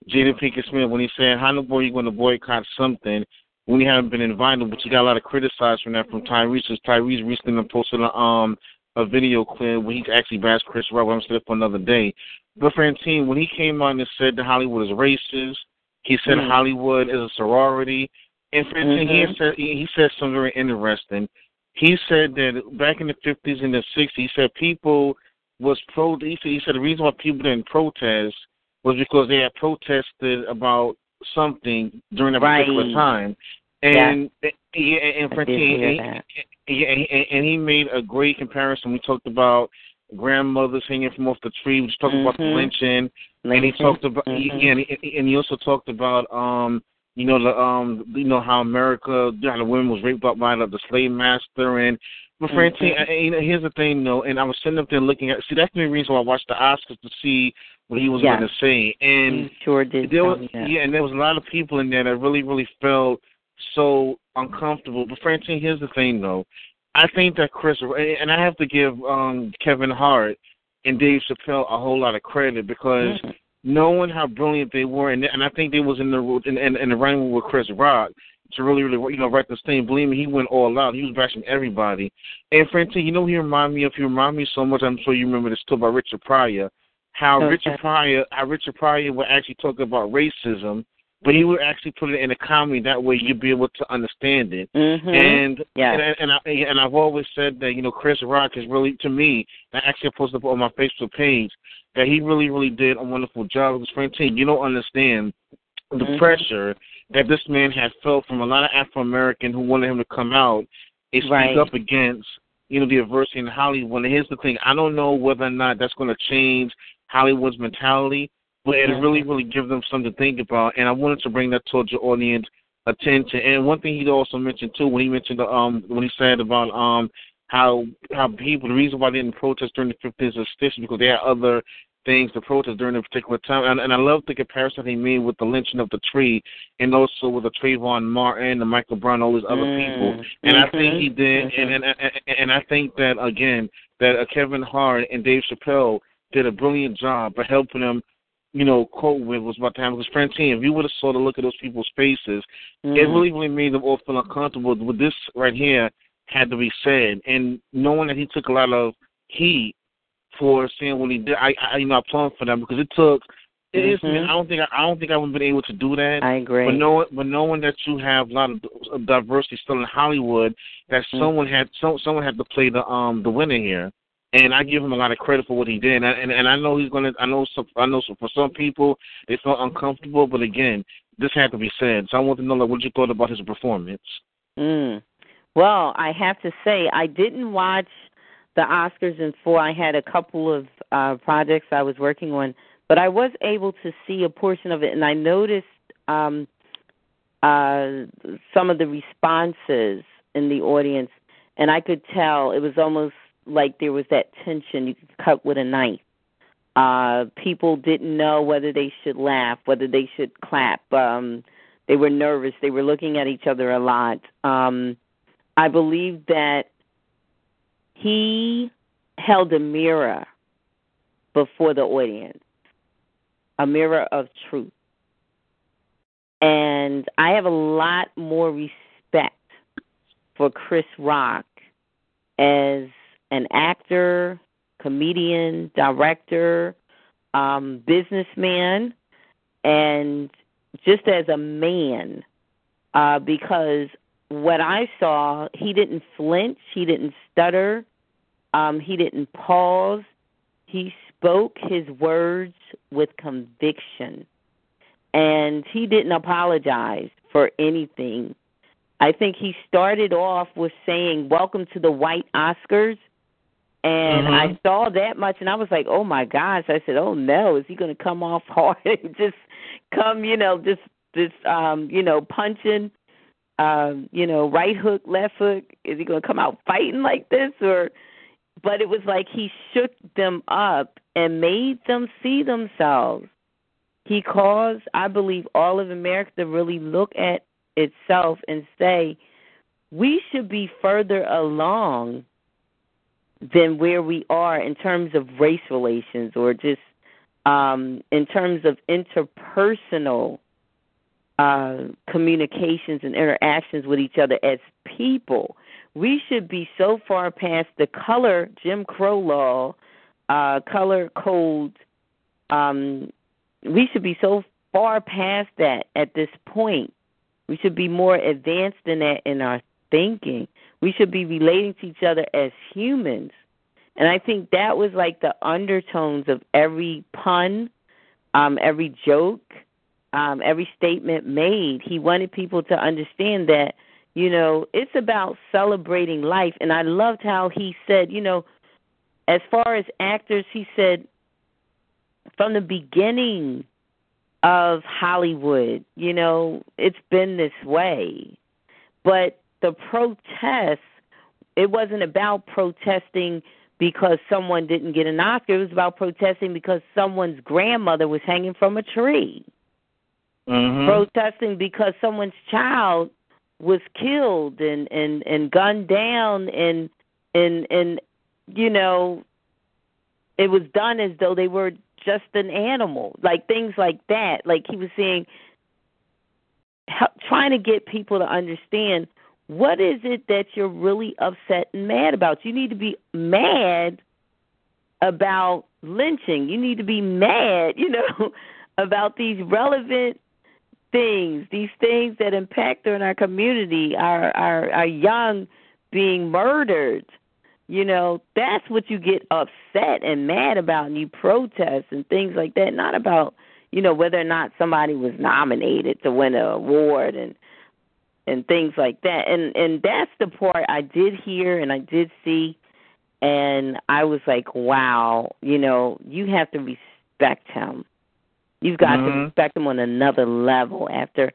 Jada Pinkett Smith when he said how in the boy you going to boycott something when you haven't been invited but you got a lot of criticized from that from Tyrese Tyrese recently posted a, um a video clip where he actually bashed Chris Rock I'm still for another day but Francine when he came on and said that Hollywood is racist he said Mhm. Hollywood is a sorority and Francine, he Mhm. had said he he said something very interesting. He said that back in the fifties and the sixties, he said people was pro. He said, he said the reason why people didn't protest was because they had protested about something during that particular Right. time. And yeah, and Francine, and, yeah, and, and he made a great comparison. We talked about grandmothers hanging from off the tree. We just talked about the Mhm. lynching and he talked about Mhm. yeah, and, he, and he also talked about um you know the um you know how America how the women was raped up by the, the slave master and but Francine, Mhm. I, you know, here's the thing though, and I was sitting up there looking at see that's the main reason why I watched the Oscars to see what he was Yes. going to say and You sure did there was yeah, and there was a lot of people in there that really really felt so uncomfortable. But Francine, here's the thing though, I think that Chris and I have to give um Kevin Hart and Dave Chappelle a whole lot of credit because Mhm. knowing how brilliant they were, and and I think they was in the in in, in the running with Chris Rock to really really you know write this thing. Believe me, he went all out. He was bashing everybody. And Francine, you know, he remind me of. He remind me so much. I'm sure you remember this too by Richard Pryor. How Okay. Richard Pryor, how Richard Pryor would actually talk about racism, but he would actually put it in a comedy. That way, you'd be able to understand it. Mhm. And Yeah. and and, I, and I've always said that you know Chris Rock is really to me. I actually posted up on my Facebook page that he really really did a wonderful job. Because Francine, you don't understand the Mhm. pressure that this man had felt from a lot of Afro American who wanted him to come out and speak Right. up against you know the adversity in Hollywood. And here's the thing: I don't know whether or not that's going to change Hollywood's mentality, but it really really give them something to think about. And I wanted to bring that towards your audience attention. And one thing he also mentioned too, when he mentioned um when he said about um how how people the reason why they didn't protest during the of sixth because they had other things to protest during a particular time. And, and I love the comparison he made with the lynching of the tree and also with the Trayvon Martin, the Michael Brown, all these other Mm. people. And I think Mhm. he did and, and and and I think that again that uh, Kevin Hart and Dave Chappelle did a brilliant job of helping them you know, quote with was about to happen. Because Francine, if you would have saw the look at those people's faces, it Mhm. really, really made them all feel uncomfortable. With this right here had to be said, and knowing that he took a lot of heat for saying what he did, I, I you know, I applaud for that because it took. It is. Mhm. I don't think I, I don't think I would have been able to do that. I agree. But knowing, but knowing that you have a lot of of diversity still in Hollywood, that Mm. someone had some someone had to play the um the winner here, and I give him a lot of credit for what he did. And and, and I know he's gonna. I know some. I know some, for some people they felt uncomfortable, but again, this had to be said. So I want to know like what you thought about his performance. Mm. Well, I have to say I didn't watch the Oscars in full. I had a couple of uh projects I was working on, but I was able to see a portion of it and I noticed um uh some of the responses in the audience and I could tell it was almost like there was that tension you could cut with a knife. Uh people didn't know whether they should laugh, whether they should clap. Um they were nervous. They were looking at each other a lot. Um I believe that he held a mirror before the audience, a mirror of truth. And I have a lot more respect for Chris Rock as an actor, comedian, director, um, businessman, and just as a man, uh, because what I saw, he didn't flinch, he didn't stutter, um, he didn't pause. He spoke his words with conviction, and he didn't apologize for anything. I think he started off with saying, "Welcome to the White Oscars." And Mhm. I saw that much, and I was like, "Oh my gosh!" I said, "Oh no, is he going to come off hard and just come, you know, just just um, you know, punching, um, you know, right hook, left hook? Is he going to come out fighting like this, or?" But it was like he shook them up and made them see themselves. He caused, I believe, all of America to really look at itself and say, we should be further along than where we are in terms of race relations or just um, in terms of interpersonal uh, communications and interactions with each other as people. We should be so far past the color Jim Crow law, uh, color code. Um, we should be so far past that at this point. We should be more advanced than that in our thinking. We should be relating to each other as humans. And I think that was like the undertones of every pun, um, every joke, um, every statement made. He wanted people to understand that, you know, it's about celebrating life. And I loved how he said, you know, as far as actors, he said, from the beginning of Hollywood, you know, it's been this way. But the protests, it wasn't about protesting because someone didn't get an Oscar. It was about protesting because someone's grandmother was hanging from a tree. Mm-hmm. Protesting because someone's child was killed and and and gunned down and and and you know it was done as though they were just an animal, like things like that. Like he was saying, help, trying to get people to understand what is it that you're really upset and mad about. You need to be mad about lynching. You need to be mad, you know, about these relevant things, these things that impact in our community, our our our young being murdered. You know, that's what you get upset and mad about and you protest and things like that, not about, you know, whether or not somebody was nominated to win an award and and things like that. And and that's the part I did hear and I did see and I was like, wow, you know, you have to respect him. You've got mm-hmm. to respect him on another level after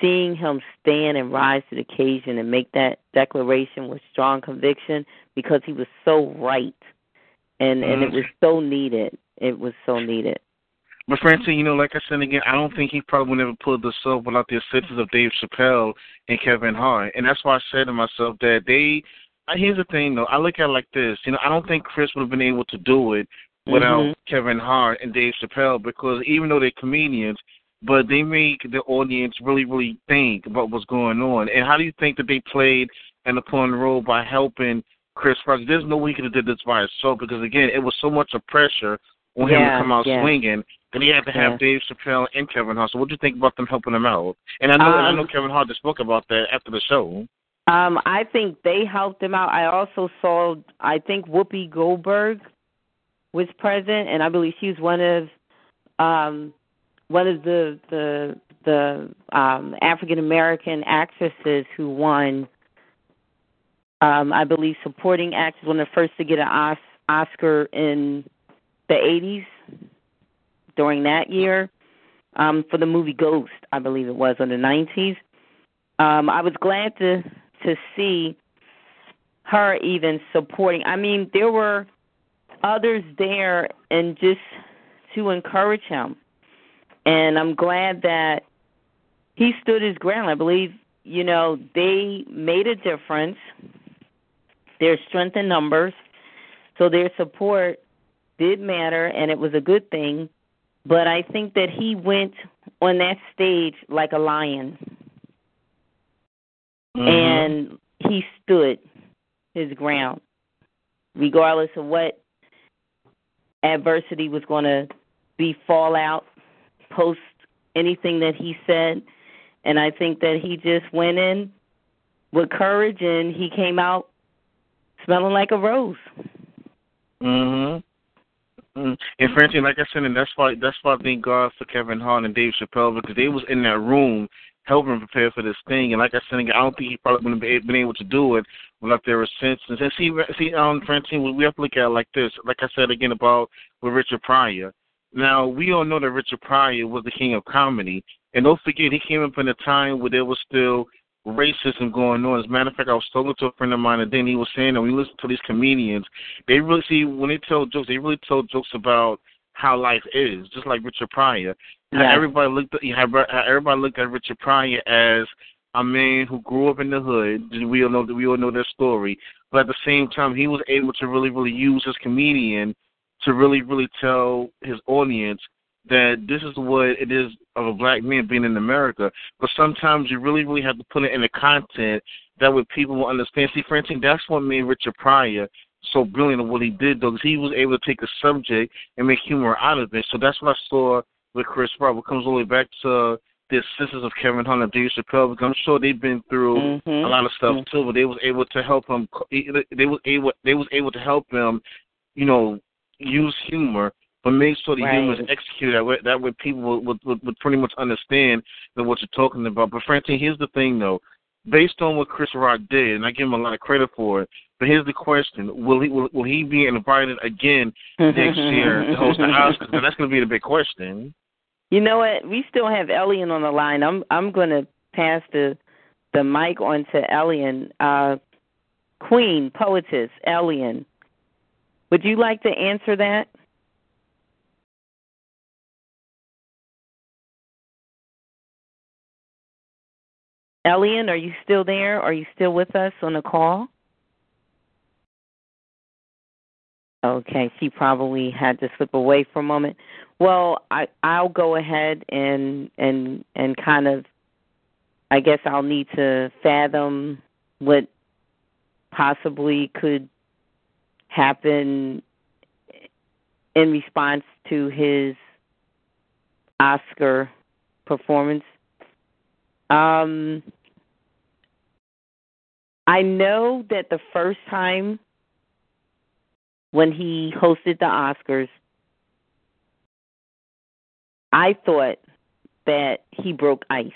seeing him stand and rise to the occasion and make that declaration with strong conviction because he was so right and mm-hmm. and it was so needed. It was so needed. But Francine, you know, like I said again, I don't think he probably would never pulled this off without the assistance of Dave Chappelle and Kevin Hart. And that's why I said to myself that they here's the thing though, I look at it like this, you know, I don't think Chris would have been able to do it without mm-hmm. Kevin Hart and Dave Chappelle because even though they're comedians, but they make the audience really, really think about what's going on. And how do you think that they played an important role by helping Chris Rock? There's no way he could have did this by himself because again, it was so much of pressure on yeah, him to come out yeah. swinging that he had to have yeah. Dave Chappelle and Kevin Hart. So what do you think about them helping him out? And I know um, I know Kevin Hart just spoke about that after the show. Um, I think they helped him out. I also saw I think Whoopi Goldberg was present, and I believe she was one of um, one of the the the um, African American actresses who won. Um, I believe supporting actress, one of the first to get an Os- Oscar in the '80s during that year um, for the movie Ghost, I believe it was, in the '90s. Um, I was glad to to see her even supporting. I mean, there were others there and just to encourage him. And I'm glad that he stood his ground. I believe, you know, they made a difference. Their strength in numbers. So their support did matter and it was a good thing. But I think that he went on that stage like a lion. Mm-hmm. And he stood his ground, regardless of what adversity was going to be fallout post anything that he said. And I think that he just went in with courage and he came out smelling like a rose. Mhm. Mm. And Francine, like I said, and that's why that's why I thank God for Kevin Hart and Dave Chappelle because they was in that room helping prepare for this thing. And like I said, I don't think he probably would have been able to do it without their assistance. And see, see, um, Francine, we have to look at it like this. Like I said again about with Richard Pryor. Now we all know that Richard Pryor was the king of comedy, and don't forget he came up in a time where there was still racism going on. As a matter of fact, I was talking to a friend of mine, and then he was saying that when you listen to these comedians, they really see when they tell jokes, they really tell jokes about how life is, just like Richard Pryor. Yeah. everybody looked at everybody looked at Richard Pryor as a man who grew up in the hood. We all know we all know their story, but at the same time, he was able to really, really use his comedian to really, really tell his audience that this is what it is of a black man being in America. But sometimes you really, really have to put it in the content that way people will understand. See, Francine, that's what made Richard Pryor so brilliant at what he did, though, because he was able to take a subject and make humor out of it. So that's what I saw with Chris Rock. It comes all the way back to the assistance of Kevin Hart and Dave Chappelle, because I'm sure they've been through Mhm. a lot of stuff Mhm. too, but they was able to help him. They was able they was able to help him, you know, use humor, but make sure the Right. executed that way. That way, people would, would would would pretty much understand that what you're talking about. But Francine, here's the thing though, based on what Chris Rock did, and I give him a lot of credit for it. But here's the question: Will he will, will he be invited again next year to host the Oscars? Now, that's going to be the big question. You know what? We still have Elian on the line. I'm I'm going to pass the the mic on to Elian, uh, Queen poetess Elian. Would you like to answer that? Elian, are you still there? Are you still with us on the call? Okay, she probably had to slip away for a moment. Well, I I'll go ahead and and and kind of I guess I'll need to fathom what possibly could happen in response to his Oscar performance. Um I know that the first time when he hosted the Oscars, I thought that he broke ice.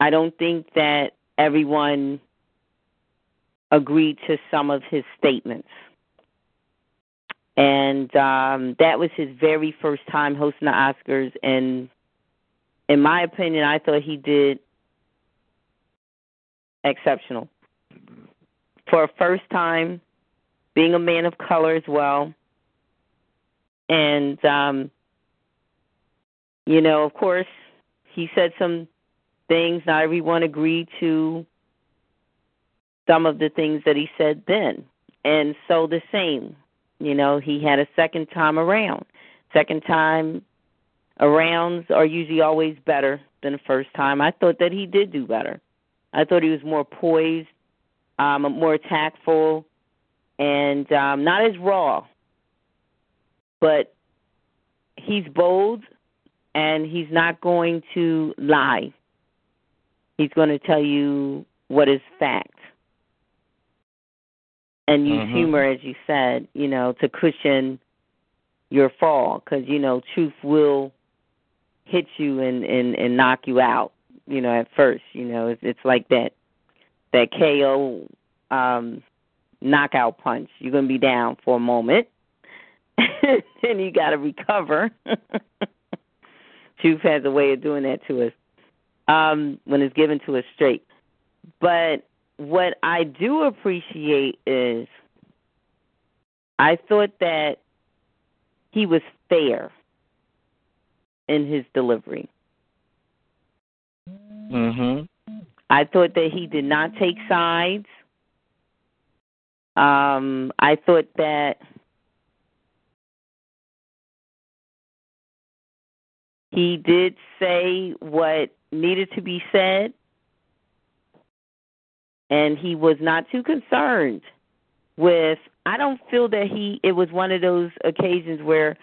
I don't think that everyone agreed to some of his statements. And um that was his very first time hosting the Oscars and in my opinion I thought he did exceptional. For a first time, being a man of color as well. And um you know, of course, he said some things not everyone agreed to some of the things that he said then. And so the same, you know, he had a second time around. Second time arounds are usually always better than the first time. I thought that he did do better. I thought he was more poised, um, more tactful, and um, not as raw. But he's bold, and he's not going to lie. He's going to tell you what is fact, and use Mhm. humor, as you said, you know, to cushion your fall, because you know truth will hit you and and and knock you out you know at first you know it's it's like that that ko um knockout punch. You're to be down for a moment then you got to recover. Truth has a way of doing that to us um when it's given to us straight. But what i do appreciate is i thought that he was fair in his delivery Mhm. I thought that he did not take sides. Um, I thought that he did say what needed to be said, and he was not too concerned with. I don't feel that he. It was one of those occasions where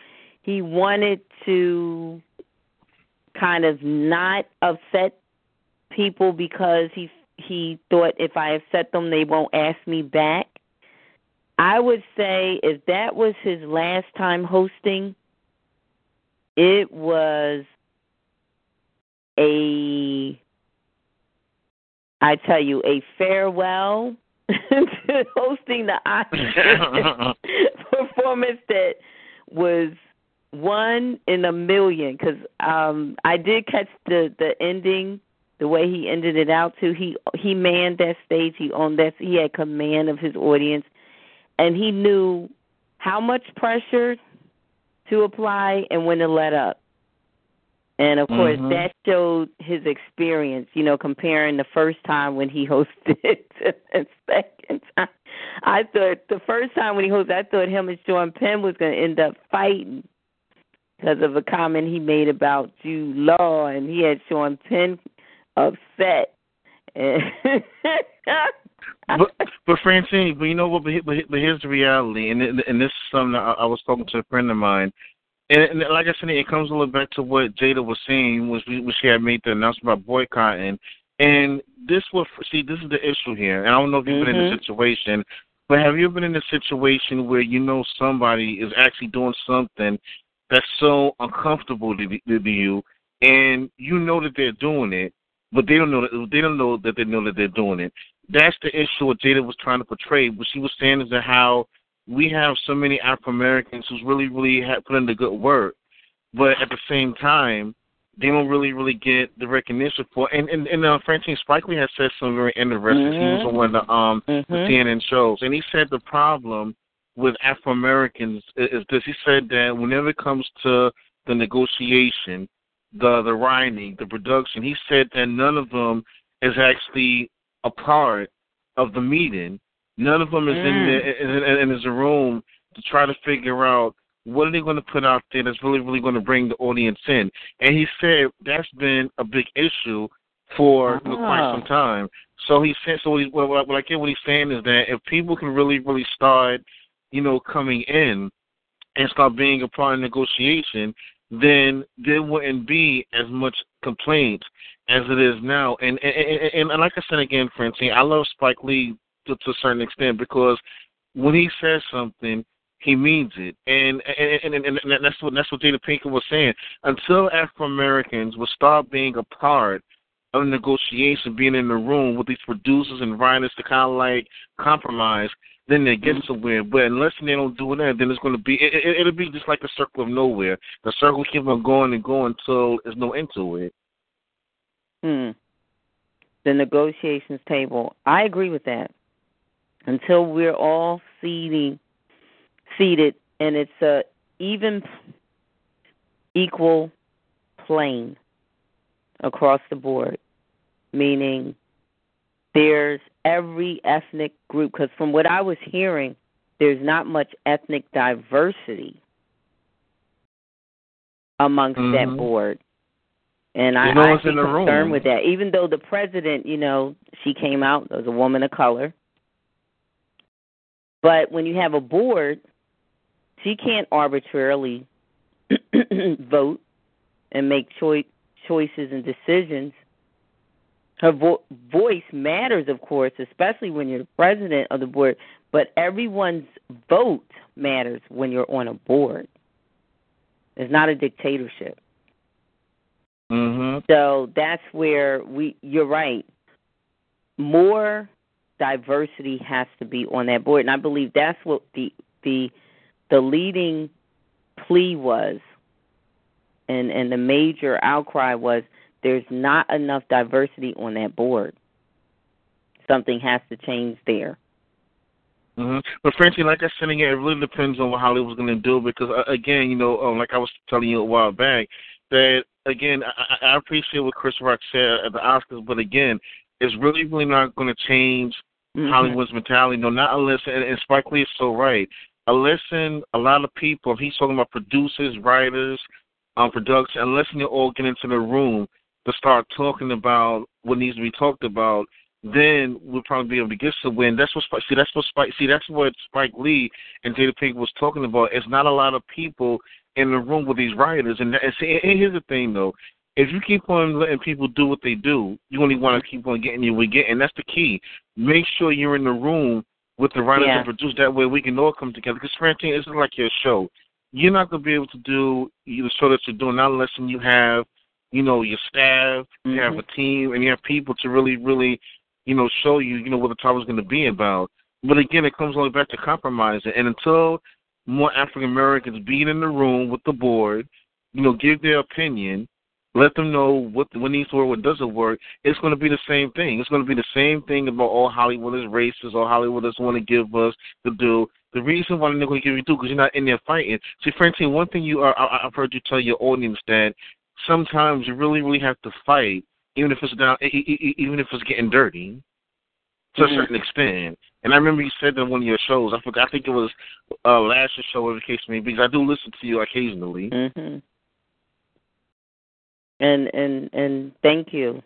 he wanted to kind of not upset people because he he thought if I upset them they won't ask me back. I would say if that was his last time hosting, it was a I tell you a farewell to hosting the Oscar performance that was one in a million because um I did catch the the ending the way he ended it out too. He he manned that stage. He owned that he had command of his audience. And he knew how much pressure to apply and when to let up. And of course Mhm. that showed his experience you know comparing the first time when he hosted to the second time. I thought the first time when he hosted i thought him and sean penn was going to end up fighting because of a comment he made about Jude Law, and he had Sean Penn upset. but but Francine, but you know what? But, but, but here's the reality, and and this is something that I, I was talking to a friend of mine, and, and like I said, it comes a little back to what Jada was saying, was when she had made the announcement about boycotting, and this was see this is the issue here, and I don't know if you've been in Mhm. a situation, but have you been in a situation where you know somebody is actually doing something that's so uncomfortable to, to, to you, and you know that they're doing it, but they don't know that they don't know that they know that they're doing it. That's the issue what Jada was trying to portray. What she was saying is that how we have so many Afro Americans who's really, really put in the good work, but at the same time, they don't really, really get the recognition for. And and, and uh, Francine Spike Lee has said something very interesting. He was on one of the um the Mhm. CNN shows, and he said the problem with Afro Americans is, is this. He said that whenever it comes to the negotiation, the the writing, the production, he said that none of them is actually a part of the meeting. None of them is Mm. in the, and there's a room to try to figure out what are they going to put out there that's really, really going to bring the audience in. And he said that's been a big issue for know, quite Ah. some time. So he said, so what, he, what, what I get what he's saying is that if people can really, really start, you know, coming in and start being a part of negotiation, then there wouldn't be as much complaints as it is now. And and, and, and like I said again, Francine, I love Spike Lee to, to a certain extent because when he says something, he means it, and and, and, and, and that's what that's what Jada Pinkett was saying. Until Afro Americans will start being a part of negotiation, being in the room with these producers and writers to kind of like compromise, then they get somewhere. But unless they don't do that, then it's going to be it, it, it'll be just like a circle of nowhere. The circle keeps on going and going until there's no end to it. Hmm. The negotiations table. I agree with that. Until we're all seating, seated, and it's a even, equal plane across the board, meaning there's every ethnic group. Because from what I was hearing, there's not much ethnic diversity amongst that Mhm. board. And I, You know I what's in the room. concerned with that. Even though the president, you know, she came out as a woman of color. But when you have a board, she can't arbitrarily vote and make choi- choices and decisions. Her vo- voice matters, of course, especially when you're the president of the board. But everyone's vote matters when you're on a board. It's not a dictatorship. Mm-hmm. So that's where we you're right. More diversity has to be on that board. And I believe that's what the the the leading plea was and and the major outcry was there's not enough diversity on that board. Something has to change there. hmm But Francine, like I said again, it really depends on what Hollywood's going to do because, uh, again, you know, um, like I was telling you a while back, that again, I, I appreciate what Chris Rock said at the Oscars, but again, it's really, really not going to change Mhm. Hollywood's mentality. No, not unless, and, and Spike Lee is so right. Unless in a lot of people, he's talking about producers, writers, um, production, unless they all get into the room to start talking about what needs to be talked about, then we'll probably be able to get somewhere. win. that's what. See, that's what Spike. See, that's what Spike Lee and Jada Pinkett was talking about. It's not a lot of people in the room with these writers. And, and see, and here's the thing, though. If you keep on letting people do what they do, you only want to keep on getting your way getting. That's the key. Make sure you're in the room with the writers Yeah. and producers. That way we can all come together. Because Francine, this is like your show. You're not going to be able to do the show that you're doing not unless you have, you know, your staff, you have Mhm. a team, and you have people to really, really, you know, show you, you know, what the topic is going to be about. But again, it comes all back to compromising. And until more African Americans being in the room with the board, you know, give their opinion, let them know what what needs to work, what doesn't work. It's going to be the same thing. It's going to be the same thing about all Hollywood is racist, or Hollywood doesn't want to give us to do. The reason why they're not going to give you do because you're not in there fighting. See, Francine, one thing you are, I, I've heard you tell your audience that sometimes you really, really have to fight, even if it's down, even if it's getting dirty, to Mhm. a certain extent. And I remember you said that on one of your shows. I forgot. I think it was uh, last year's show, whatever the case may be. Because I do listen to you occasionally. Mhm. And and and thank you.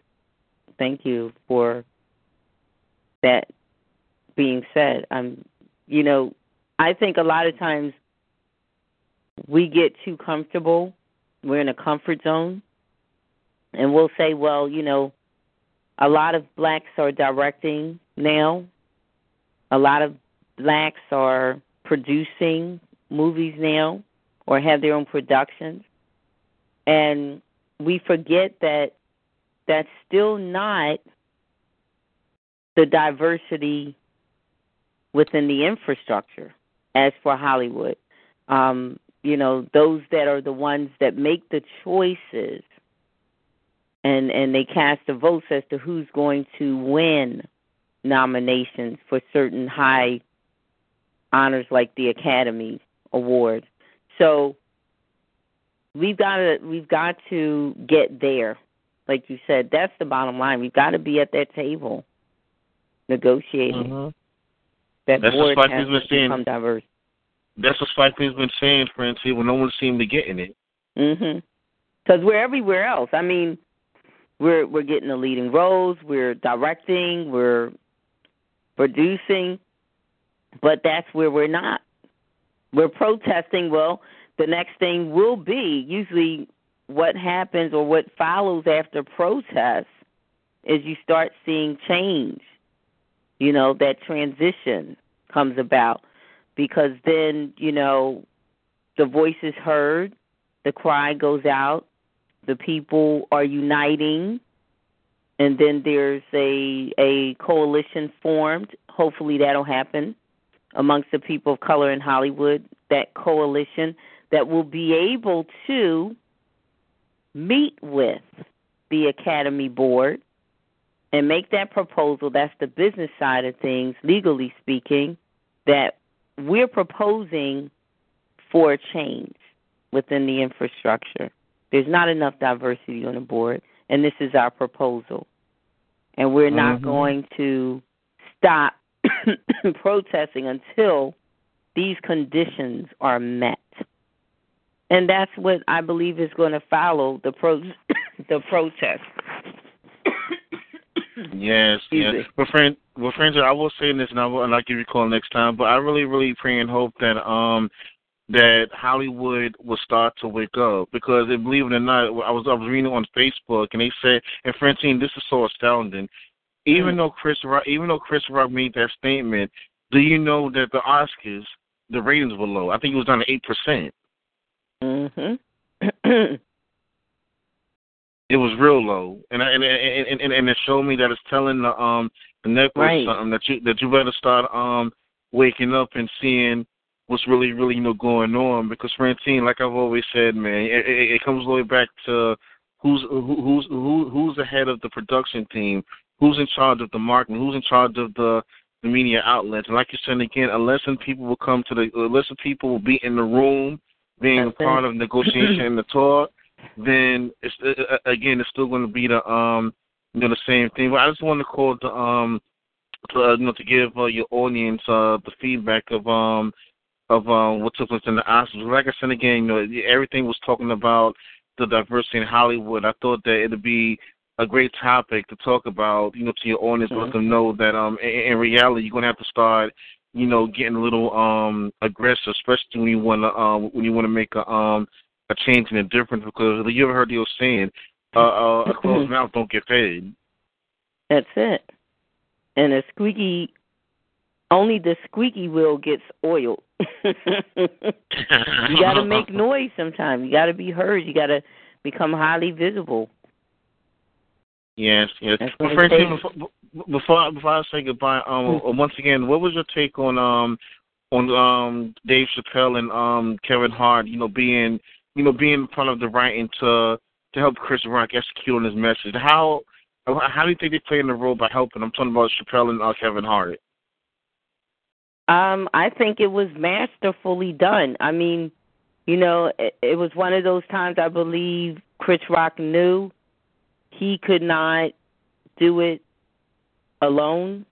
Thank you for that being said. I'm you know, I think a lot of times we get too comfortable. We're in a comfort zone. And we'll say, well, you know, a lot of blacks are directing now. A lot of blacks are producing movies now or have their own productions. And we forget that that's still not the diversity within the infrastructure as for Hollywood. Um, you know, those that are the ones that make the choices and and they cast the votes as to who's going to win nominations for certain high honors like the Academy Award. So we've got to we've got to get there. Like you said, that's the bottom line. We've got to be at that table negotiating. Mhm. that That's board what Spike has has been to saying. become diverse. That's what Spike Lee's been saying, Francie, when no one seemed to getting it. Mhm. Because we're everywhere else. I mean, we're we're getting the leading roles, we're directing, we're producing, but that's where we're not. We're protesting. Well, the next thing will be usually what happens or what follows after protest is you start seeing change. You know, that transition comes about because then, you know, the voice is heard, the cry goes out, the people are uniting, and then there's a a coalition formed. Hopefully that'll happen amongst the people of color in Hollywood, that coalition that will be able to meet with the Academy Board and make that proposal. That's the business side of things, legally speaking, that we're proposing for a change within the infrastructure. There's not enough diversity on the board, and this is our proposal. And we're not Mhm. going to stop protesting until these conditions are met. And that's what I believe is going to follow the pro the protest. Yes, yes. me. But friend, well, friends, I will say this, and I will, and I'll give you a call next time. But I really, really pray and hope that um that Hollywood will start to wake up because, believe it or not, I was I was reading on Facebook, and they said, and Francine, this is so astounding. Even though Chris Rock, even though Chris Rock made that statement, do you know that the Oscars, the ratings were low? I think it was down to eight percent. Mhm. It was real low, and I- and and and, and it showed me that it's telling the um the network Right. something that you that you better start um waking up and seeing what's really really you know going on. Because Francine, like I've always said, man, it, it, it comes all the way back to who's who, who's who, who's the head of the production team, who's in charge of the marketing, who's in charge of the the media outlets, and like you said again, unless people will come to the unless people will be in the room being That's a part it. of negotiation and the talk, then it's uh, uh, again it's still going to be the um you know the same thing. But I just want to call the um to, uh, you know to give uh, your audience uh the feedback of um of um what took place in the Oscars. Like I said again, you know everything was talking about the diversity in Hollywood. I thought that it'd be a great topic to talk about, you know, to your audience, let them know that um in, in reality you're gonna have to start, you know, getting a little um aggressive, especially when you wanna um when you wanna make a um a change in a difference because you ever heard the old saying, uh, uh a closed mouth don't get fed. That's it. And a squeaky, only the squeaky wheel gets oiled. you got to make noise sometimes. You got to be heard. You got to become highly visible. Yes, yes. That's But what Francine, before, before before I say goodbye, um, Hmm. once again, what was your take on um on um Dave Chappelle and um Kevin Hart? You know, being you know being in front of the writing to to help Chris Rock execute on his message. How how do you think they play in the role by helping? I'm talking about Chappelle and uh, Kevin Hart. Um, I think it was masterfully done. I mean, you know, it, it was one of those times I believe Chris Rock knew he could not do it alone.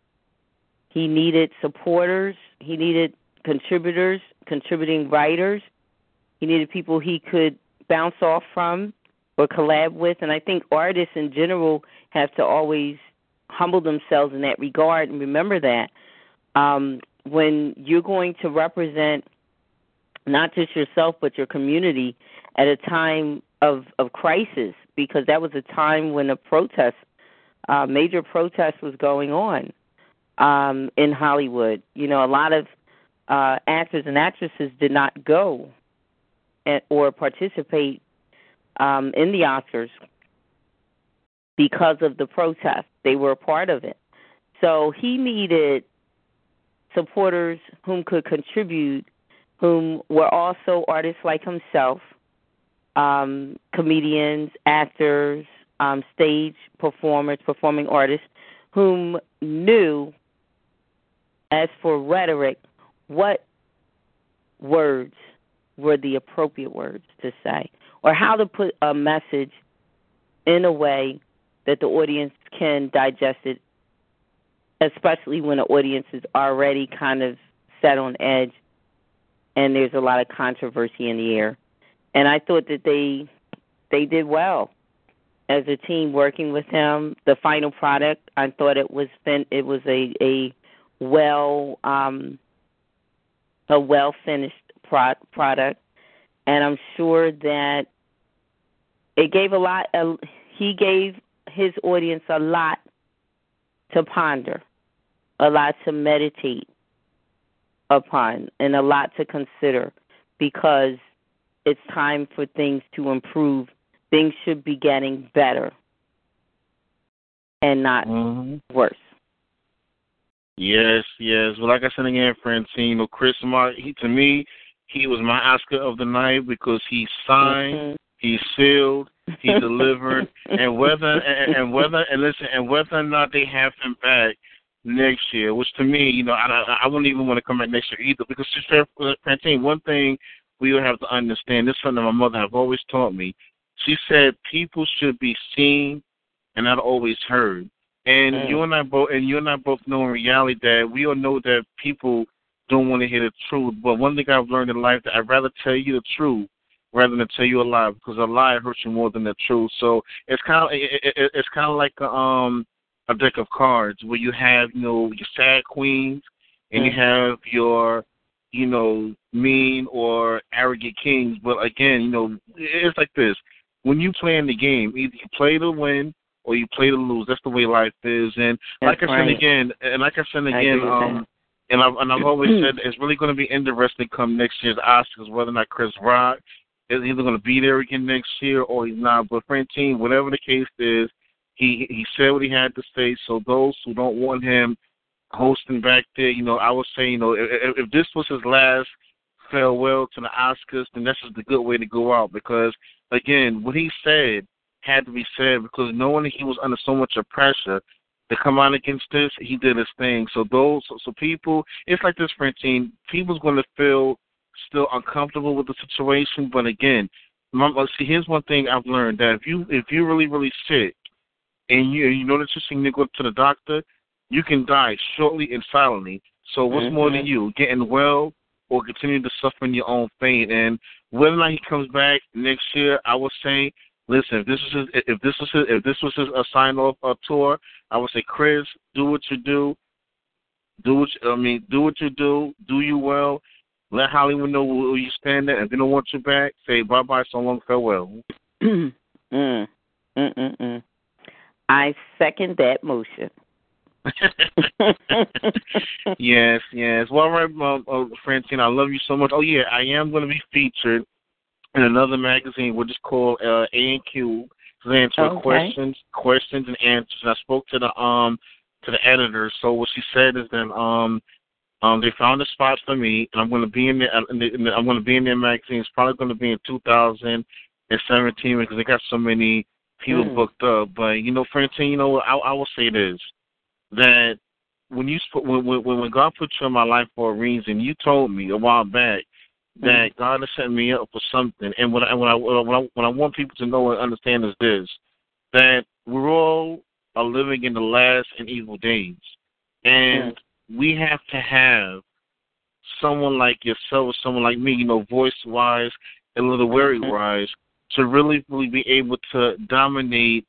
He needed supporters, he needed contributors, contributing writers. He needed people he could bounce off from or collab with, and I think artists in general have to always humble themselves in that regard and remember that um, when you're going to represent not just yourself but your community at a time of of crisis because that was a time when a protest uh major protest was going on um in Hollywood. You know a lot of uh actors and actresses did not go or participate um in the Oscars because of the protest. They were a part of it. So he needed supporters whom could contribute, whom were also artists like himself, um, comedians, actors, um, stage performers, performing artists, whom knew, as for rhetoric, what words were the appropriate words to say, or how to put a message in a way that the audience can digest it especially when the audience is already kind of set on edge and there's a lot of controversy in the air. And I thought that they they did well as a team working with him. The final product, I thought it was fin- it was a a well um a well finished pro- product, and I'm sure that it gave a lot. Uh, he gave his audience a lot to ponder, a lot to meditate upon, and a lot to consider because it's time for things to improve. Things should be getting better and not Mhm. worse. Yes, yes. Well, like I said again, Francine, you know, Chris Mark, he to me, he was my Oscar of the night because he signed, Mhm. he sealed, he delivered, and whether and, and whether and listen, and whether or not they have him back next year, which to me, you know, I I, I wouldn't even want to come back next year either because just for Francine, one thing we would have to understand. This is something my mother have always taught me. She said people should be seen and not always heard. And Mm. you and I both and you and I both know in reality that we all know that people don't want to hear the truth. But one thing I've learned in life that I'd rather tell you the truth rather than tell you a lie because a lie hurts you more than the truth. So it's kind of it, it, it's kind of like a, um a deck of cards where you have you know your sad queens and you Mm. have your you know mean or arrogant kings. But again, you know it's like this: when you play in the game, either you play to win or you play to lose. That's the way life is. And like I said right. again, and like I said again, with um, and I've and I've always said it's really going to be interesting come next year's Oscars whether or not Chris Rock is either going to be there again next year or he's not. But Francine, whatever the case is, he he said what he had to say. So those who don't want him hosting back there, you know, I would say, you know, if, if this was his last farewell to the Oscars, then that's just a good way to go out because again, what he said had to be said because knowing that he was under so much of pressure to come out against this, he did his thing. So those, so, so people, it's like this, Francine. People's going to feel still uncomfortable with the situation, but again, my, see, here's one thing I've learned that if you if you're really really sick and you you know that you're sick, you go to the doctor, you can die shortly and silently. So what's more than Mhm. you getting well or continuing to suffer in your own fate? And whether or not he comes back next year, I would say, listen, if this was his, if this was his, if this was his a sign off uh, tour, I would say, Chris, do what you do. Do what you, I mean, do what you do. Do you well. Let Hollywood know where you stand at. If they don't want you back, say bye bye, so long, farewell. mm. Mm, mm, mm. I second that motion. yes, yes. Well, all right, uh, uh, Francine, I love you so much. Oh yeah, I am going to be featured in another magazine, which is called uh, A and Q. To answer Okay. questions, questions and answers. And I spoke to the um to the editor. So what she said is that um um they found a spot for me, and I'm going to be in the, in the, I'm going to be in their magazine. It's probably going to be in 2017 because they got so many people Mm. booked up. But you know, Francine, you know, I, I will say this that when you when when God put you in my life for a reason, you told me a while back that mm. God has set me up for something. And what I what I what I, what I want people to know and understand is this: that we're all are living in the last and evil days, and we have to have someone like yourself, someone like me, you know, voice wise and literary mm-hmm. wise, to really really be able to dominate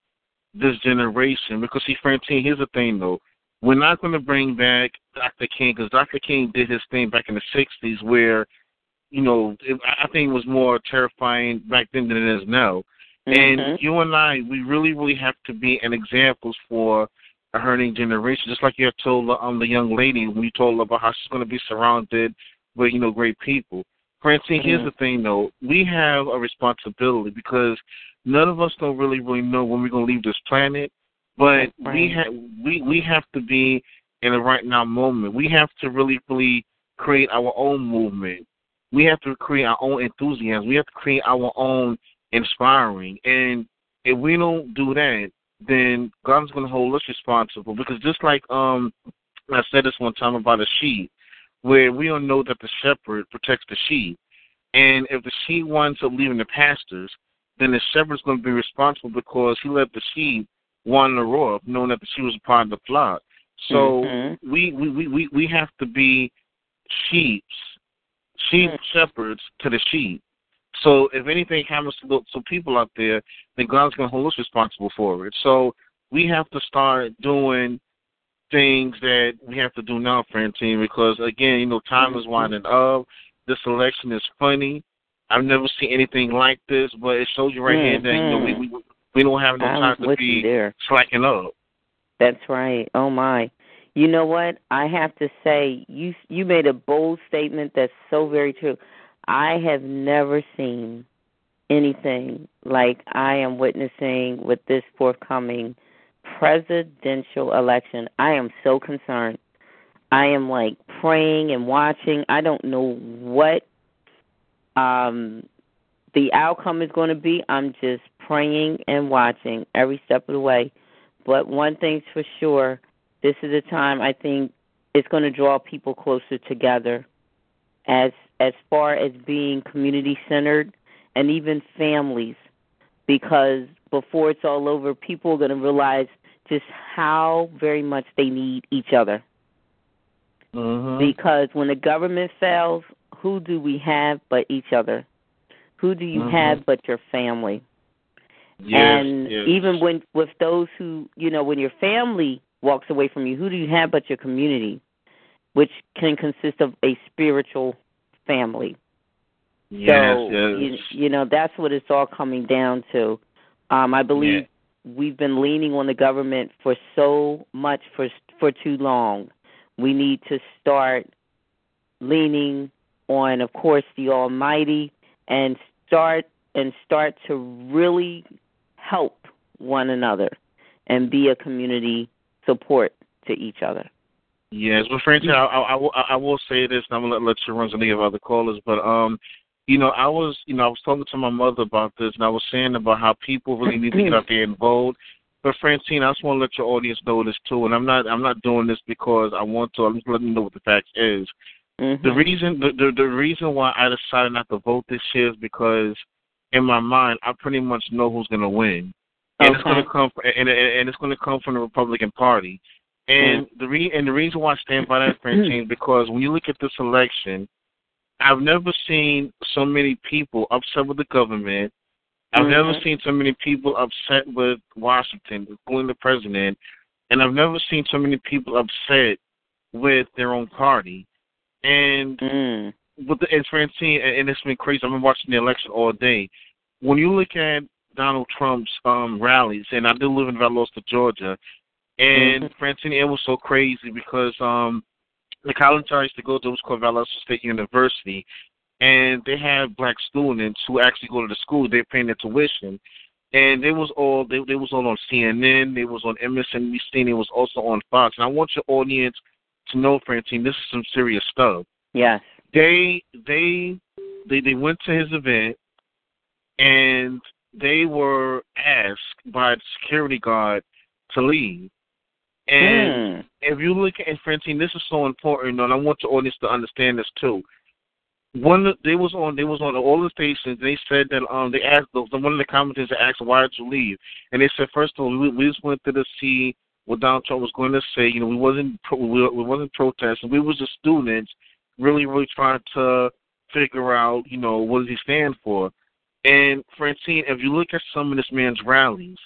this generation. Because see, Francine, here's the thing though. We're not going to bring back Dr. King because Dr. King did his thing back in the '60s, where you know it, I think it was more terrifying back then than it is now. And Mhm. you and I, we really, really have to be an examples for a hurting generation. Just like you told um, the young lady when you told her about how she's going to be surrounded with you know great people. Francine, here's Mhm. the thing though, we have a responsibility because none of us don't really, really know when we're going to leave this planet. But That's we have we we have to be in the right now moment. We have to really, really create our own movement. We have to create our own enthusiasm. We have to create our own inspiring. And if we don't do that, then God's going to hold us responsible. Because just like um, I said this one time about a sheep, where we all know that the shepherd protects the sheep, and if the sheep winds up leaving the pastures, then the shepherd's going to be responsible because he let the sheep wander off, knowing that the sheep was a part of the flock. So Mhm. we, we, we, we, we have to be sheep, sheep mm. shepherds to the sheep. So if anything happens to the, to people out there, then God's going to hold us responsible for it. So we have to start doing things that we have to do now, Francine, because again, you know, time is mm-hmm. winding up. This election is funny. I've never seen anything like this, but it shows you right here that you know we, mm-hmm. we we don't have no I'm time to be there. slacking up. That's right. Oh my. You know what? I have to say you you made a bold statement that's so very true. I have never seen anything like I am witnessing with this forthcoming presidential election. I am so concerned. I am like praying and watching. I don't know what um the outcome is going to be. I'm just praying and watching every step of the way. But one thing's for sure, this is a time I think it's going to draw people closer together as as far as being community centered and even families because before it's all over people are going to realize just how very much they need each other Mm-hmm. because when the government fails who do we have but each other who do you Mhm. have but your family Yes, and yes. even when with those who you know when your family walks away from you. Who do you have but your community which can consist of a spiritual family? Yes, so yes. you, you know that's what it's all coming down to. Um i believe we've been leaning on the government for so much for for too long. We need to start leaning on of course the almighty and start and start to really help one another and be a community support to each other Yes, but Francine, I, I, I, will- I will say this, and I'm gonna let, let you run to any of other callers. But um, you know, I was, you know, I was talking to my mother about this, and I was saying about how people really need to get out there and vote. But Francine, I just want to let your audience know this too, and I'm not, I'm not doing this because I want to. I'm just letting you know what the fact is. Mm-hmm. The reason, the, the the reason why I decided not to vote this year is because in my mind, I pretty much know who's gonna win, and it's gonna come, and, and and it's gonna come from the Republican Party. And the re- and the reason why I stand by that, Francine, because when you look at this election, I've never seen so many people upset with the government. I've never Mhm. seen so many people upset with Washington, including the president, and I've never seen so many people upset with their own party. And Mm. with the and Francine, and it's been crazy. I've been watching the election all day. When you look at Donald Trump's um rallies, and I do live in Valdosta, Georgia, and Mhm. Francine, it was so crazy because um the college I used to go to was called Valdosta State University, and they had black students who actually go to the school. They're paying their tuition, and it was all they they was all on CNN, they was on MSNBC, and it was also on Fox. And I want your audience to know, Francine, this is some serious stuff yes they they they they went to his event and they were asked by the security guard to leave. And Mm. if you look at Francine, this is so important, and I want your audience to understand this too. One, they was on, they was on all the stations. They said that um, they asked the one of the commentators asked, "Why did you leave?" And they said, first of all, we, we just went to see what Donald Trump was going to say. You know, we wasn't pro- we, we wasn't protesting. We was just students, really, really trying to figure out, you know, what does he stand for. And Francine, if you look at some of this man's rallies,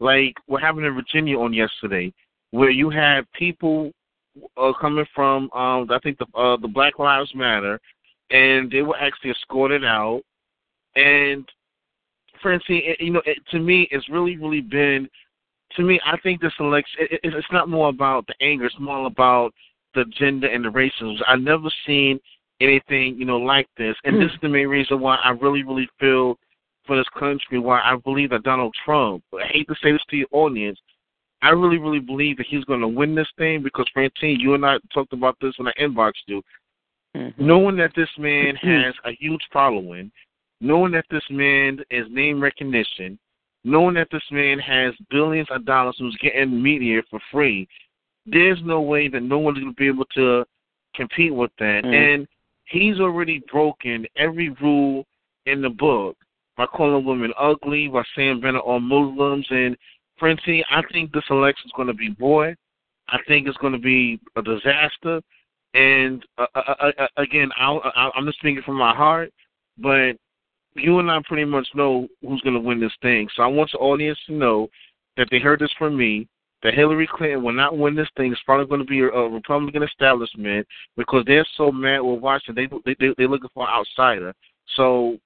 like what happened in Virginia on yesterday, where you had people uh, coming from, um, I think the uh, the Black Lives Matter, and they were actually escorted out. And Francine, you know, it, to me, it's really, really been. To me, I think this election, it, it, it's not more about the anger; it's more about the gender and the racism. I've never seen anything, you know, like this, and this is the main reason why I really, really feel for this country. Why I believe that Donald Trump. I hate to say this to your audience. I really, really believe that he's going to win this thing because Francine, you and I talked about this when I inboxed you. Mhm. Knowing that this man has a huge following, knowing that this man is name recognition, knowing that this man has billions of dollars who's getting media for free, there's no way that no one's going to be able to compete with that. Mm. And he's already broken every rule in the book by calling women ugly, by saying they're Muslims. And Francine, I think this election's going to be boy. I think it's going to be a disaster. And uh, uh, uh, uh again, I, I, I'm just speaking from my heart, but you and I pretty much know who's going to win this thing. So I want the audience to know that they heard this from me. That Hillary Clinton will not win this thing. It's probably going to be a, Republican establishment because they're so mad with Washington. They they they're looking for an outsider. So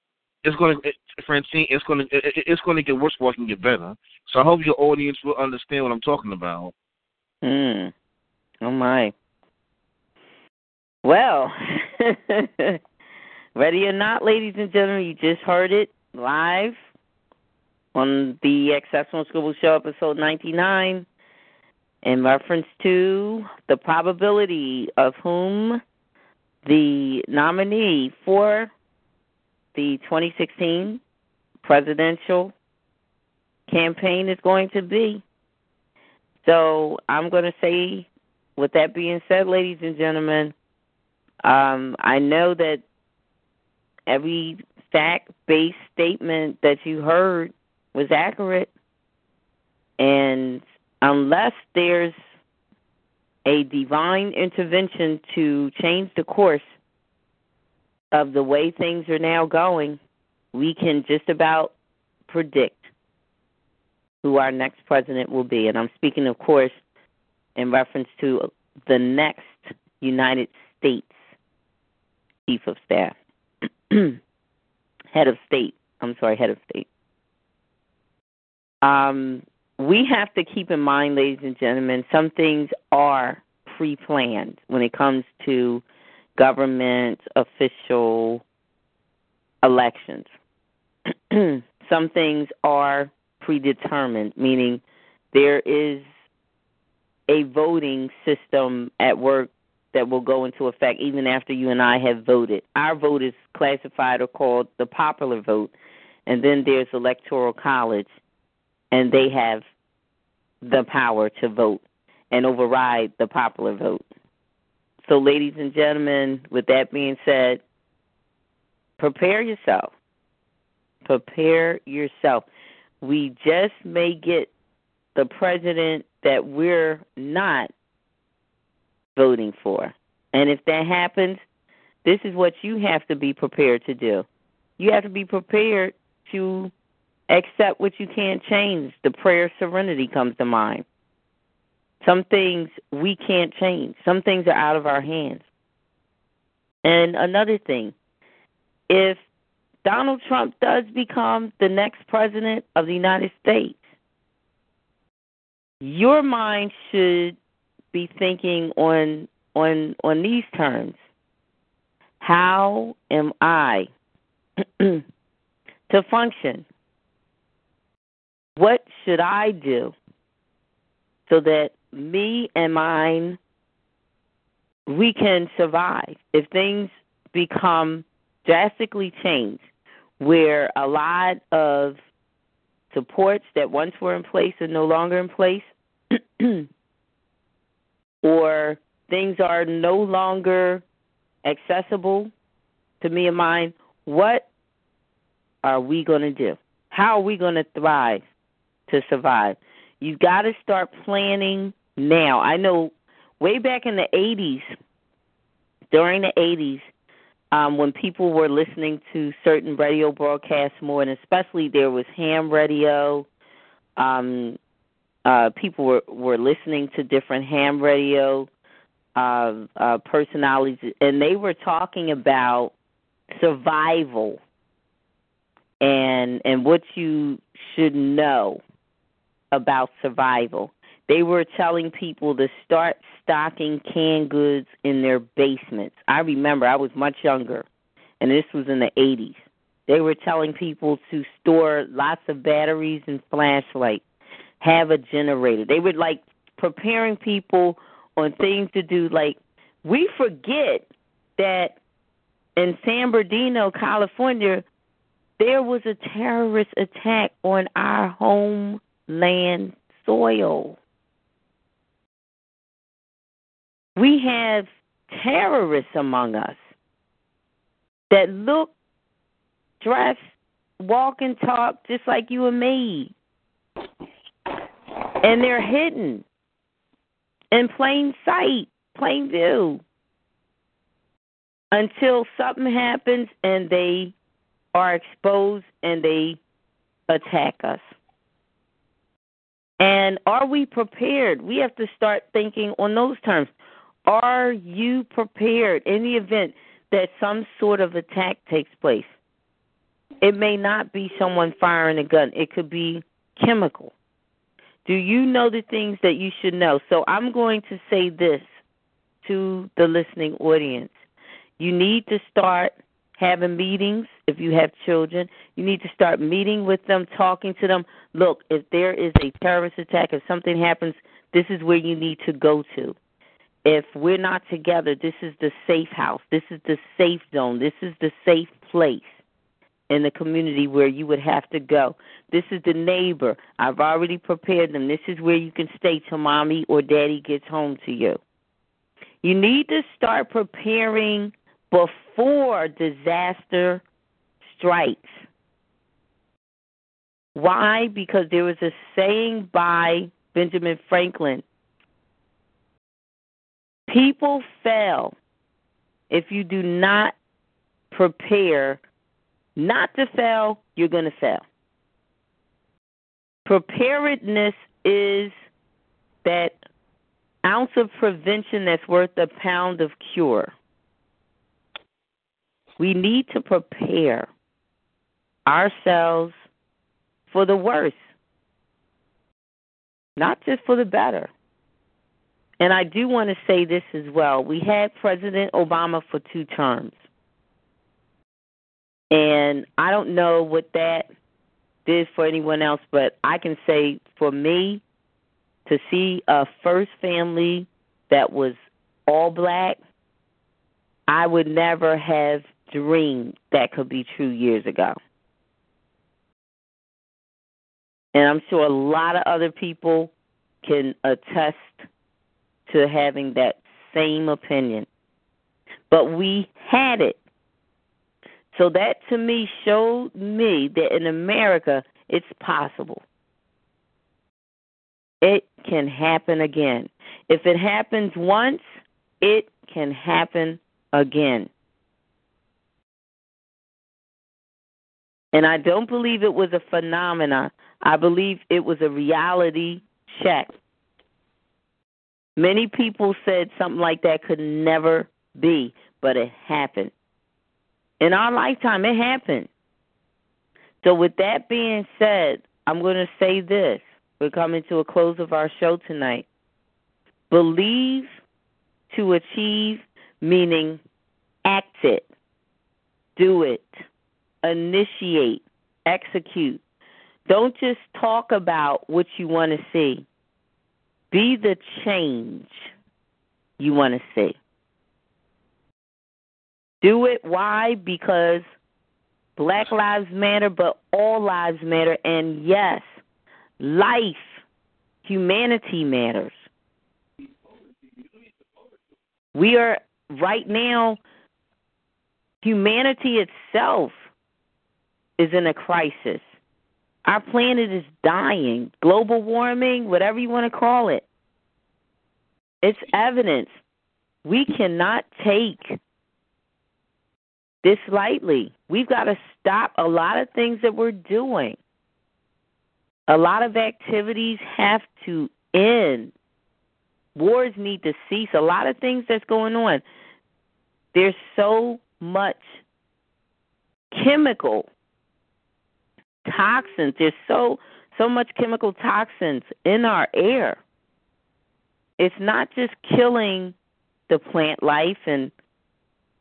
it's going to, Francine, it's going to it's going to get worse before it get better. So I hope your audience will understand what I'm talking about. Hmm. Oh my. Well, ready or not, ladies and gentlemen, you just heard it live on the Exceptional Scribble Show, episode 99, in reference to the probability of whom the nominee for the 2016 presidential campaign is going to be. So I'm going to say, with that being said, ladies and gentlemen, um, I know that every fact based statement that you heard was accurate. And unless there's a divine intervention to change the course of the way things are now going, we can just about predict who our next president will be. And I'm speaking, of course, in reference to the next United States Chief of Staff, Head of State. I'm sorry, Head of State. Um, we have to keep in mind, ladies and gentlemen, some things are pre planned when it comes to government official elections. some things are predetermined, meaning there is a voting system at work that will go into effect even after you and I have voted. Our vote is classified or called the popular vote, and then there's electoral college, and they have the power to vote and override the popular vote. So, ladies and gentlemen, with that being said, prepare yourself. Prepare yourself. We just may get the president that we're not voting for. And if that happens, this is what you have to be prepared to do. You have to be prepared to accept what you can't change. The prayer serenity comes to mind. Some things we can't change, some things are out of our hands. And another thing, if Donald Trump does become the next president of the United States, your mind should be thinking on on on these terms. How am I to function? What should I do so that me and mine we can survive if things become drastically changed where a lot of supports that once were in place are no longer in place or things are no longer accessible to me and mine, what are we going to do? How are we going to thrive to survive? You've got to start planning now. I know way back in the 80s, during the 80s, um, when people were listening to certain radio broadcasts more, and especially there was ham radio, um, uh, people were, were listening to different ham radio uh, uh, personalities, and they were talking about survival and and what you should know about survival. They were telling people to start stocking canned goods in their basements. I remember I was much younger, and this was in the 80s. They were telling people to store lots of batteries and flashlights, have a generator. They were like preparing people on things to do. Like, we forget that in San Bernardino, California, there was a terrorist attack on our homeland soil. We have terrorists among us that look, dress, walk, and talk just like you and me. And they're hidden. in plain sight, plain view. Until something happens and they are exposed and they attack us. And are we prepared? We have to start thinking on those terms. Are you prepared in the event that some sort of attack takes place? It may not be someone firing a gun, it could be chemical. Do you know the things that you should know? So I'm going to say this to the listening audience. You need to start having meetings if you have children. You need to start meeting with them, talking to them. Look, if there is a terrorist attack, if something happens, this is where you need to go to. If we're not together, this is the safe house. This is the safe zone. This is the safe place in the community where you would have to go. This is the neighbor. I've already prepared them. This is where you can stay till mommy or daddy gets home to you. You need to start preparing before disaster strikes. Why? Because there was a saying by Benjamin Franklin People fail if you do not prepare not to fail, you're going to fail. Preparedness is that ounce of prevention that's worth a pound of cure. We need to prepare ourselves for the worse, not just for the better. And I do want to say this as well. We had President Obama for two terms. And I don't know what that did for anyone else, but I can say for me to see a first family that was all black, I would never have dreamed that could be true years ago. And I'm sure a lot of other people can attest to having that same opinion. But we had it. So that to me showed me that in America it's possible. It can happen again. If it happens once, it can happen again. And I don't believe it was a phenomena. I believe it was a reality check. Many people said something like that could never be, but it happened. In our lifetime, it happened. So, with that being said, I'm going to say this. We're coming to a close of our show tonight. Believe to achieve, meaning act it, do it, initiate, execute. Don't just talk about what you want to see. Be the change you want to see. Do it. Why? Because Black Lives Matter, but all lives matter. And yes, life, humanity matters. We are right now, humanity itself is in a crisis. Our planet is dying. Global warming, whatever you want to call it. It's evidence. We cannot take this lightly. We've got to stop a lot of things that we're doing. A lot of activities have to end. Wars need to cease. A lot of things that's going on. There's so much chemical toxins. There's so so much chemical toxins in our air. It's not just killing the plant life and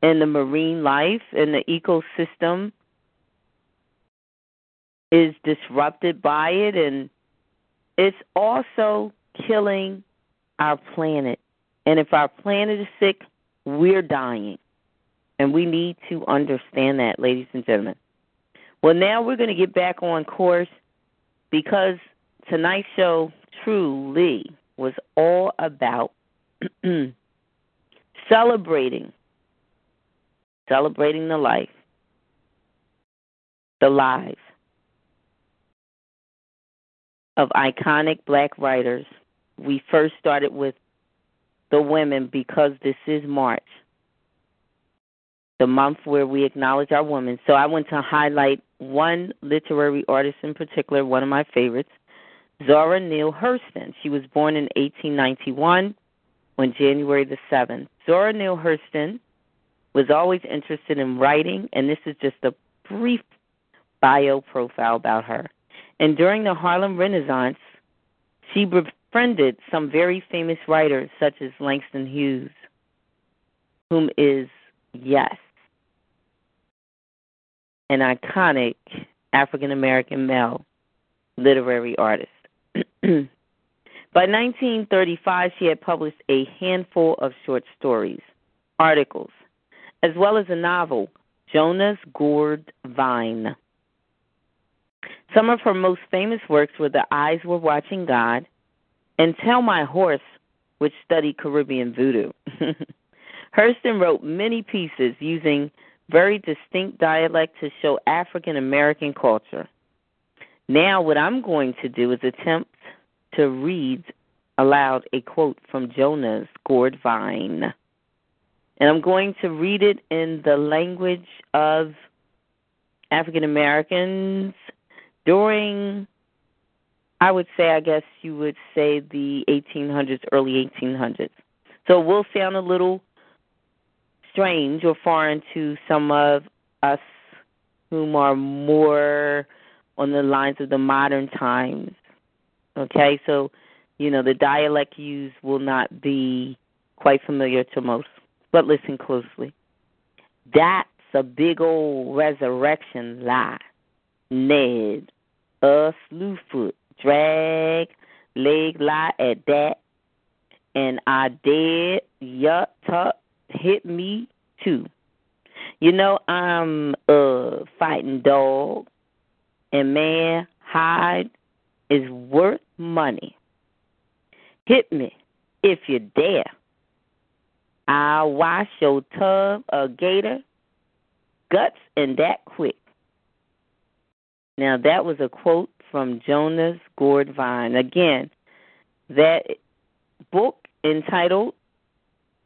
and the marine life and the ecosystem is disrupted by it and it's also killing our planet. And if our planet is sick, we're dying. And we need to understand that, ladies and gentlemen. Well, now we're going to get back on course because tonight's show truly was all about celebrating celebrating the life, the lives of iconic black writers. We first started with the women because this is March, the month where we acknowledge our women. So I want to highlight one literary artist in particular, one of my favorites, Zora Neale Hurston. She was born in 1891 on January the 7th. Zora Neale Hurston was always interested in writing, and this is just a brief bio profile about her. And during the Harlem Renaissance, she befriended some very famous writers such as Langston Hughes, whom is, yes, an iconic African American male literary artist. By 1935, she had published a handful of short stories, articles, as well as a novel, Jonah's Gourd Vine. Some of her most famous works were Their Eyes Were Watching God and Tell My Horse, which studied Caribbean voodoo. Hurston wrote many pieces using very distinct dialect to show African American culture. Now, what I'm going to do is attempt to read aloud a quote from Jonah's Gourd Vine. And I'm going to read it in the language of African Americans during, I would say, I guess you would say the 1800s, early 1800s. So it will sound a little strange or foreign to some of us whom are more on the lines of the modern times. Okay, so you know the dialect used will not be quite familiar to most. But listen closely. That's a big old resurrection lie. Ned, a slewfoot, drag, leg lie at that, and I dead, yup, tuck, hit me too. You know, I'm a fighting dog, and man, hide is worth money. Hit me if you dare. I'll wash your tub of gator guts and that quick. Now, that was a quote from Jonah's Gourd Vine. Again, that book entitled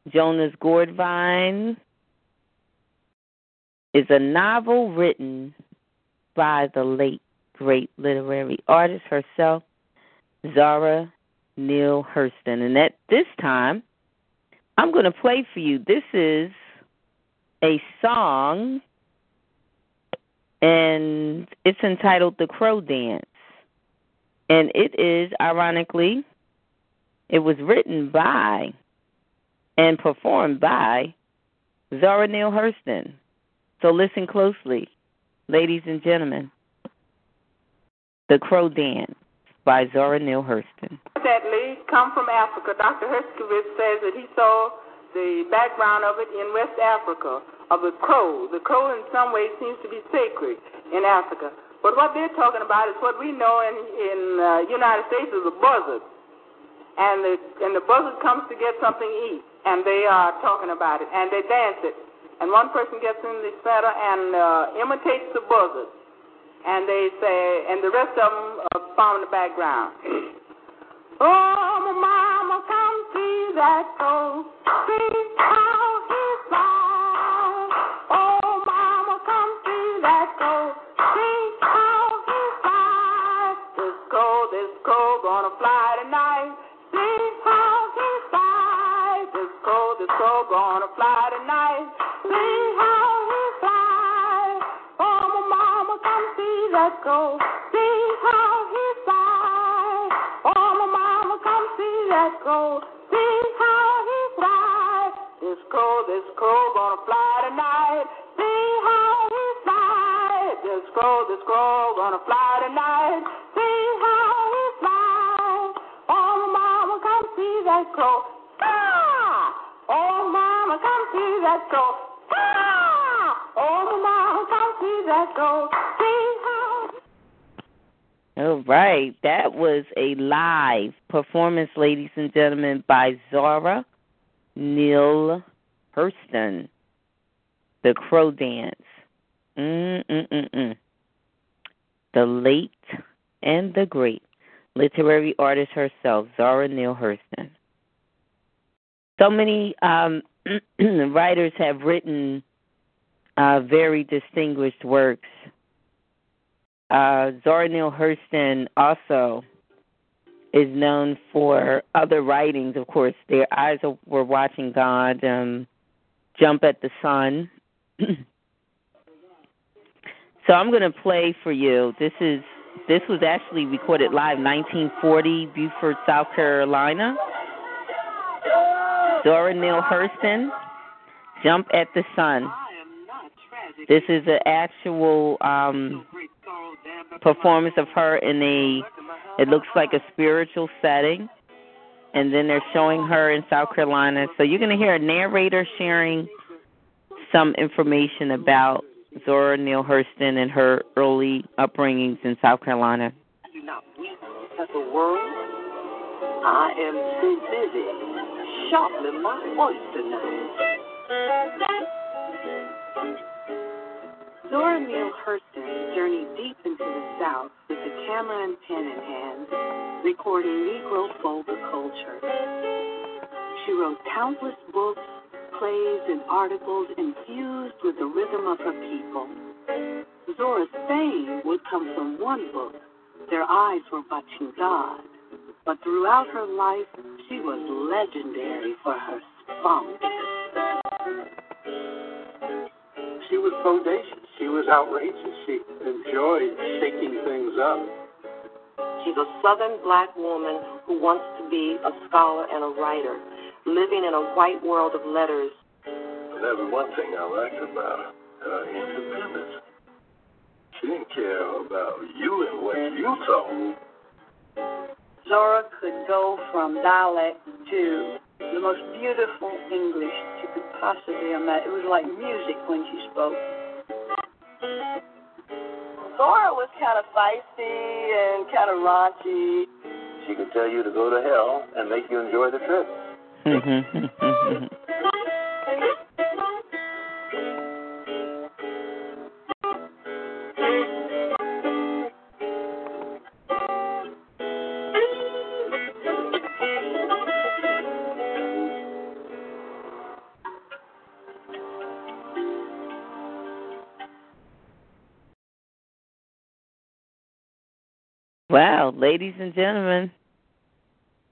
Jonah's Gourd Vine is a novel written by the late, great literary artist herself, Zora Neale Hurston. And at this time, I'm going to play for you. This is a song, and it's entitled The Crow Dance. And it is, ironically, it was written by and performed by Zora Neale Hurston. So listen closely, ladies and gentlemen. The Crow Dance by Zora Neale Hurston. Sadly, come from Africa. Dr. Herskovits says that he saw the background of it in West Africa, of the crow. The crow, in some ways, seems to be sacred in Africa. But what they're talking about is what we know in in uh, United States as a buzzard, and the and the buzzard comes to get something to eat, and they are talking about it, and they dance it, and one person gets in the center and uh, imitates the buzzard, and they say, and the rest of them uh, follow in the background. oh, my mama, come see that crow, see how he. Oh, my mama, come see that crow. How he. This crow, this crow, gonna fly tonight. See how he. This crow, this crow, gonna fly tonight. See how he. Oh, my mama, come see that crow. Ah! Oh, mama, come see that crow. Ah! Oh, mama, come see that crow. All right, that was a live performance, ladies and gentlemen, by Zora Neale Hurston, The Crow Dance. Mm-mm-mm-mm. The late and the great literary artist herself, Zora Neale Hurston. So many um, writers have written uh, very distinguished works. Uh, Zora Neale Hurston also is known for other writings. Of course, their eyes were watching God, um, Jump at the Sun. so I'm going to play for you. This is this was actually recorded live 1940, Beaufort, South Carolina. Zora Neale Hurston, Jump at the Sun. This is an actual um, performance of her in a, it looks like a spiritual setting. And then they're showing her in South Carolina. So you're going to hear a narrator sharing some information about Zora Neale Hurston and her early upbringings in South Carolina. Do not weep at the world. I am too busy sharpening my voice tonight. Zora Neale Hurston journeyed deep into the South with a camera and pen in hand, recording Negro folk culture. She wrote countless books, plays, and articles infused with the rhythm of her people. Zora's fame would come from one book, Their Eyes Were Watching God. But throughout her life, she was legendary for her spunk. She was bodacious. She was outrageous. She enjoyed shaking things up. She's a southern black woman who wants to be a scholar and a writer, living in a white world of letters. That was one thing I liked about her, her independence. She didn't care about you and what you told. Zora could go from dialect to the most beautiful English she could possibly imagine. It was like music when she spoke. Zora was kind of feisty and kind of raunchy. She could tell you to go to hell and make you enjoy the trip. Mm-hmm. ladies and gentlemen,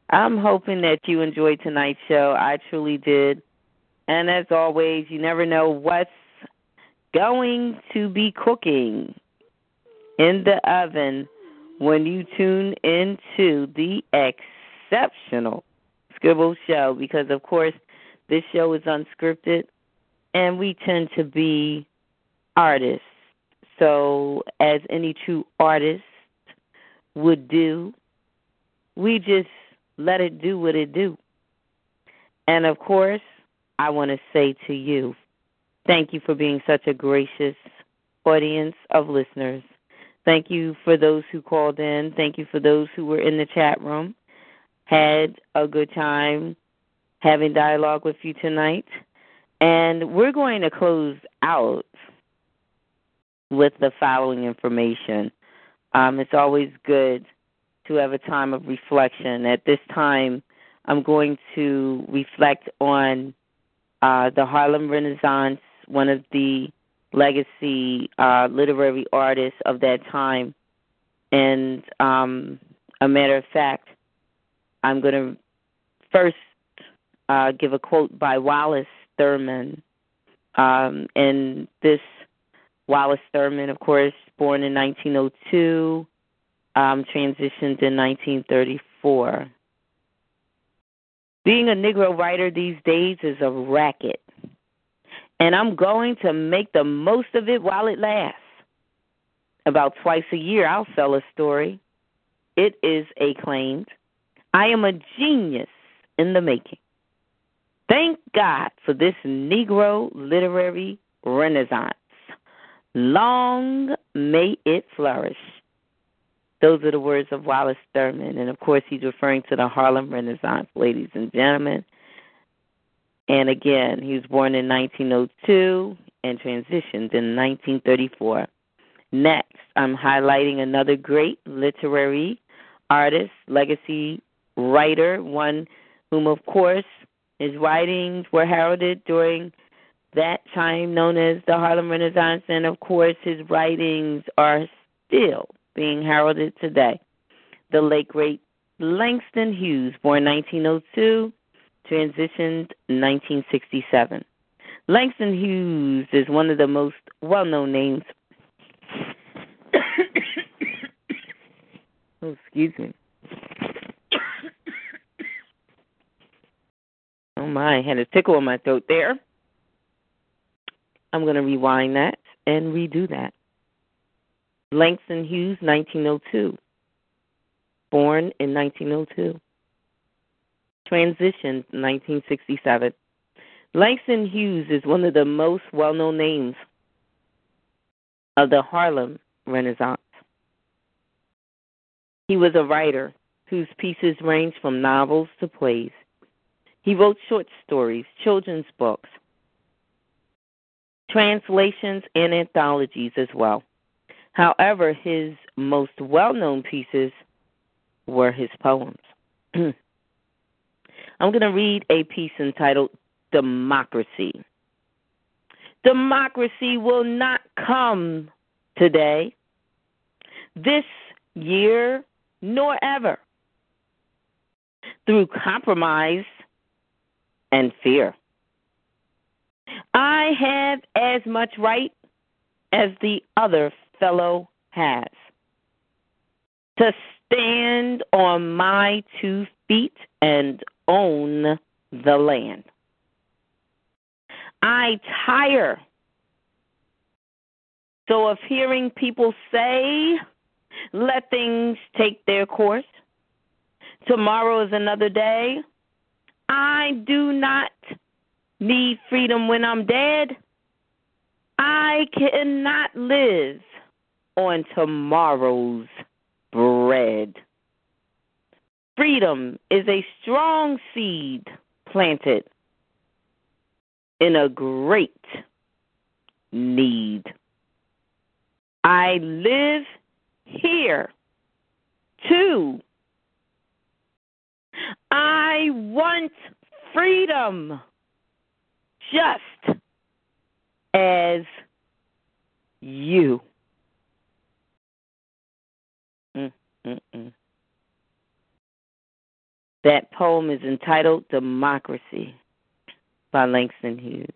I'm hoping that you enjoyed tonight's show. I truly did. And as always, you never know what's going to be cooking in the oven when you tune into the exceptional Scribble Show because, of course, this show is unscripted and we tend to be artists. So, as any true artist, would do. We just let it do what it do. And of course, I want to say to you, thank you for being such a gracious audience of listeners. Thank you for those who called in. Thank you for those who were in the chat room. Had a good time having dialogue with you tonight. And we're going to close out with the following information. Um, it's always good to have a time of reflection. At this time, I'm going to reflect on uh, the Harlem Renaissance, one of the legacy uh, literary artists of that time. And um, a matter of fact, I'm going to first uh, give a quote by Wallace Thurman. Um, and this Wallace Thurman, of course, born in 1902, um, transitioned in 1934. Being a Negro writer these days is a racket, and I'm going to make the most of it while it lasts. About twice a year, I'll sell a story. It is acclaimed. I am a genius in the making. Thank God for this Negro literary renaissance. Long may it flourish. Those are the words of Wallace Thurman. And of course, he's referring to the Harlem Renaissance, ladies and gentlemen. And again, he was born in 1902 and transitioned in 1934. Next, I'm highlighting another great literary artist, legacy writer, one whom, of course, His writings were heralded during that time known as the Harlem Renaissance, and of course, his writings are still being heralded today. The late great Langston Hughes, born 1902, transitioned 1967. Langston Hughes is one of the most well known names. oh, excuse me. oh my, I had a tickle in my throat there. I'm going to rewind that and redo that. Langston Hughes, 1902. Born in 1902. Transitioned 1967. Langston Hughes is one of the most well known names of the Harlem Renaissance. He was a writer whose pieces range from novels to plays. He wrote short stories, children's books, translations, and anthologies as well. However, his most well known pieces were his poems. I'm going to read a piece entitled Democracy. Democracy will not come today, this year, nor ever through compromise and fear. I have as much right as the other fellow has to stand on my two feet and own the land. I tire so of hearing people say, let things take their course. Tomorrow is another day. I do not need freedom when I'm dead. I cannot live on tomorrow's bread. Freedom is a strong seed planted in a great need. I live here too. I want freedom just as you. Mm-mm-mm. That poem is entitled Democracy by Langston Hughes.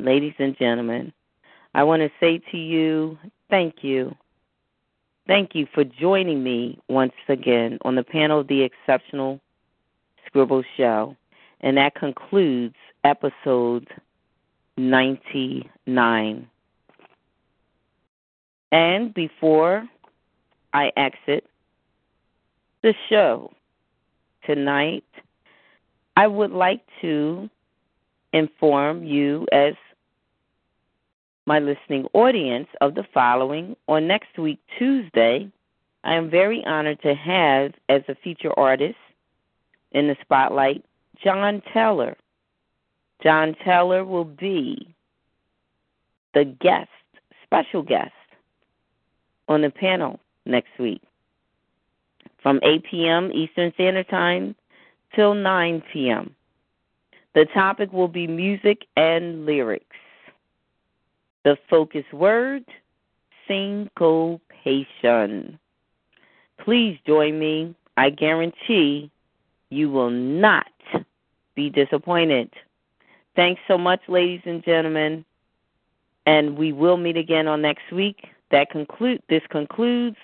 Ladies and gentlemen, I want to say to you, thank you. Thank you for joining me once again on the panel of the Exceptional Scribble Show. And that concludes episode 99. And before I exit the show tonight, I would like to inform you as my listening audience of the following. On next week, Tuesday, I am very honored to have as a feature artist in the spotlight John Taylor. John Taylor will be the guest, special guest, on the panel next week from 8 p.m. Eastern Standard Time till 9 p.m. The topic will be music and lyrics. The focus word, syncopation. Please join me. I guarantee you will not be disappointed. Thanks so much, ladies and gentlemen. And we will meet again on next week. That conclude this concludes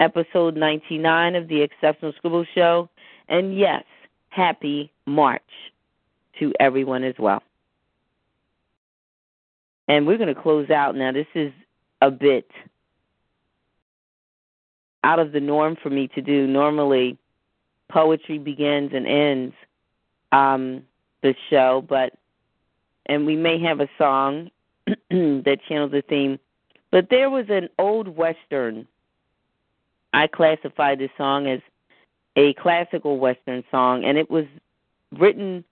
episode 99 of the Exceptional Scribble Show. And yes, happy March to everyone as well. And we're going to close out now. This is a bit out of the norm for me to do. Normally, poetry begins and ends um, the show, but and we may have a song that channels the theme. But there was an old western. I classify this song as a classical western song, and it was written,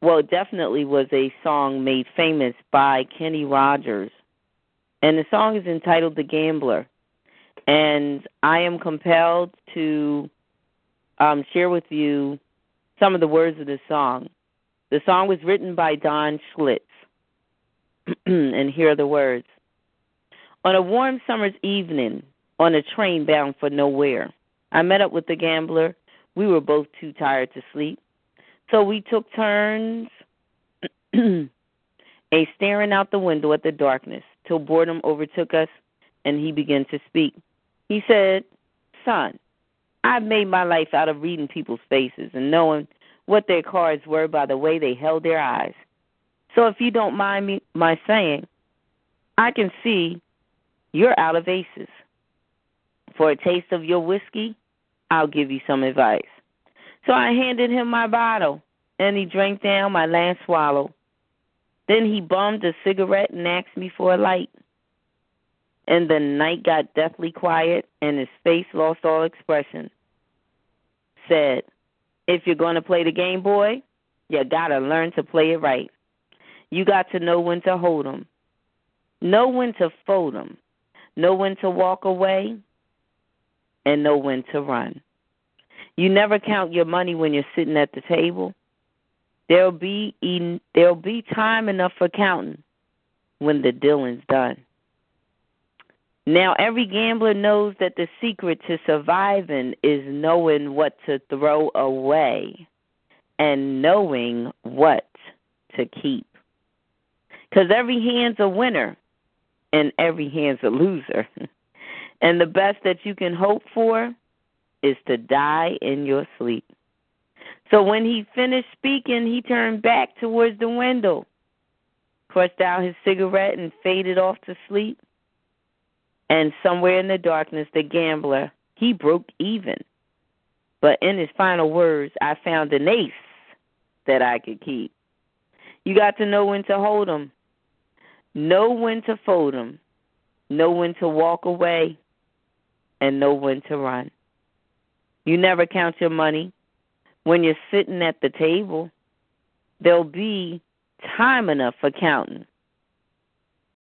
well, it definitely was a song made famous by Kenny Rogers. And the song is entitled The Gambler. And I am compelled to um, share with you some of the words of the song. The song was written by Don Schlitz. and here are the words. On a warm summer's evening, on a train bound for nowhere, I met up with the gambler. We were both too tired to sleep. So we took turns a staring out the window at the darkness till boredom overtook us and he began to speak. He said, Son, I've made my life out of reading people's faces and knowing what their cards were by the way they held their eyes. So if you don't mind me my saying, I can see you're out of aces. For a taste of your whiskey, I'll give you some advice. So I handed him my bottle, and he drank down my last swallow. Then he bummed a cigarette and asked me for a light. And the night got deathly quiet, and his face lost all expression. Said, If you're going to play the game, boy, you got to learn to play it right. You got to know when to hold 'em, know when to fold 'em, know when to walk away, and know when to run. You never count your money when you're sitting at the table. There'll be there'll be time enough for counting when the dealing's done. Now every gambler knows that the secret to surviving is knowing what to throw away and knowing what to keep. Cuz every hand's a winner and every hand's a loser. and the best that you can hope for is to die in your sleep. So when he finished speaking, he turned back towards the window, crushed out his cigarette, and faded off to sleep. And somewhere in the darkness, the gambler, he broke even. But in his final words, I found an ace that I could keep. You got to know when to hold 'em, know when to fold 'em, know when to walk away, and know when to run. You never count your money. When you're sitting at the table, there'll be time enough for counting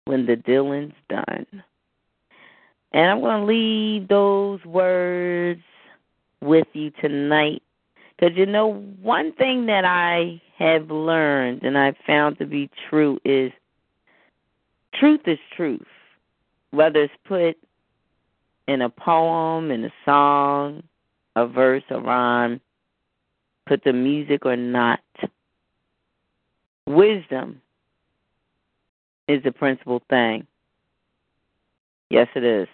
when the dealing's done. And I'm going to leave those words with you tonight. Because you know, one thing that I have learned and I've found to be true is truth is truth. Whether it's put in a poem, in a song, a verse, a rhyme, put the music or not. Wisdom is the principal thing. Yes, it is.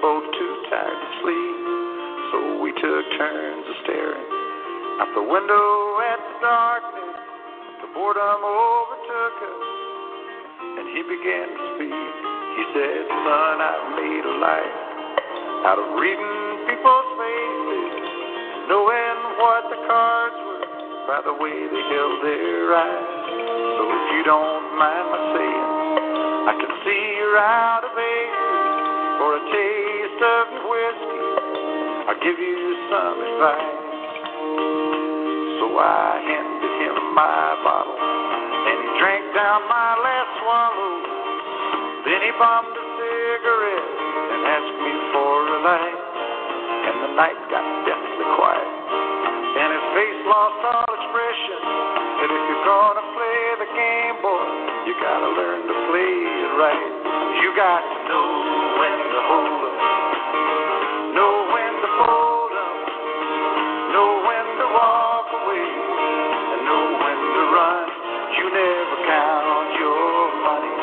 Both too tired to sleep, so we took turns of staring out the window at the darkness. The boredom overtook us, and he began to speak. He said, Son, I've made a life out of reading people's faces, knowing what the cards were by the way they held their eyes. So if you don't mind my saying, I can see you're out of aces for a taste of whiskey. I'll give you some advice. So I handed him my bottle, and he drank down my last swallow. Then he bombed a cigarette and asked me for a light. And the night got deathly quiet, and his face lost all expression. Said, if you're gonna play the game, boy, you gotta learn to play it right. You got to know run. You never count your money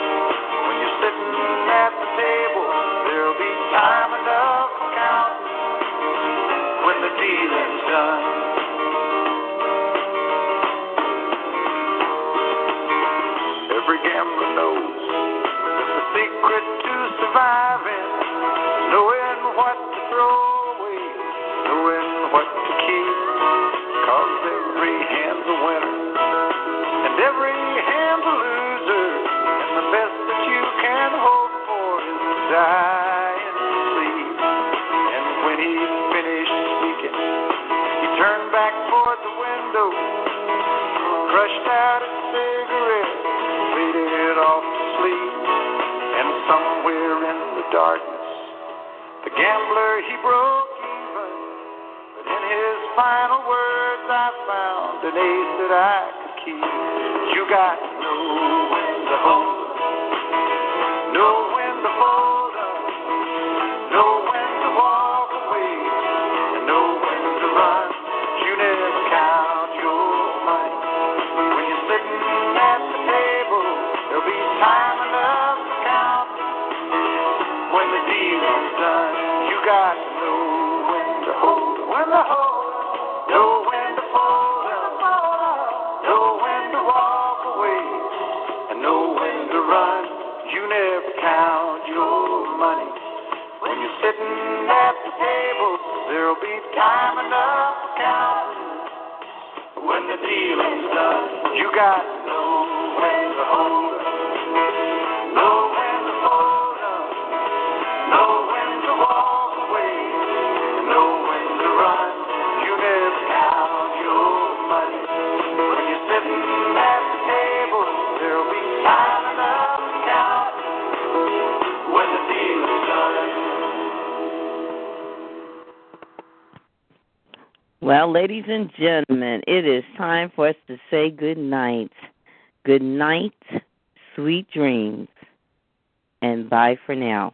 when you're sitting at the table. There'll be time enough for counting when the dealing's done. Every gambler knows the secret to surviving, knowing what to throw away, knowing what to keep. Cause every hand's a winner, a loser, and the best that you can hope for is sleep. And when he finished speaking, he turned back toward the window, crushed out cigarette, it off to sleep, and somewhere in the darkness. The gambler, he broke even. But in his final words, I found an ace that I could keep. You got to Ladies and gentlemen, it is time for us to say good night. Good night, sweet dreams, and bye for now.